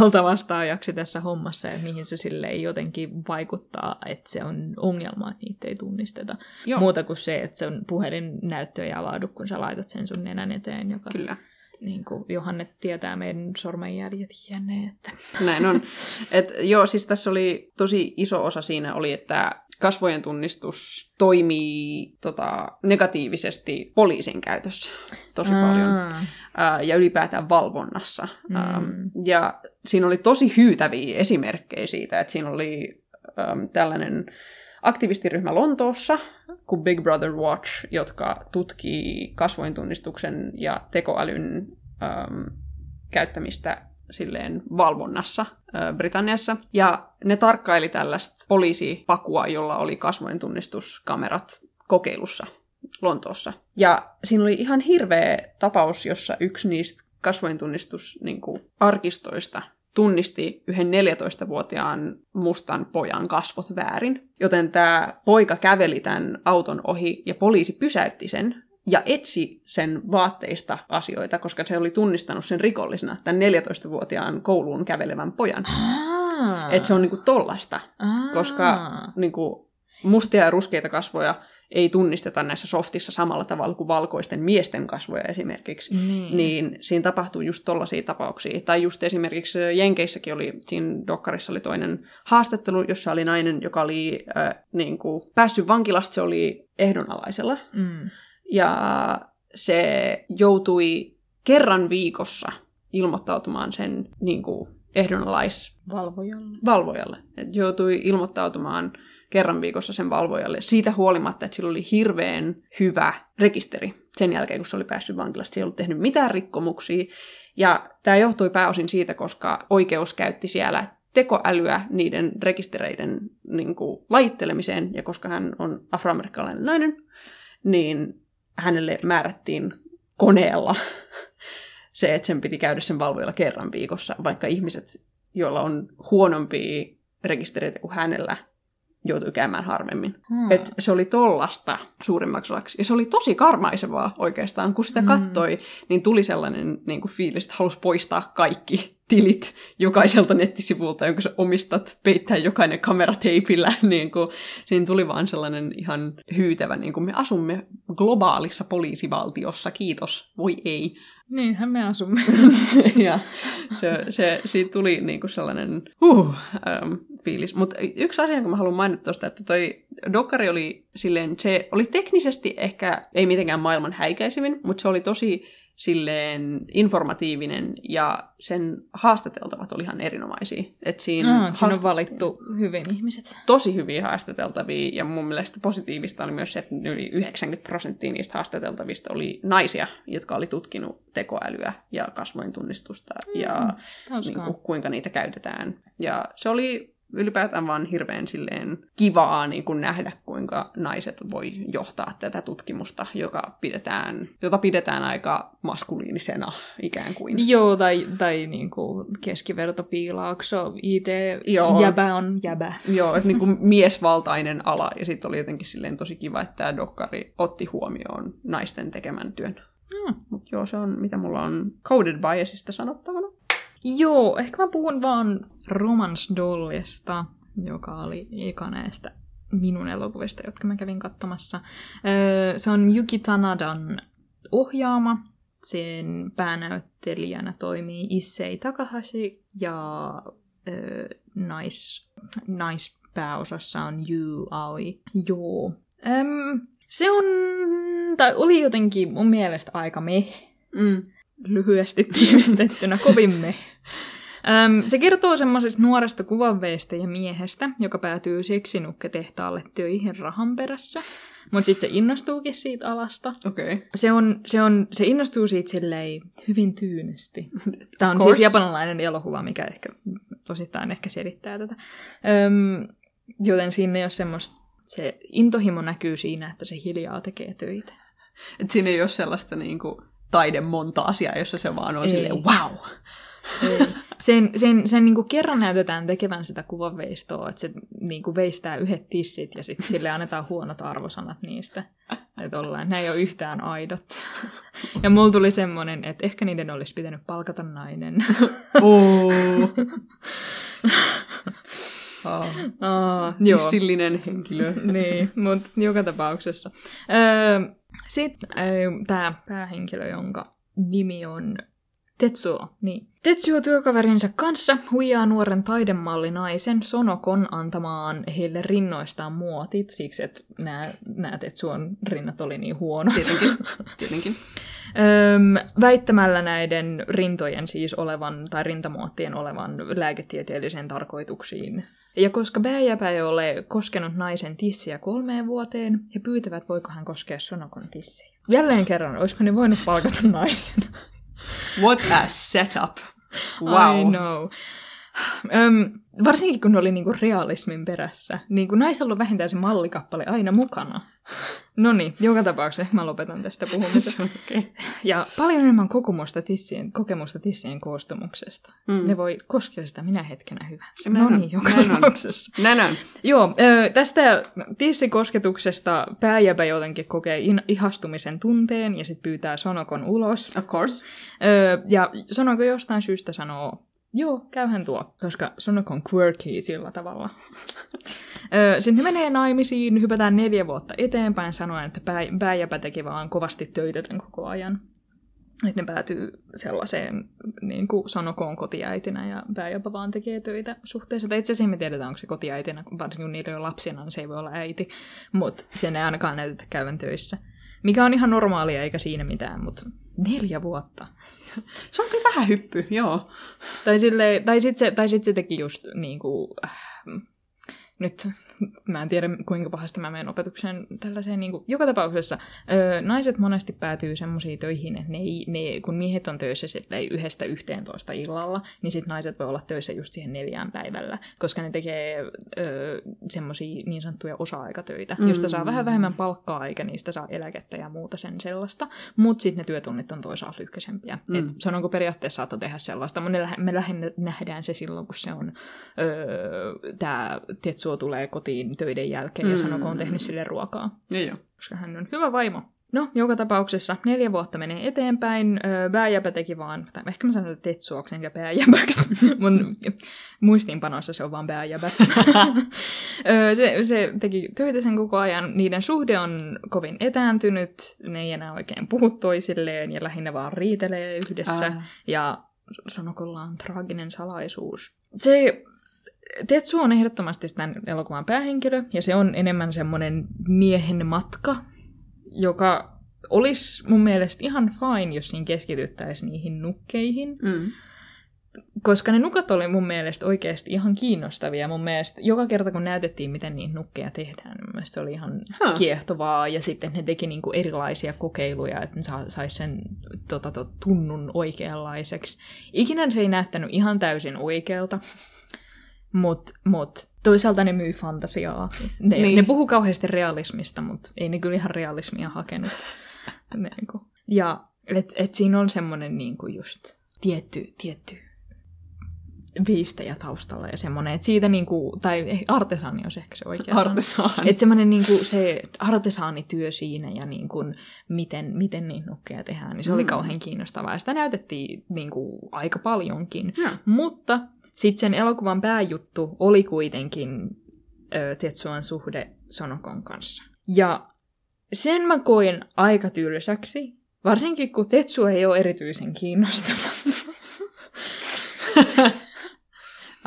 altavastaajaksi tässä hommassa ja mihin se silleen jotenkin vaikuttaa, että se on ongelma, että niitä ei tunnisteta. Joo. Muuta kuin se, että se on puhelinnäyttö ei avaudu, kun sä laitat sen sun nenän eteen, joka Kyllä. niin kuin Johanne tietää meidän sormenjäljet jänne, että Näin on. Et, joo, siis tässä oli tosi iso osa siinä oli, että kasvojen tunnistus toimii tota, negatiivisesti poliisin käytössä tosi paljon. Ää, ja ylipäätään valvonnassa. Mm. Ähm, ja siinä oli tosi hyytäviä esimerkkejä siitä, että siinä oli äm, tällainen aktivistiryhmä Lontoossa kuin Big Brother Watch, jotka tutkii kasvojen tunnistuksen ja tekoälyn äm, käyttämistä silleen valvonnassa ää, Britanniassa. Ja ne tarkkaili tällaista poliisipakua, jolla oli kasvojen tunnistuskamerat kokeilussa Lontoossa. Ja siinä oli ihan hirveä tapaus, jossa yksi niistä kasvojen tunnistus niin arkistoista tunnisti yhden 14-vuotiaan mustan pojan kasvot väärin. Joten tämä poika käveli tämän auton ohi ja poliisi pysäytti sen ja etsi sen vaatteista asioita, koska se oli tunnistanut sen rikollisena, tämän 14-vuotiaan kouluun kävelevän pojan. Että se on niinku tollasta, koska niinku, mustia ja ruskeita kasvoja ei tunnisteta näissä softissa samalla tavalla kuin valkoisten miesten kasvoja esimerkiksi. Niin. Niin siinä tapahtuu just tollaisia tapauksia. Tai just esimerkiksi Jenkeissäkin oli, siinä dokkarissa oli toinen haastattelu, jossa oli nainen, joka oli äh, niin kuin, päässyt vankilasta, se oli ehdonalaisella. Mm. Ja se joutui kerran viikossa ilmoittautumaan sen niin kuin, ehdonalais Valvojalle. valvojalle. Et joutui ilmoittautumaan kerran viikossa sen valvojalle. Siitä huolimatta, että sillä oli hirveän hyvä rekisteri sen jälkeen, kun se oli päässyt vankilasta. Se ei ollut tehnyt mitään rikkomuksia. Ja tämä johtui pääosin siitä, koska oikeus käytti siellä tekoälyä niiden rekistereiden niin kuin, lajittelemiseen. Ja koska hän on afroamerikkalainen nainen, niin hänelle määrättiin koneella se, että sen piti käydä sen valvojalla kerran viikossa, vaikka ihmiset, joilla on huonompia rekistereitä kuin hänellä, joutui käymään harvemmin. Hmm. Et se oli tollasta suurimmaksi osaksi. Ja se oli tosi karmaisevaa oikeastaan. Kun sitä kattoi, niin tuli sellainen niin kuin fiilis, että halusi poistaa kaikki tilit jokaiselta nettisivulta, jonka sä omistat, peittää jokainen kamerateipillä. Niin kuin, siinä tuli vaan sellainen ihan hyytävä, niin kuin me asumme globaalissa poliisivaltiossa, kiitos, voi ei. Niinhän me asumme. ja se, se, siitä tuli niinku sellainen uh, ähm, fiilis. Mutta yksi asia, jonka mä haluan mainita tuosta, että toi dokkari oli silleen, se oli teknisesti ehkä ei mitenkään maailman häikäisivin, mutta se oli tosi silleen informatiivinen ja sen haastateltavat oli ihan erinomaisia. Et siinä Ah, siinä on valittu hyvin ihmiset. tosi hyviä haastateltavia, ja mun mielestä positiivista oli myös se, että yli 90 prosenttia niistä haastateltavista oli naisia, jotka oli tutkinut tekoälyä ja kasvojen tunnistusta ja hauskaa. niin kuin, kuinka niitä käytetään. Ja se oli ylipäätään vaan hirveän silleen kivaa niin kuin nähdä, kuinka naiset voi johtaa tätä tutkimusta, joka pidetään, jota pidetään aika maskuliinisena ikään kuin. Joo, tai, tai niinku keskivertopiilaakso, Joo. IT-jäbä on jäbä. Joo, että niin kuin miesvaltainen ala, ja sitten oli jotenkin silleen tosi kiva, että tämä dokkari otti huomioon naisten tekemän työn. Mm. Mut joo, se on mitä mulla on Coded Biasista sanottavana. Joo, ehkä mä puhun vaan Romance Dollista, joka oli eka näistä minun elokuvista, jotka mä kävin katsomassa. Öö, se on Yuki Tanadan ohjaama. Sen päänäyttelijänä toimii Issei Takahashi ja öö, nais, naispääosassa on Yu Aoi. Joo. Se on, tai oli jotenkin mun mielestä aika meh Mm. Lyhyesti tiivistettynä, kovin me. Öm, se kertoo semmoisesta nuoresta kuvanveistäjä miehestä, joka päätyy seksinukke-tehtaalle töihin rahan perässä. Mutta sitten se innostuukin siitä alasta. Okay. Se, on, se, on, se innostuu siitä silleen hyvin tyynesti. Tämä on siis japanilainen elokuva, mikä ehkä osittain ehkä selittää tätä. Öm, joten siinä ei ole semmoista, se intohimo näkyy siinä, että se hiljaa tekee töitä. Et siinä ei ole sellaista niinku taide monta asiaa, jossa se vaan on Ei. silleen wow. Ei. Sen, sen, sen niin kerran näytetään tekevän sitä kuvanveistoa, että se niin veistää yhdet tissit ja sitten sille annetaan huonot arvosanat niistä. Että ollaan, nämä ei ole yhtään aidot. Ja mulla tuli semmoinen, että ehkä niiden olisi pitänyt palkata nainen. Oh. oh. Sillinen henkilö. niin, mutta joka tapauksessa. Öö, Sitten öö, tämä päähenkilö, jonka nimi on Tetsuo. Niin. Tetsuo työkaverinsa kanssa huijaa nuoren taidemallinaisen Sonokon antamaan heille rinnoistaan muotit, siksi että nämä, nämä Tetsuon rinnat oli niin huonot. Tietenkin. Tietenkin. Öm, väittämällä näiden rintojen siis olevan, tai rintamuottien olevan lääketieteelliseen tarkoituksiin. Ja koska Bääjäpä ei ole koskenut naisen tissiä kolmeen vuoteen, he pyytävät, voiko hän koskea Sonokon tissiä. Jälleen kerran, olisiko ne voinut palkata naisen? What a setup. Wow. I know. Öm, varsinkin kun ne oli niinku realismin perässä. Niinku naisella on vähintään se mallikappale aina mukana. No niin, joka tapauksessa mä lopetan tästä puhumista. okay. Ja paljon enemmän kokemusta tissien, kokemusta tissien koostumuksesta. Mm. Ne voi koskea sitä minä hetkenä hyvänsä. No on, niin, joka näin on. tapauksessa. Näin on. Joo, tästä tissikosketuksesta pääjäpä jotenkin kokee ihastumisen tunteen ja sitten pyytää Sonokon ulos. Of course. Ja Sonoko jostain syystä sanoo, joo, käyhän tuo, koska Sonoko on quirky sillä tavalla. Ö, Sitten ne menee naimisiin, hypätään neljä vuotta eteenpäin sanoen, että pää- pääjäpä teki vaan kovasti töitä tämän koko ajan. Että ne päätyy sellaiseen niin kuin Sonokoon kotiäitinä ja pääjäpä vaan tekee töitä suhteessa. Tai itse asiassa me tiedetään, onko se kotiäitinä, varsinkin niillä on lapsina, niin se ei voi olla äiti. Mutta sen ei ainakaan näytetä käyvän töissä. Mikä on ihan normaalia eikä siinä mitään, mutta neljä vuotta. Se on kyllä vähän hyppy, joo. Tai, sille, tai sitten se, tai sit se teki just niin kuin, äh, nyt mä en tiedä kuinka pahasti mä menen opetukseen tällaiseen. Niin kuin, joka tapauksessa ö, naiset monesti päätyy semmoisiin töihin, että ne, ne, kun miehet on töissä yhdestä yhteentoista illalla, niin sitten naiset voi olla töissä just siihen neljään päivällä, koska ne tekee semmoisia niin sanottuja osa-aikatöitä, mm. josta saa vähän vähemmän palkkaa, eikä niistä saa eläkettä ja muuta sen sellaista, mutta sitten ne työtunnit on toisaalta lyhkäisempiä. Mm. Et sanonko periaatteessa saattaa tehdä sellaista, mutta me, lähinnä nähdään se silloin, kun se on öö, tämä Tetsu Tetsuo tulee kotiin töiden jälkeen ja sanoo, kun on tehnyt sille ruokaa. Joo, joo. Koska hän on hyvä vaimo. No, joka tapauksessa neljä vuotta menee eteenpäin. Pääjäpä teki vaan, tai ehkä mä sanon, että Tetsuoksi enkä Pääjäpäksi. Mun muistiinpanoissa se on vaan Pääjäpä. se, se teki töitä sen koko ajan. Niiden suhde on kovin etääntynyt. Ne ei enää oikein puhu toisilleen ja lähinnä vaan riitelee yhdessä. Ah. Ja Sonokolla on traaginen salaisuus. Se Tetsu on ehdottomasti tämän elokuvan päähenkilö, ja se on enemmän semmoinen miehen matka, joka olisi mun mielestä ihan fine, jos siinä keskityttäisiin niihin nukkeihin. Mm. Koska ne nukat oli mun mielestä oikeasti ihan kiinnostavia. Mun mielestä joka kerta, kun näytettiin, miten niitä nukkeja tehdään, niin mun mielestä se oli ihan Huh. kiehtovaa. Ja sitten ne teki niinku erilaisia kokeiluja, että ne sa- sais sen tota, tota, tunnun oikeanlaiseksi. Ikinä se ei näyttänyt ihan täysin oikealta. Mut, mut toisaalta ne myy fantasiaa. Ne, Niin. ne puhuu kauheasti realismista, mutta ei ne kyllä ihan realismia hakenut. Niinku. Ja et, et siinä on semmoinen niinku just tietty, tietty viistejä taustalla ja semmoinen, että siitä niinku, tai eh, artesaani olisi ehkä se oikea. Artesaani. Että semmoinen niinku se artesaanityö siinä ja niinku, miten, miten niitä nukkeja tehdään, niin se mm. oli kauhean kiinnostavaa. Ja sitä näytettiin niinku, aika paljonkin. Joo. Mutta sitten sen elokuvan pääjuttu oli kuitenkin ö, Tetsuan suhde Sonokon kanssa. Ja sen mä koin aika tylsäksi, varsinkin kun Tetsuo ei ole erityisen kiinnostava.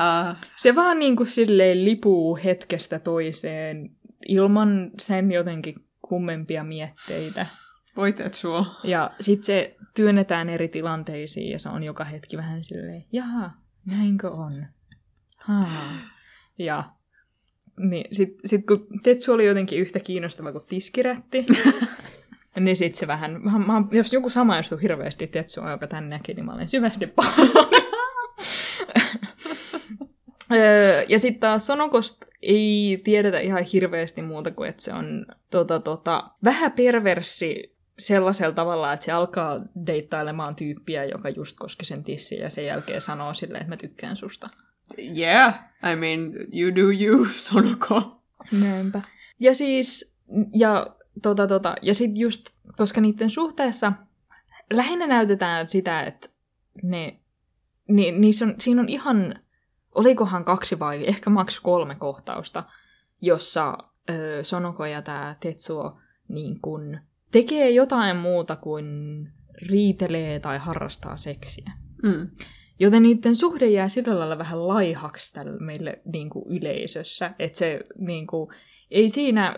Uh, Se vaan niin kuin silleen lipuu hetkestä toiseen ilman sen jotenkin kummempia mietteitä. voitet sua. Ja sitten se työnnetään eri tilanteisiin ja se on joka hetki vähän silleen, jaha, näinkö on? Haa. Ja niin sit, sit kun Tetsu oli jotenkin yhtä kiinnostava kuin tiskirätti, niin sit se vähän, mä, mä, jos joku samaistuu hirveästi Tetsua, joka tän näki, niin mä olen syvästi pahoillani. Ja sitten taas Sonokosta ei tiedetä ihan hirveästi muuta kuin, että se on tota, tota, vähän perverssi sellaisella tavalla, että se alkaa deittailemaan tyyppiä, joka just koski sen tissiä ja sen jälkeen sanoo silleen, että mä tykkään susta. Yeah, I mean, you do you, Sonoko. Näinpä. Ja siis, ja tota, tota, ja sit just, koska niiden suhteessa lähinnä näytetään sitä, että ne, ni, niissä on, siinä on ihan, olikohan kaksi vai ehkä maks kolme kohtausta, jossa ö, Sonoko ja tämä Tetsuo niin kun, tekee jotain muuta kuin riitelee tai harrastaa seksiä. Mm. Joten niiden suhde jää sillä lailla vähän laihaksi tällä meille niin kuin yleisössä. Että se niin kuin, ei siinä,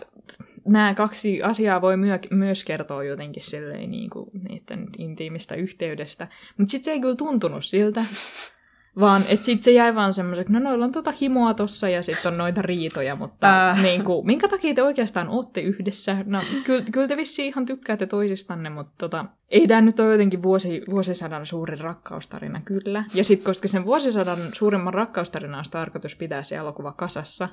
nämä kaksi asiaa voi myö, myös kertoa jotenkin silleen niin kuin niiden intiimistä yhteydestä. Mutta sitten se ei kyllä tuntunut siltä. Vaan että sitten se jäi vaan semmoiseksi, no noilla on tota himoa tossa ja sitten on noita riitoja, mutta Äh. niin kuin, minkä takia te oikeastaan ootte yhdessä? No kyllä, kyllä te vissiin ihan tykkäätte toisistanne, mutta tota, ei tämä nyt ole jotenkin vuosi, vuosisadan suurin rakkaustarina kyllä. Ja sitten koska sen vuosisadan suurimman rakkaustarina olisi tarkoitus pitää se elokuva kasassa,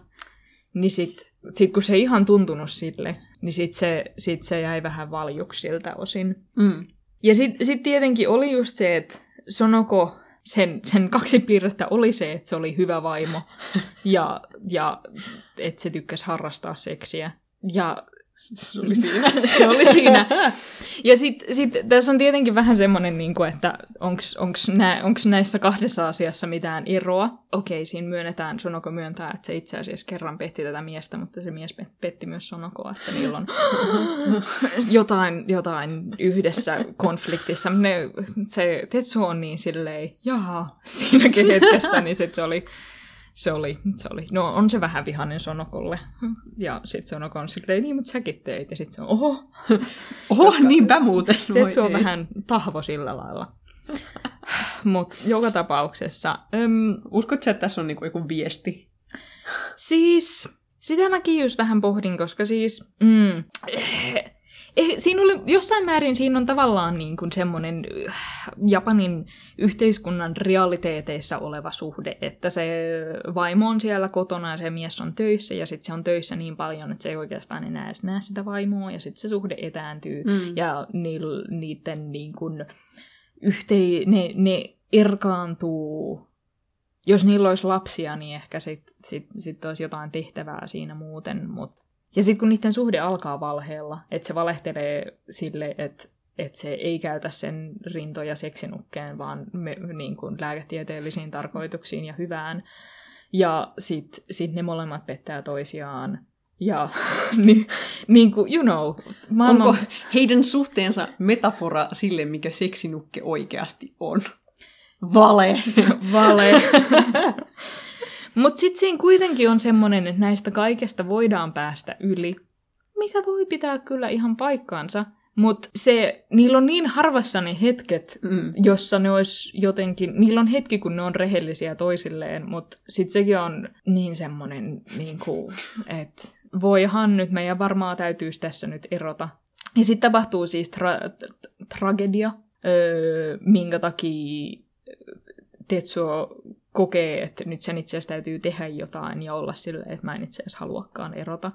niin sitten sit kun se ei ihan tuntunut sille, niin sitten se, sit se jäi vähän valjuksi siltä osin. Mm. Ja sitten sit tietenkin oli just se, että Sonoko, sen, sen kaksi piirrettä oli se, että se oli hyvä vaimo ja, ja että se tykkäsi harrastaa seksiä. Ja se oli siinä. se oli siinä. Ja sitten sit, tässä on tietenkin vähän semmoinen, niin kuin, että onko näissä kahdessa asiassa mitään eroa. Okei, siinä myönnetään, Sonoko myöntää, että se itse asiassa kerran petti tätä miestä, mutta se mies pet- petti myös Sonokoa, että niillä on jotain, jotain yhdessä konfliktissa. Ne, se Tetsu on niin silleen, jaha, siinäkin hetkessä, niin sit se oli, se oli, se oli, no on se vähän vihainen Sonokolle. Ja sit Sonoko on silleen, niin, mutta säkin teit. Ja sit se on, oho, Oho, Koska niinpä muuten. voi Tetsu on ei. vähän tahvo sillä lailla. Mutta joka tapauksessa, öm, Uskotko sä, että tässä on niinku joku viesti? Siis, sitä mäkin just vähän pohdin, koska siis, mm, siinä oli, jossain määrin siinä on tavallaan niin kuin semmoinen äh, Japanin yhteiskunnan realiteeteissa oleva suhde, että se vaimo on siellä kotona ja se mies on töissä ja sitten se on töissä niin paljon, että se ei oikeastaan enää edes näe sitä vaimoa ja sitten se suhde etääntyy Mm. ja niil, niiden niin kuin yhtei, ne, ne erkaantuu jos niillä olisi lapsia, niin ehkä sitten sit, sit olisi jotain tehtävää siinä muuten. Mut. Ja sitten kun niiden suhde alkaa valheella, että se valehtelee sille, että että se ei käytä sen rintoja seksinukkeen, vaan me, niin kuin lääketieteellisiin tarkoituksiin ja hyvään. Ja sitten sit ne molemmat pettää toisiaan. Ja niin, niin kuin, you know, maailman... Onko heidän suhteensa metafora sille, mikä seksinukke oikeasti on? Vale. Vale. Mutta sitten siinä kuitenkin on semmoinen, että näistä kaikesta voidaan päästä yli, mikä voi pitää kyllä ihan paikkaansa. Mutta se, niillä on niin harvassa ne hetket, mm. jossa ne olisi jotenkin, niillä on hetki, kun ne on rehellisiä toisilleen, mutta sitten sekin on niin semmoinen, niin että voihan nyt, meidän varmaan täytyisi tässä nyt erota. Ja sitten tapahtuu siis tra- tragedia, öö, minkä takia Tetsuo kokee, että nyt sen itse asiassa täytyy tehdä jotain ja olla silleen, että mä en itse asiassa haluakaan erota.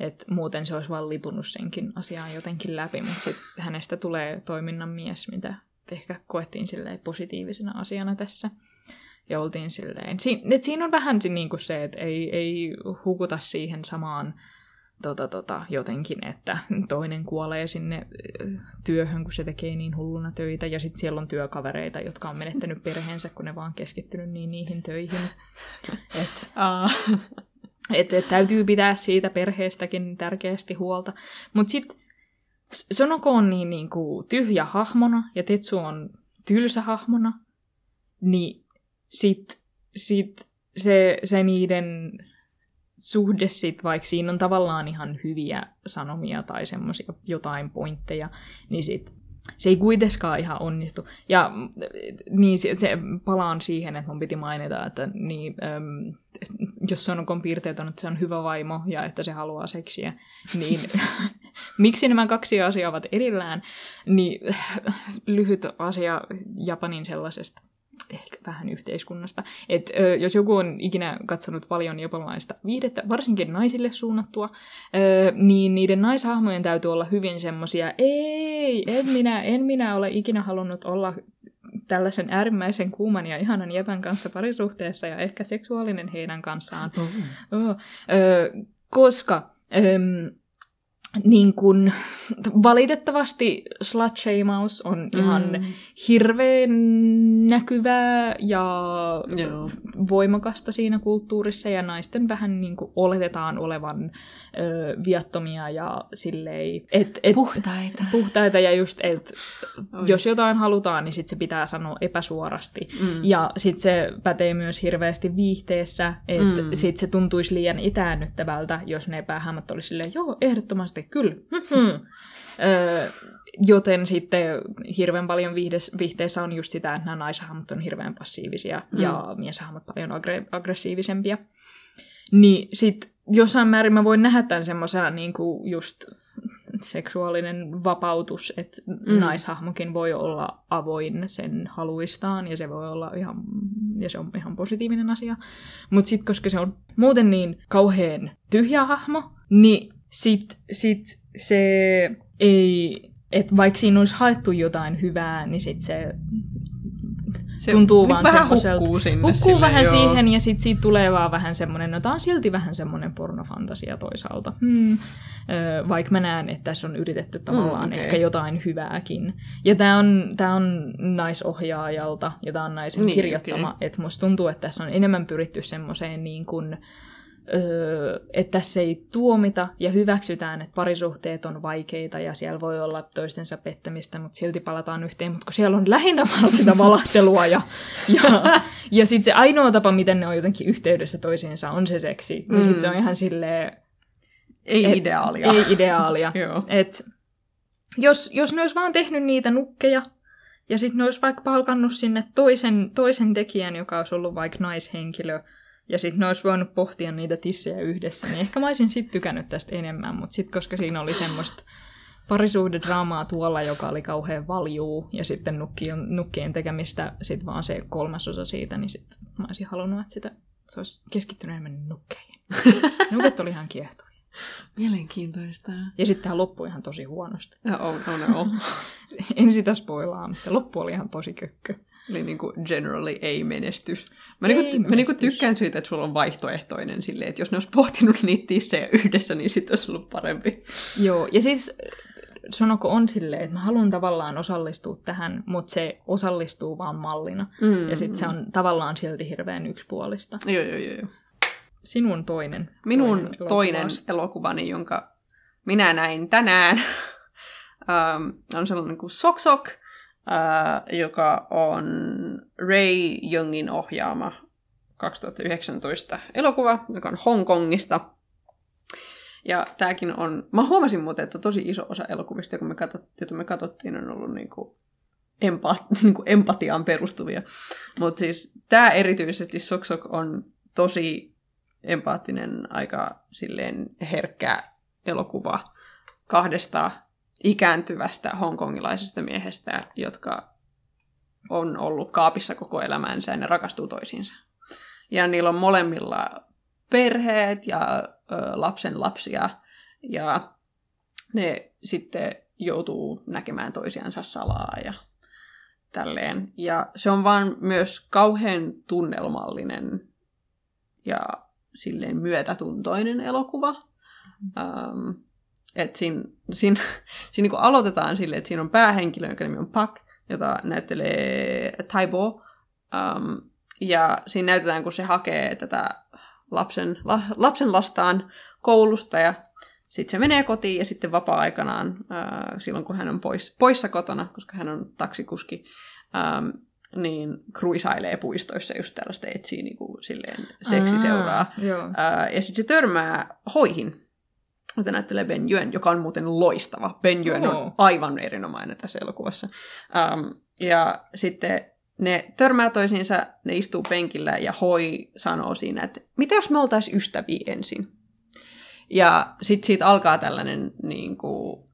Et muuten se olisi vaan lipunut senkin asiaan jotenkin läpi, mutta sitten hänestä tulee toiminnan mies, mitä ehkä koettiin silleen positiivisena asiana tässä. Ja oltiin silleen, si- et siinä on vähän niin kuin se, että ei, ei hukuta siihen samaan tota, tota, jotenkin, että toinen kuolee sinne työhön, kun se tekee niin hulluna töitä, ja sitten siellä on työkavereita, jotka on menettänyt perheensä, kun ne vaan keskittynyt niin niihin töihin. Et, uh, et, et täytyy pitää siitä perheestäkin tärkeästi huolta. Mutta sitten Sonoko on niin, niin kuin tyhjä hahmona, ja Tetsu on tylsä hahmona, niin sit, sit se, se niiden suhde sit, vaikka siinä on tavallaan ihan hyviä sanomia tai semmoisia jotain pointteja, niin sit se ei kuitenkaan ihan onnistu. Ja niin se, se palaan siihen, että mun piti mainita, että niin, äm, jos on piirteet on, että se on hyvä vaimo ja että se haluaa seksiä, niin miksi nämä kaksi asiaa ovat erillään, niin lyhyt asia Japanin sellaisesta ehkä vähän yhteiskunnasta. Et, ö, jos joku on ikinä katsonut paljon japanilaista viihdettä, varsinkin naisille suunnattua, ö, niin niiden naishahmojen täytyy olla hyvin semmosia, ei, en minä, en minä ole ikinä halunnut olla tällaisen äärimmäisen kuuman ja ihanan jäpän kanssa parisuhteessa ja ehkä seksuaalinen heidän kanssaan. Mm-hmm. Oh, ö, koska... Ö, niin kun, valitettavasti slut on ihan mm. hirveän näkyvää ja Joo. voimakasta siinä kulttuurissa ja naisten vähän niin kuin oletetaan olevan ö, viattomia ja silleen... Et, et, puhtaita. Puhtaita ja just, että jos jotain halutaan, niin sit se pitää sanoa epäsuorasti. Mm. Ja sitten se pätee myös hirveästi viihteessä, että mm. sit se tuntuisi liian etäännyttävältä, jos ne päähämät olisi silleen, joo, ehdottomasti, kyllä. ö, joten sitten hirveän paljon viihteessä on just sitä, että nämä naishahmot on hirveän passiivisia mm. ja mieshahmot paljon aggre- aggressiivisempia. Niin sit jossain määrin mä voin nähdä tämän semmoisena niin just seksuaalinen vapautus, että mm. naishahmokin voi olla avoin sen haluistaan ja se voi olla ihan, ja se on ihan positiivinen asia. Mutta sitten koska se on muuten niin kauhean tyhjä hahmo, niin sit, sit se ei, että vaikka siinä olisi haettu jotain hyvää, niin sit se se tuntuu niin vaan vähän hukkuu sinne. Hukkuu sille, vähän joo. siihen ja sitten siitä tulee vaan vähän semmoinen, no tämä on silti vähän semmoinen pornofantasia toisaalta. Hmm. vaikka mä näen, että tässä on yritetty tavallaan mm, okay. ehkä jotain hyvääkin. Ja tämä on, tää on naisohjaajalta ja tämä on naisen niin, kirjoittama, okay. että musta tuntuu, että tässä on enemmän pyritty semmoiseen niin kuin, öö, että tässä ei tuomita ja hyväksytään, että parisuhteet on vaikeita ja siellä voi olla toistensa pettämistä, mutta silti palataan yhteen, mutta kun siellä on lähinnä vaan sitä valahtelua ja, ja, ja sitten se ainoa tapa, miten ne on jotenkin yhteydessä toisiinsa, on se seksi, niin mm. sitten se on ihan silleen... Ei et, ideaalia. Ei ideaalia. et, jos, jos ne olisi vaan tehnyt niitä nukkeja, ja sitten ne olisi vaikka palkannut sinne toisen, toisen tekijän, joka olisi ollut vaikka naishenkilö, ja sitten ne olisi voinut pohtia niitä tissejä yhdessä, niin ehkä mä olisin sitten tykännyt tästä enemmän, mutta sitten koska siinä oli semmoista parisuhdedraamaa tuolla, joka oli kauhean valjuu, ja sitten nukkien, nukkien tekemistä sit vaan se kolmasosa siitä, niin sitten mä olisin halunnut, että sitä, se olisi keskittynyt enemmän nukkeihin. Nuket oli ihan kiehtovia. Mielenkiintoista. Ja sitten tämä loppui ihan tosi huonosti. Oh, no, no. en sitä spoilaa, mutta se loppu oli ihan tosi kökkö. Eli niin kuin generally ei menestys. Mä, ei niin kuin, mä niin kuin tykkään siitä, että sulla on vaihtoehtoinen silleen, että jos ne olisi pohtinut niitä tissejä yhdessä, niin sitten olisi ollut parempi. Joo, ja siis Sonoko on silleen, että mä haluan tavallaan osallistua tähän, mutta se osallistuu vaan mallina. Mm, ja sitten se on tavallaan silti hirveän yksipuolista. Joo, joo, joo. joo. Sinun toinen. Minun toinen, toinen elokuvani, jonka minä näin tänään, um, on sellainen kuin Sok Sok, joka on Ray Youngin ohjaama 2019 elokuva, joka on Hongkongista. Ja tämäkin on, mä huomasin muuten, että tosi iso osa elokuvista, kun me katsot, jota me katsottiin, on ollut niin kuin empa, niin kuin empatiaan perustuvia. Mutta siis tämä erityisesti Sok Sok on tosi empaattinen, aika silleen herkkä elokuva kahdesta ikääntyvästä hongkongilaisesta miehestä, jotka on ollut kaapissa koko elämänsä ja ne rakastuu toisiinsa. Ja niillä on molemmilla perheet ja ö, lapsen lapsia ja ne sitten joutuu näkemään toisiansa salaa ja tälleen. Ja se on vaan myös kauhean tunnelmallinen ja silleen myötätuntoinen elokuva. Um, et siinä, siinä, siinä niin aloitetaan silleen, että siinä on päähenkilö, jonka nimi on Pak, jota näyttelee Taibo. Um, ja siinä näytetään, kun se hakee tätä lapsen, la, lapsen lastaan koulusta ja sitten se menee kotiin ja sitten vapaa-aikanaan, ää, silloin kun hän on pois, poissa kotona, koska hän on taksikuski, ää, niin kruisailee puistoissa just tällaista etsii niin kuin, silleen seksiseuraa. Ää, ja sitten se törmää hoihin, jota näyttelee Ben Yuen, joka on muuten loistava. Ben Yuen oh. on aivan erinomainen tässä elokuvassa. Ähm, ja sitten ne törmää toisiinsa, ne istuu penkillä ja Hoi sanoo siinä, että mitä jos me oltaisiin ystäviä ensin? Ja sitten siitä alkaa tällainen niin kuin,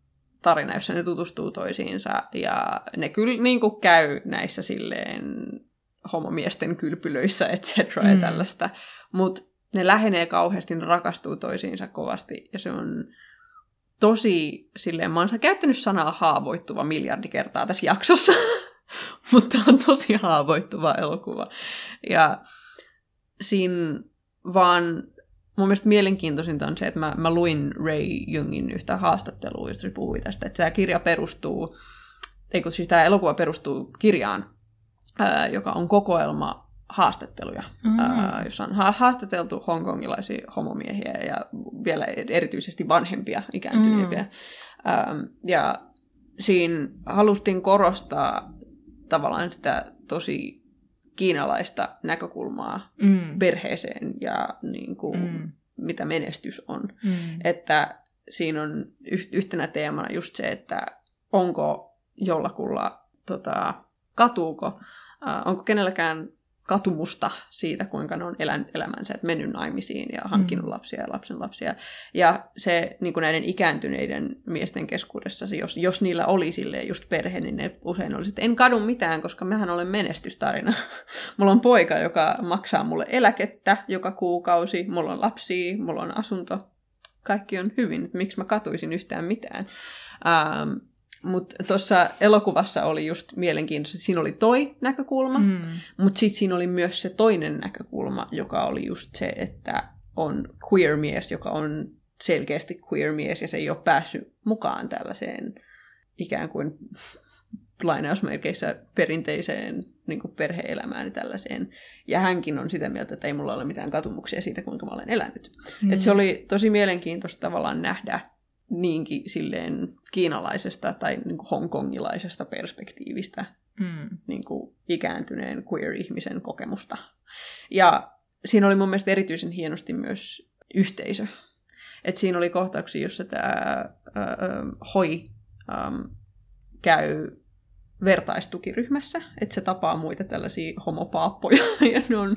tarina, jossa ne tutustuu toisiinsa ja ne kyllä niin kuin, käy näissä silleen homomiesten kylpylöissä, et cetera, mm. ja tällaista. Mutta ne lähenee kauheasti, ne rakastuu toisiinsa kovasti ja se on tosi silleen, mä oon käyttänyt sanaa haavoittuva miljardi kertaa tässä jaksossa, mutta on tosi haavoittuva elokuva. Ja siinä vaan mun mielestä mielenkiintoisinta on se, että mä, mä luin Ray Jungin yhtä haastattelua, josta se puhui tästä, että tämä kirja perustuu, ei kun siis tämä elokuva perustuu kirjaan, ää, joka on kokoelma haastatteluja, mm-hmm. ää, jossa on haastateltu hongkongilaisia homomiehiä ja vielä erityisesti vanhempia ikääntyneitä. Mm-hmm. ja siinä haluttiin korostaa tavallaan sitä tosi kiinalaista näkökulmaa mm. perheeseen ja niin kuin, mm. mitä menestys on. Mm. Että siinä on yhtenä teemana just se, että onko jollakulla, tota, katuuko, äh, onko kenelläkään katumusta siitä, kuinka ne on elän, elämänsä, että mennyt naimisiin ja hankkinut mm. lapsia ja lapsen lapsia. Ja se niin kuin näiden ikääntyneiden miesten keskuudessa, jos, jos niillä oli silleen just perhe, niin ne usein oli, että en kadu mitään, koska mehän olen menestystarina. mulla on poika, joka maksaa mulle eläkettä joka kuukausi, mulla on lapsia, mulla on asunto, kaikki on hyvin, että miksi mä katuisin yhtään mitään. Ähm, mutta tuossa elokuvassa oli just mielenkiintoista, siinä oli toi näkökulma, mm. mutta sitten siinä oli myös se toinen näkökulma, joka oli just se, että on queer-mies, joka on selkeästi queer-mies ja se ei ole päässyt mukaan tällaiseen ikään kuin lainausmerkeissä perinteiseen niin kuin perhe-elämään ja tällaiseen. Ja hänkin on sitä mieltä, että ei mulla ole mitään katumuksia siitä, kuinka mä olen elänyt. Mm. Et se oli tosi mielenkiintoista tavallaan nähdä niinkin silleen kiinalaisesta tai niin kuin hongkongilaisesta perspektiivistä mm. niin kuin ikääntyneen queer-ihmisen kokemusta. Ja siinä oli mun mielestä erityisen hienosti myös yhteisö. Et siinä oli kohtauksia, jossa tämä Hoi äm, käy vertaistukiryhmässä, että se tapaa muita tällaisia homopaappoja, ja ne on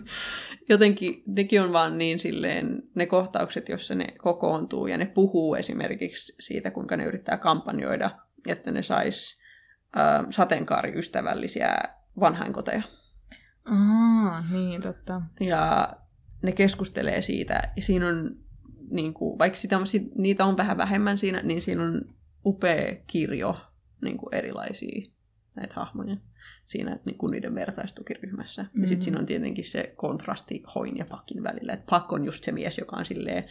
jotenkin, nekin on vaan niin silleen, ne kohtaukset, jossa ne kokoontuu, ja ne puhuu esimerkiksi siitä, kuinka ne yrittää kampanjoida, että ne sais äh, sateenkaariystävällisiä vanhainkoteja. Ah, niin, totta. Ja ne keskustelee siitä, ja siinä on, niin kuin, vaikka sitä, niitä on vähän vähemmän siinä, niin siinä on upea kirjo niin kuin erilaisia näitä hahmoja siinä niin kuin niiden vertaistukiryhmässä. Mm-hmm. Ja sitten siinä on tietenkin se kontrasti Hoin ja Pakin välillä. Että Pak on just se mies, joka on silleen,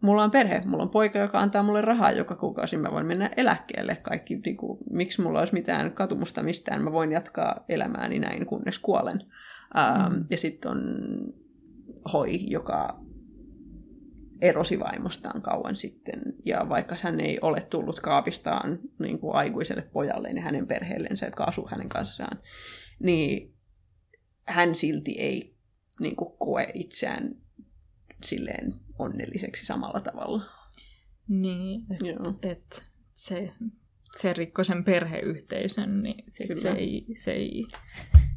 mulla on perhe, mulla on poika, joka antaa mulle rahaa joka kuukausi, mä voin mennä eläkkeelle. Kaikki, niin kuin, miksi mulla olisi mitään katumusta mistään, mä voin jatkaa elämääni näin, kunnes kuolen. Ähm, mm. Ja sitten on Hoi, joka erosi vaimostaan kauan sitten, ja vaikka hän ei ole tullut kaapistaan niin kuin aikuiselle pojalle ja hänen perheellensä, jotka asuu hänen kanssaan, niin hän silti ei niin kuin, koe itseään silleen onnelliseksi samalla tavalla. Niin, että et se, se rikkoi sen perheyhteisön, niin sit se ei, se ei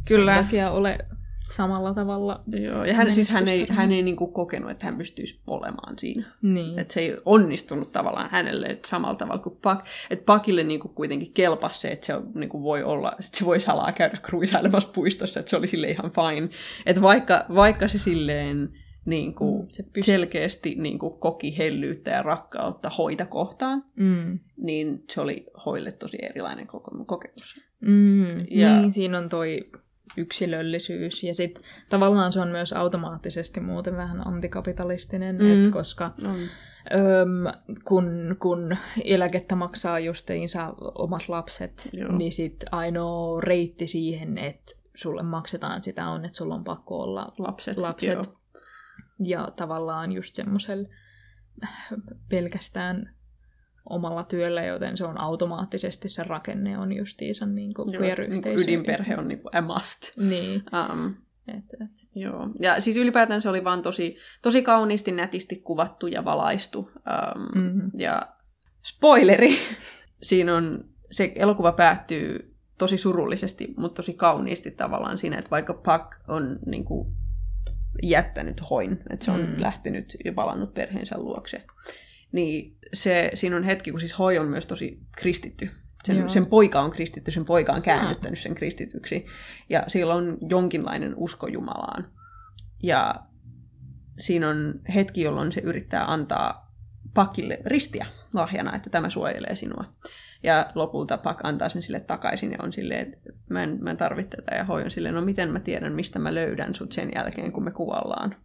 Kyllä. sen takia ole samalla tavalla. Joo, ja hän, siis hän ei, hän ei niinku kokenut, että hän pystyisi olemaan siinä. Niin. Että se ei onnistunut tavallaan hänelle että samalla tavalla kuin Pak. Että Pakille niinku kuitenkin kelpasi se, että se niinku voi olla, että se voi salaa käydä kruisailemassa puistossa, että se oli sille ihan fine. Että vaikka, vaikka se silleen niin kuin, mm, se selkeästi niin kuin, koki hellyyttä ja rakkautta hoita kohtaan, mm. niin se oli hoille tosi erilainen kokemus. Mm, ja, niin, siinä on toi yksilöllisyys. Ja sitten tavallaan se on myös automaattisesti muuten vähän antikapitalistinen, mm. et koska öm, kun, kun eläkettä maksaa justeinsa omat lapset, Joo. niin sitten ainoa reitti siihen, että sulle maksetaan sitä on, että sulla on pakko olla lapset. lapset. Ja tavallaan just semmoisella pelkästään omalla työllä, joten se on automaattisesti se rakenne on justiinsa niin kuin joo, niin ydinperhe on niin kuin a must. Niin. Um, et, et. Joo. Ja siis ylipäätään se oli vaan tosi, tosi kauniisti, nätisti kuvattu ja valaistu. Um, mm-hmm. Ja spoileri! Siinä on, se elokuva päättyy tosi surullisesti, mutta tosi kauniisti tavallaan siinä, että vaikka Puck on niin kuin, jättänyt hoin, että se on mm. lähtenyt ja palannut perheensä luokse, niin se, siinä on hetki, kun siis Hoi on myös tosi kristitty. Sen, sen poika on kristitty, sen poika on käännyttänyt sen kristityksi. Ja sillä on jonkinlainen usko Jumalaan. Ja siinä on hetki, jolloin se yrittää antaa pakille ristiä lahjana, että tämä suojelee sinua. Ja lopulta Pak antaa sen sille takaisin ja on silleen, että mä en, mä en tarvitse tätä. Ja Hoi on silleen, no miten mä tiedän, mistä mä löydän sut sen jälkeen, kun me kuollaan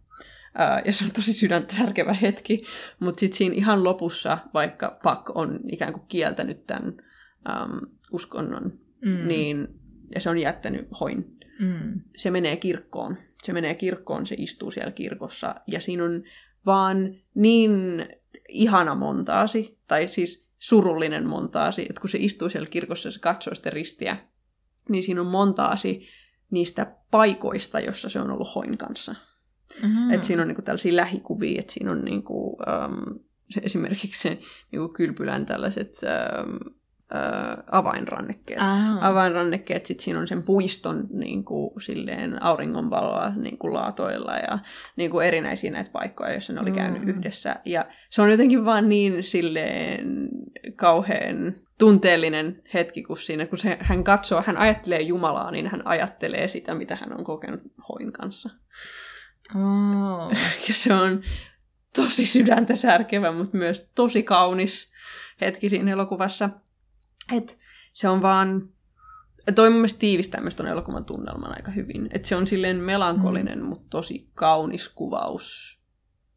ja se on tosi sydäntä särkevä hetki. Mutta sitten siinä ihan lopussa, vaikka Pak on ikään kuin kieltänyt tämän um, uskonnon, mm. niin, ja se on jättänyt hoin, mm. se menee kirkkoon. Se menee kirkkoon, se istuu siellä kirkossa, ja siinä on vaan niin ihana montaasi, tai siis surullinen montaasi, että kun se istuu siellä kirkossa ja se katsoo sitä ristiä, niin siinä on montaasi niistä paikoista, jossa se on ollut hoin kanssa. Mm-hmm. Että siinä on niinku tällaisia lähikuvia, että siinä on niinku, um, se, esimerkiksi se niinku kylpylän tällaiset um, uh, avainrannekkeet. Ah. Avainrannekkeet, sitten siinä on sen puiston niinku, silleen auringonvaloa niinku, laatoilla ja niinku, erinäisiä näitä paikkoja, joissa ne oli käynyt mm. yhdessä. Ja se on jotenkin vaan niin silleen kauhean tunteellinen hetki, kun siinä, kun se, hän katsoo, hän ajattelee Jumalaa, niin hän ajattelee sitä, mitä hän on kokenut Hoin kanssa. Oh. ja se on tosi sydäntä särkevä, mutta myös tosi kaunis hetki siinä elokuvassa. Et se on vaan... Toi mun mielestä tiivistää myös ton elokuvan tunnelman aika hyvin. Et se on silleen melankolinen, mm. mutta tosi kaunis kuvaus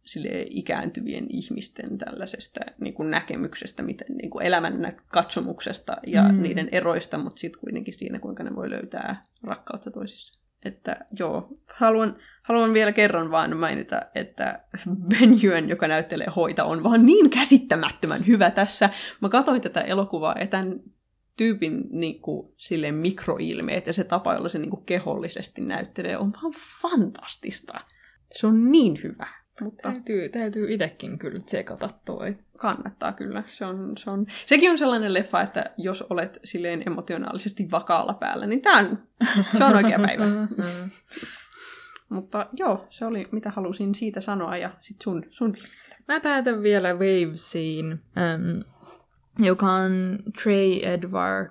sille ikääntyvien ihmisten tällaisesta niin kuin näkemyksestä, miten, niin kuin elämän katsomuksesta ja mm. niiden eroista, mutta sitten kuitenkin siinä, kuinka ne voi löytää rakkautta toisissa. Että joo, haluan, haluan vielä kerran vaan mainita, että Ben Yuen, joka näyttelee hoita, on vaan niin käsittämättömän hyvä tässä. Mä katsoin tätä elokuvaa ja tämän tyypin niin kuin, silleen mikroilmeet ja se tapa, jolla se niin kuin, kehollisesti näyttelee, on vaan fantastista. Se on niin hyvä. Mutta... Täytyy, täytyy itsekin kyllä tsekata toi. Kannattaa kyllä. Se on, se on... Sekin on sellainen leffa, että jos olet silleen emotionaalisesti vakaalla päällä, niin tämä on, se on oikea päivä. Mutta joo, se oli mitä halusin siitä sanoa ja sit sun, sun Mä päätän vielä Wavesiin, um, joka on Trey Edward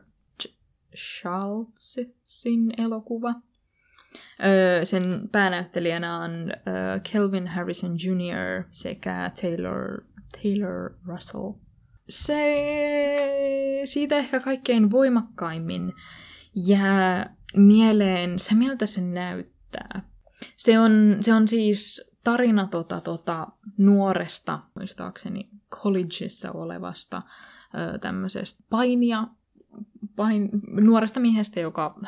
Schultzin elokuva. Sen päänäyttelijänä on Kelvin Harrison Jr. sekä Taylor, Taylor Russell. se siitä ehkä kaikkein voimakkaimmin jää mieleen se, miltä se näyttää. Se on, se on siis tarina tota, tota, nuoresta, muistaakseni collegeissa olevasta tämmöisestä painia, pain, nuoresta miehestä, joka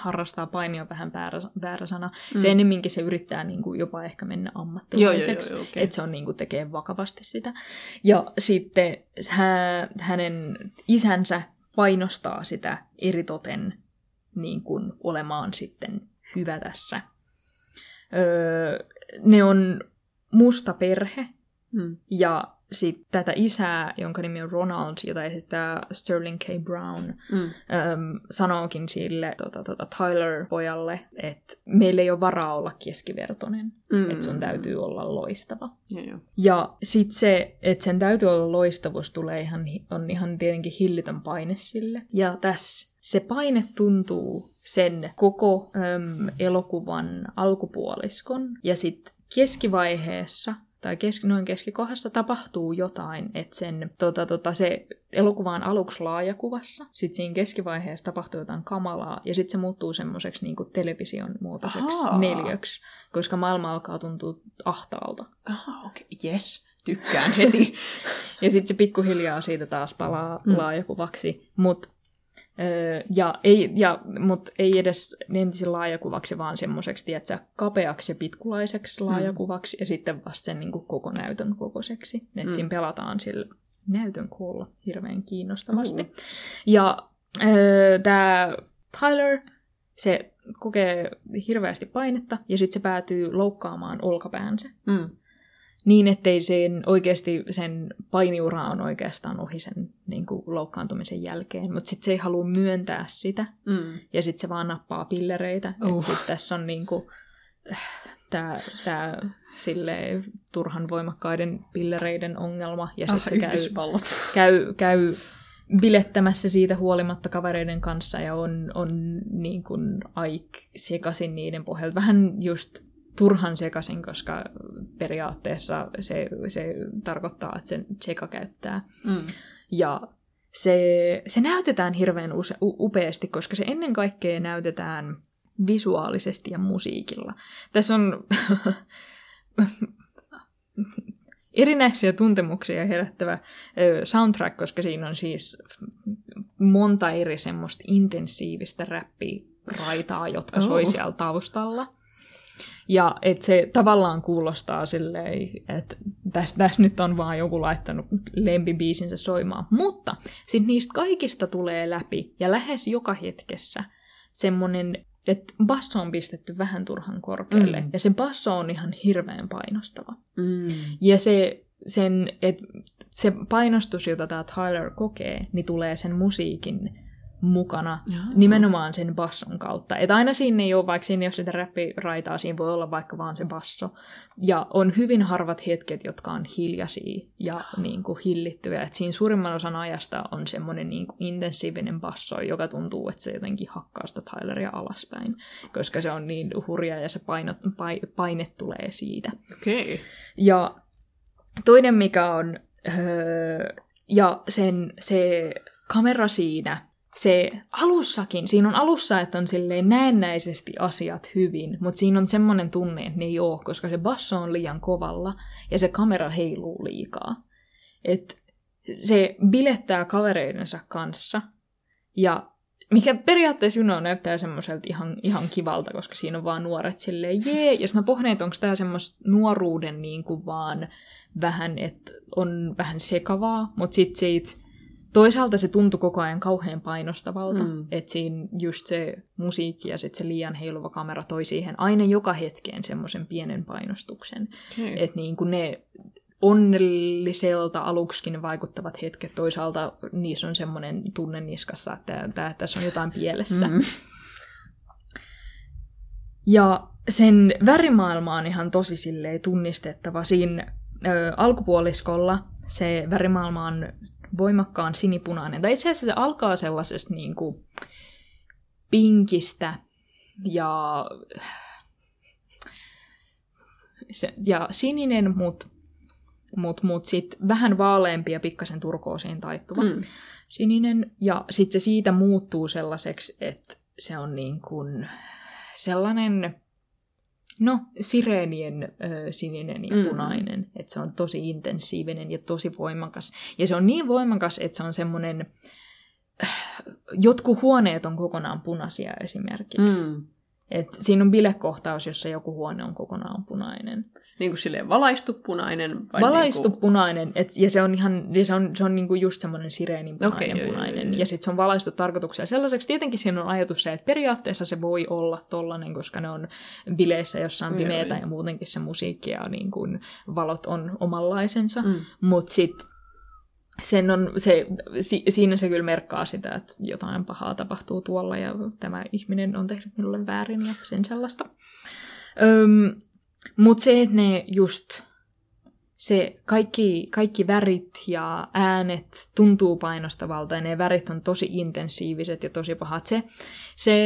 harrastaa painia vähän väärä, väärä sana. Mm. Se ennemminkin se yrittää niin kuin jopa ehkä mennä ammattilaiseksi, joo, joo, joo, okay. että se on niin kuin tekee vakavasti sitä. Ja sitten hä, hänen isänsä painostaa sitä eritoten niin kuin olemaan sitten hyvä tässä. Öö, ne on musta perhe, mm. ja sitten tätä isää, jonka nimi on Ronald, jota esittää Sterling K. Brown, mm. äm, sanookin sille tota, tota, Tyler-pojalle, että meillä ei ole varaa olla keskivertoinen, mm. että sun täytyy olla loistava. Ja, ja. ja sitten se, että sen täytyy olla loistavuus, tulee ihan, on ihan tietenkin hillitön paine sille. Ja tässä se paine tuntuu sen koko äm, elokuvan alkupuoliskon ja sitten keskivaiheessa tai keski, noin keskikohdassa tapahtuu jotain, että sen, tota, tota, se elokuva on aluksi laajakuvassa, sitten siinä keskivaiheessa tapahtuu jotain kamalaa, ja sitten se muuttuu semmoiseksi niin television muotoiseksi Ahaa. neljöksi, koska maailma alkaa tuntua ahtaalta. Aha, okei, okay. yes, tykkään heti. ja sitten se pikkuhiljaa siitä taas palaa mm. laajakuvaksi, mutta Öö, ja ei, ja, mutta ei edes entisen laajakuvaksi, vaan semmoiseksi, kapeaksi ja pitkulaiseksi mm. laajakuvaksi, mm. ja sitten vasta sen niin kuin, koko näytön kokoiseksi. Että mm. siinä pelataan sillä näytön koolla hirveän kiinnostavasti. Mm. Ja öö, tämä Tyler, se kokee hirveästi painetta, ja sitten se päätyy loukkaamaan olkapäänsä. Mm niin, ettei sen oikeasti sen painiura on oikeastaan ohi sen niin kuin, loukkaantumisen jälkeen. Mutta sitten se ei halua myöntää sitä, mm. ja sitten se vaan nappaa pillereitä. Uh. Sitten tässä on niin kuin, tämä tää, silleen, turhan voimakkaiden pillereiden ongelma, ja sitten ah, se käy, käy, käy bilettämässä siitä huolimatta kavereiden kanssa ja on, on niin kuin aik sekaisin niiden pohjalta. Vähän just turhan sekaisin, koska periaatteessa se, se tarkoittaa, että sen tseka käyttää. Mm. Ja se, se näytetään hirveän use, upeasti, koska se ennen kaikkea näytetään visuaalisesti ja musiikilla. Tässä on erinäisiä tuntemuksia herättävä soundtrack, koska siinä on siis monta eri semmoista intensiivistä räppiraitaa, jotka oh. soi siellä taustalla. Ja että se tavallaan kuulostaa silleen, että tässä täs nyt on vaan joku laittanut lempibiisinsä soimaan. Mutta sitten niistä kaikista tulee läpi ja lähes joka hetkessä semmoinen, että basso on pistetty vähän turhan korkealle. Mm. Ja se basso on ihan hirveän painostava. Mm. Ja se, sen, et, se painostus, jota tämä Tyler kokee, niin tulee sen musiikin mukana Jaa. nimenomaan sen basson kautta. Että aina siinä ei ole, vaikka siinä jos sitä räppiraitaa, siinä voi olla vaikka vaan se basso. Ja on hyvin harvat hetket, jotka on hiljaisia ja niin kuin hillittyviä. Että siinä suurimman osan ajasta on semmoinen niin kuin intensiivinen basso, joka tuntuu, että se jotenkin hakkaa sitä Tyleria alaspäin. Koska se on niin hurja ja se painot, paine tulee siitä. Okay. Ja toinen mikä on... Öö, ja sen, se kamera siinä se alussakin, siinä on alussa, että on silleen näennäisesti asiat hyvin, mutta siinä on semmoinen tunne, että ne ei ole, koska se basso on liian kovalla ja se kamera heiluu liikaa. Et se bilettää kavereidensa kanssa ja mikä periaatteessa Juno näyttää semmoiselta ihan, ihan kivalta, koska siinä on vaan nuoret silleen jee. Ja sitten mä pohdin, että onko tämä semmoista nuoruuden niin kuin vaan vähän, että on vähän sekavaa, mutta sitten siitä toisaalta se tuntui koko ajan kauhean painostavalta, mm. että siinä just se musiikki ja sitten se liian heiluva kamera toi siihen aina joka hetkeen semmoisen pienen painostuksen. Okay. Että niin kuin ne onnelliselta aluksikin vaikuttavat hetket, toisaalta niissä on semmoinen tunne niskassa, että, että tässä on jotain pielessä. Mm. Ja sen värimaailma on ihan tosi silleen tunnistettava. Siinä ö, alkupuoliskolla se värimaailma on voimakkaan sinipunainen. Tai itse asiassa se alkaa sellaisesta niin kuin pinkistä ja, se, ja sininen, mutta mutta mut sitten vähän vaaleampi ja pikkasen turkoosiin taittuva Mm. sininen. Ja sitten se siitä muuttuu sellaiseksi, että se on niin kuin sellainen, no, sireenien ö, sininen ja Mm. punainen. Että se on tosi intensiivinen ja tosi voimakas. Ja se on niin voimakas, että se on semmoinen, jotkut huoneet on kokonaan punaisia esimerkiksi. Mm. Et siinä on bilekohtaus, jossa joku huone on kokonaan punainen. Niin kuin silleen valaistu punainen? Vai Valaistu Niin kuin... punainen, et, ja se on ihan, ja se on, se on niinku just semmoinen sireenin punainen, okay, joo, punainen. joo, joo. ja sitten se on valaistu tarkoituksella sellaiseksi. Tietenkin siinä on ajatus se, että periaatteessa se voi olla tollanen, koska ne on bileissä, jossa on Joo, pimeätä joo. ja muutenkin se musiikki ja niin kuin valot on omanlaisensa. Mm. Mutta sitten sen on, se, si, siinä se kyllä merkkaa sitä, että jotain pahaa tapahtuu tuolla ja tämä ihminen on tehnyt minulle väärin ja sen sellaista. Öm, Mutta se, että ne just se kaikki, kaikki värit ja äänet tuntuu painostavalta ja ne värit on tosi intensiiviset ja tosi pahat. Se, se,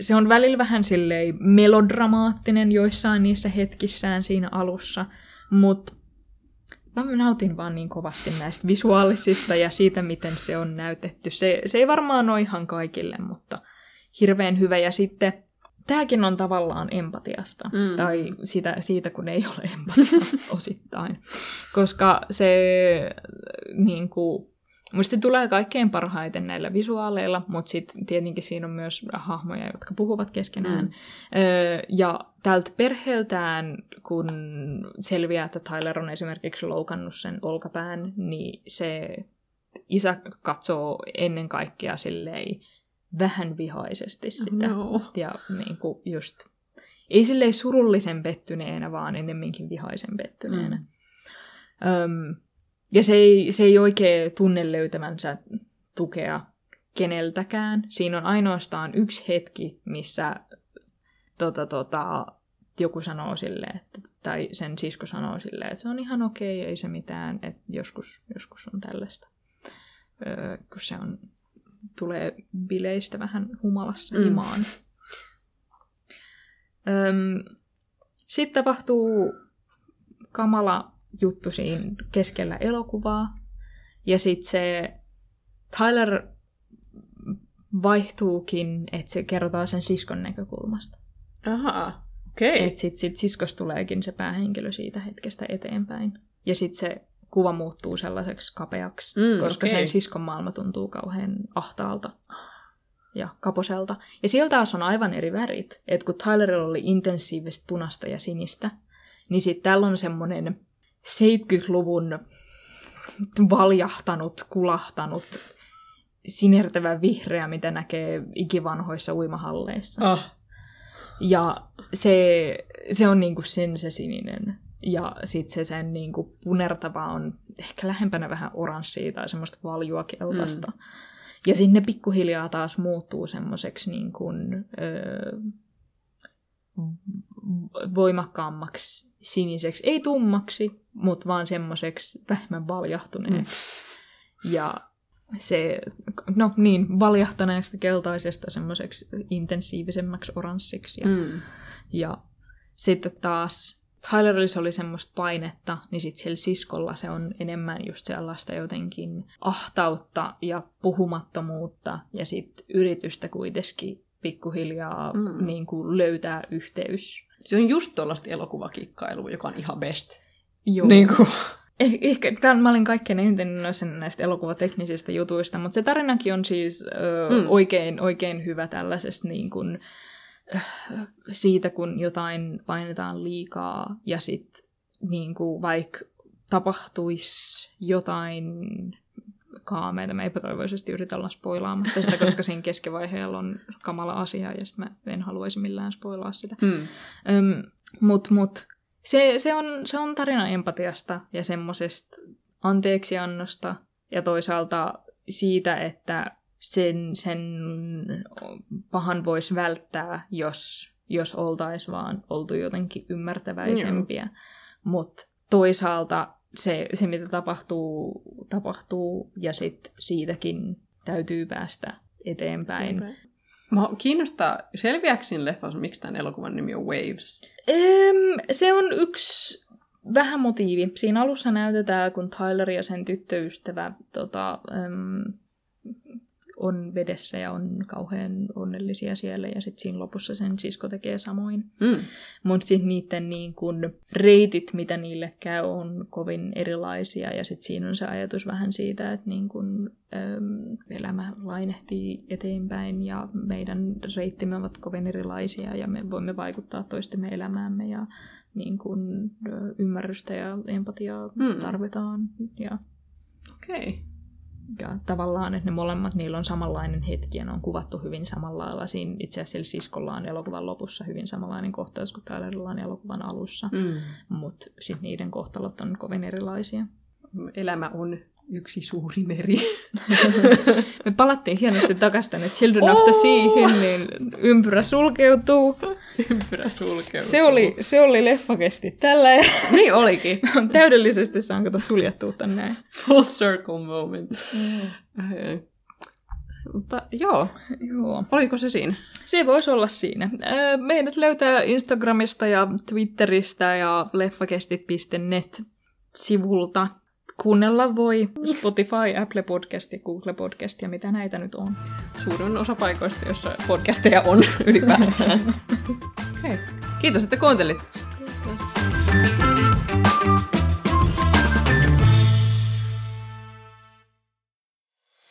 se on välillä vähän silleen melodramaattinen joissain niissä hetkissään siinä alussa, mutta mä nautin vaan niin kovasti näistä visuaalisista ja siitä, miten se on näytetty. Se, se ei varmaan ole ihan kaikille, mutta hirveän hyvä. Ja sitten tämäkin on tavallaan empatiasta, Mm. tai siitä, siitä, kun ei ole empatia osittain. Koska se niin kuin, musta tulee kaikkein parhaiten näillä visuaaleilla, mutta sitten tietenkin siinä on myös hahmoja, jotka puhuvat keskenään. Mm. Öö, ja tältä perheeltään, kun selviää, että Tyler on esimerkiksi loukannut sen olkapään, niin se isä katsoo ennen kaikkea silleen vähän vihaisesti sitä. No. Ja niin kuin just, ei silleen surullisen pettyneenä, vaan ennemminkin vihaisen pettyneenä. Mm. Öm, ja se ei, se ei oikein tunne löytämänsä tukea keneltäkään. Siinä on ainoastaan yksi hetki, missä tota, tota, joku sanoo silleen, että, tai sen sisko sanoo silleen, että se on ihan okei, ei se mitään, että joskus, joskus on tällaista. Öö, kun se on, tulee bileistä vähän humalassa Mm. himaan. Öm, sitten tapahtuu kamala juttu siinä keskellä elokuvaa. Ja sitten se Tyler vaihtuukin, että se kerrotaan sen siskon näkökulmasta. Aha, okei. Että sitten sit siskosta tuleekin se päähenkilö siitä hetkestä eteenpäin. Ja sitten se kuva muuttuu sellaiseksi kapeaksi, Mm, koska okei. sen siskon maailma tuntuu kauhean ahtaalta ja kaposelta. Ja siellä taas on aivan eri värit. Että kun Tylerilla oli intensiivistä punasta ja sinistä, niin sitten täällä on semmoinen 70-luvun valjahtanut, kulahtanut, sinertävä vihreä, mitä näkee ikivanhoissa uimahalleissa. Ah. Ja se, se on niinku sen se sininen. Ja sitten se sen niinku punertava on ehkä lähempänä vähän oranssia tai semmoista valjua keltaista. Mm. Ja sitten ne pikkuhiljaa taas muuttuu semmoiseksi niin kuin, öö, voimakkaammaksi siniseksi. Ei tummaksi, mutta vaan semmoiseksi vähemmän valjahtuneeksi. Mm. Ja se, no niin, valjahtaneesta keltaisesta semmoiseksi intensiivisemmäksi oranssiksi. Ja, Mm. ja sitten taas Tylerissa oli semmoista painetta, niin sitten sillä siskolla se on enemmän just sellaista jotenkin ahtautta ja puhumattomuutta ja sitten yritystä kuitenkin pikkuhiljaa Mm. niin kuin löytää yhteys. Se on just tuollaista elokuvakikkailua, joka on ihan best. Joo. Niin kuin. Eh, ehkä tämän mä olin kaikkein eniten innoissani näistä elokuvateknisistä jutuista, mutta se tarinakin on siis ö, Mm. oikein, oikein hyvä tällaisesta niin kuin, siitä, kun jotain painetaan liikaa ja sitten niin vaikka tapahtuisi jotain kaameita. Mä epätoivoisesti yritän olla spoilaamatta sitä, koska siinä keskivaiheella on kamala asia ja sitten mä en haluaisi millään spoilaa sitä. Mm. Öm, mut, mut, se, se, on, se on tarina empatiasta ja semmoisesta anteeksiannosta ja toisaalta siitä, että sen, sen pahan voisi välttää, jos, jos oltaisiin vaan oltu jotenkin ymmärtäväisempiä. Mutta toisaalta se, se, mitä tapahtuu, tapahtuu ja sit siitäkin täytyy päästä eteenpäin. Mä kiinnostaa, selviääkö siinä leffassa, miksi tämän elokuvan nimi on Waves? Öm, se on yksi vähän motiivi. Siinä alussa näytetään, kun Tyler ja sen tyttöystävä tota, on vedessä ja on kauhean onnellisia siellä, ja sitten siinä lopussa sen sisko tekee samoin. Mm. Mutta sitten niiden niin kun, reitit, mitä niille käy, on kovin erilaisia, ja sitten siinä on se ajatus vähän siitä, että niin kun, äm, elämä lainehtii eteenpäin, ja meidän reittimme ovat kovin erilaisia, ja me voimme vaikuttaa toistemme elämäämme, ja niin kun, ymmärrystä ja empatiaa Mm. tarvitaan. Ja Okei. Okay. Ja tavallaan, että ne molemmat, niillä on samanlainen hetki ja ne on kuvattu hyvin samalla lailla. Siinä itse asiassa sillä siskolla on elokuvan lopussa hyvin samanlainen kohtaus kuin Tylerilla on elokuvan alussa, mm. Mm. mutta sitten niiden kohtalot on kovin erilaisia. Elämä on yksi suuri meri. Me palattiin hienosti takaisin tänne Children of the Seahin, niin ympyrä sulkeutuu. Ympyrä sulkeutuu. Se oli, se oli leffa kesti tällä ja Niin olikin. on täydellisesti saanko tuon suljettua tänne näin. Full circle moment. Mm. Mutta joo, Joo. oliko se siinä? Se voisi olla siinä. Meidät löytää Instagramista ja Twitteristä ja leffakestit.net-sivulta. Kuunnella voi Spotify, Apple Podcast ja Google Podcast ja mitä näitä nyt on. Suurin osa paikoista, jossa podcasteja on ylipäätään. Hei, kiitos, että kuuntelit. Kiitos.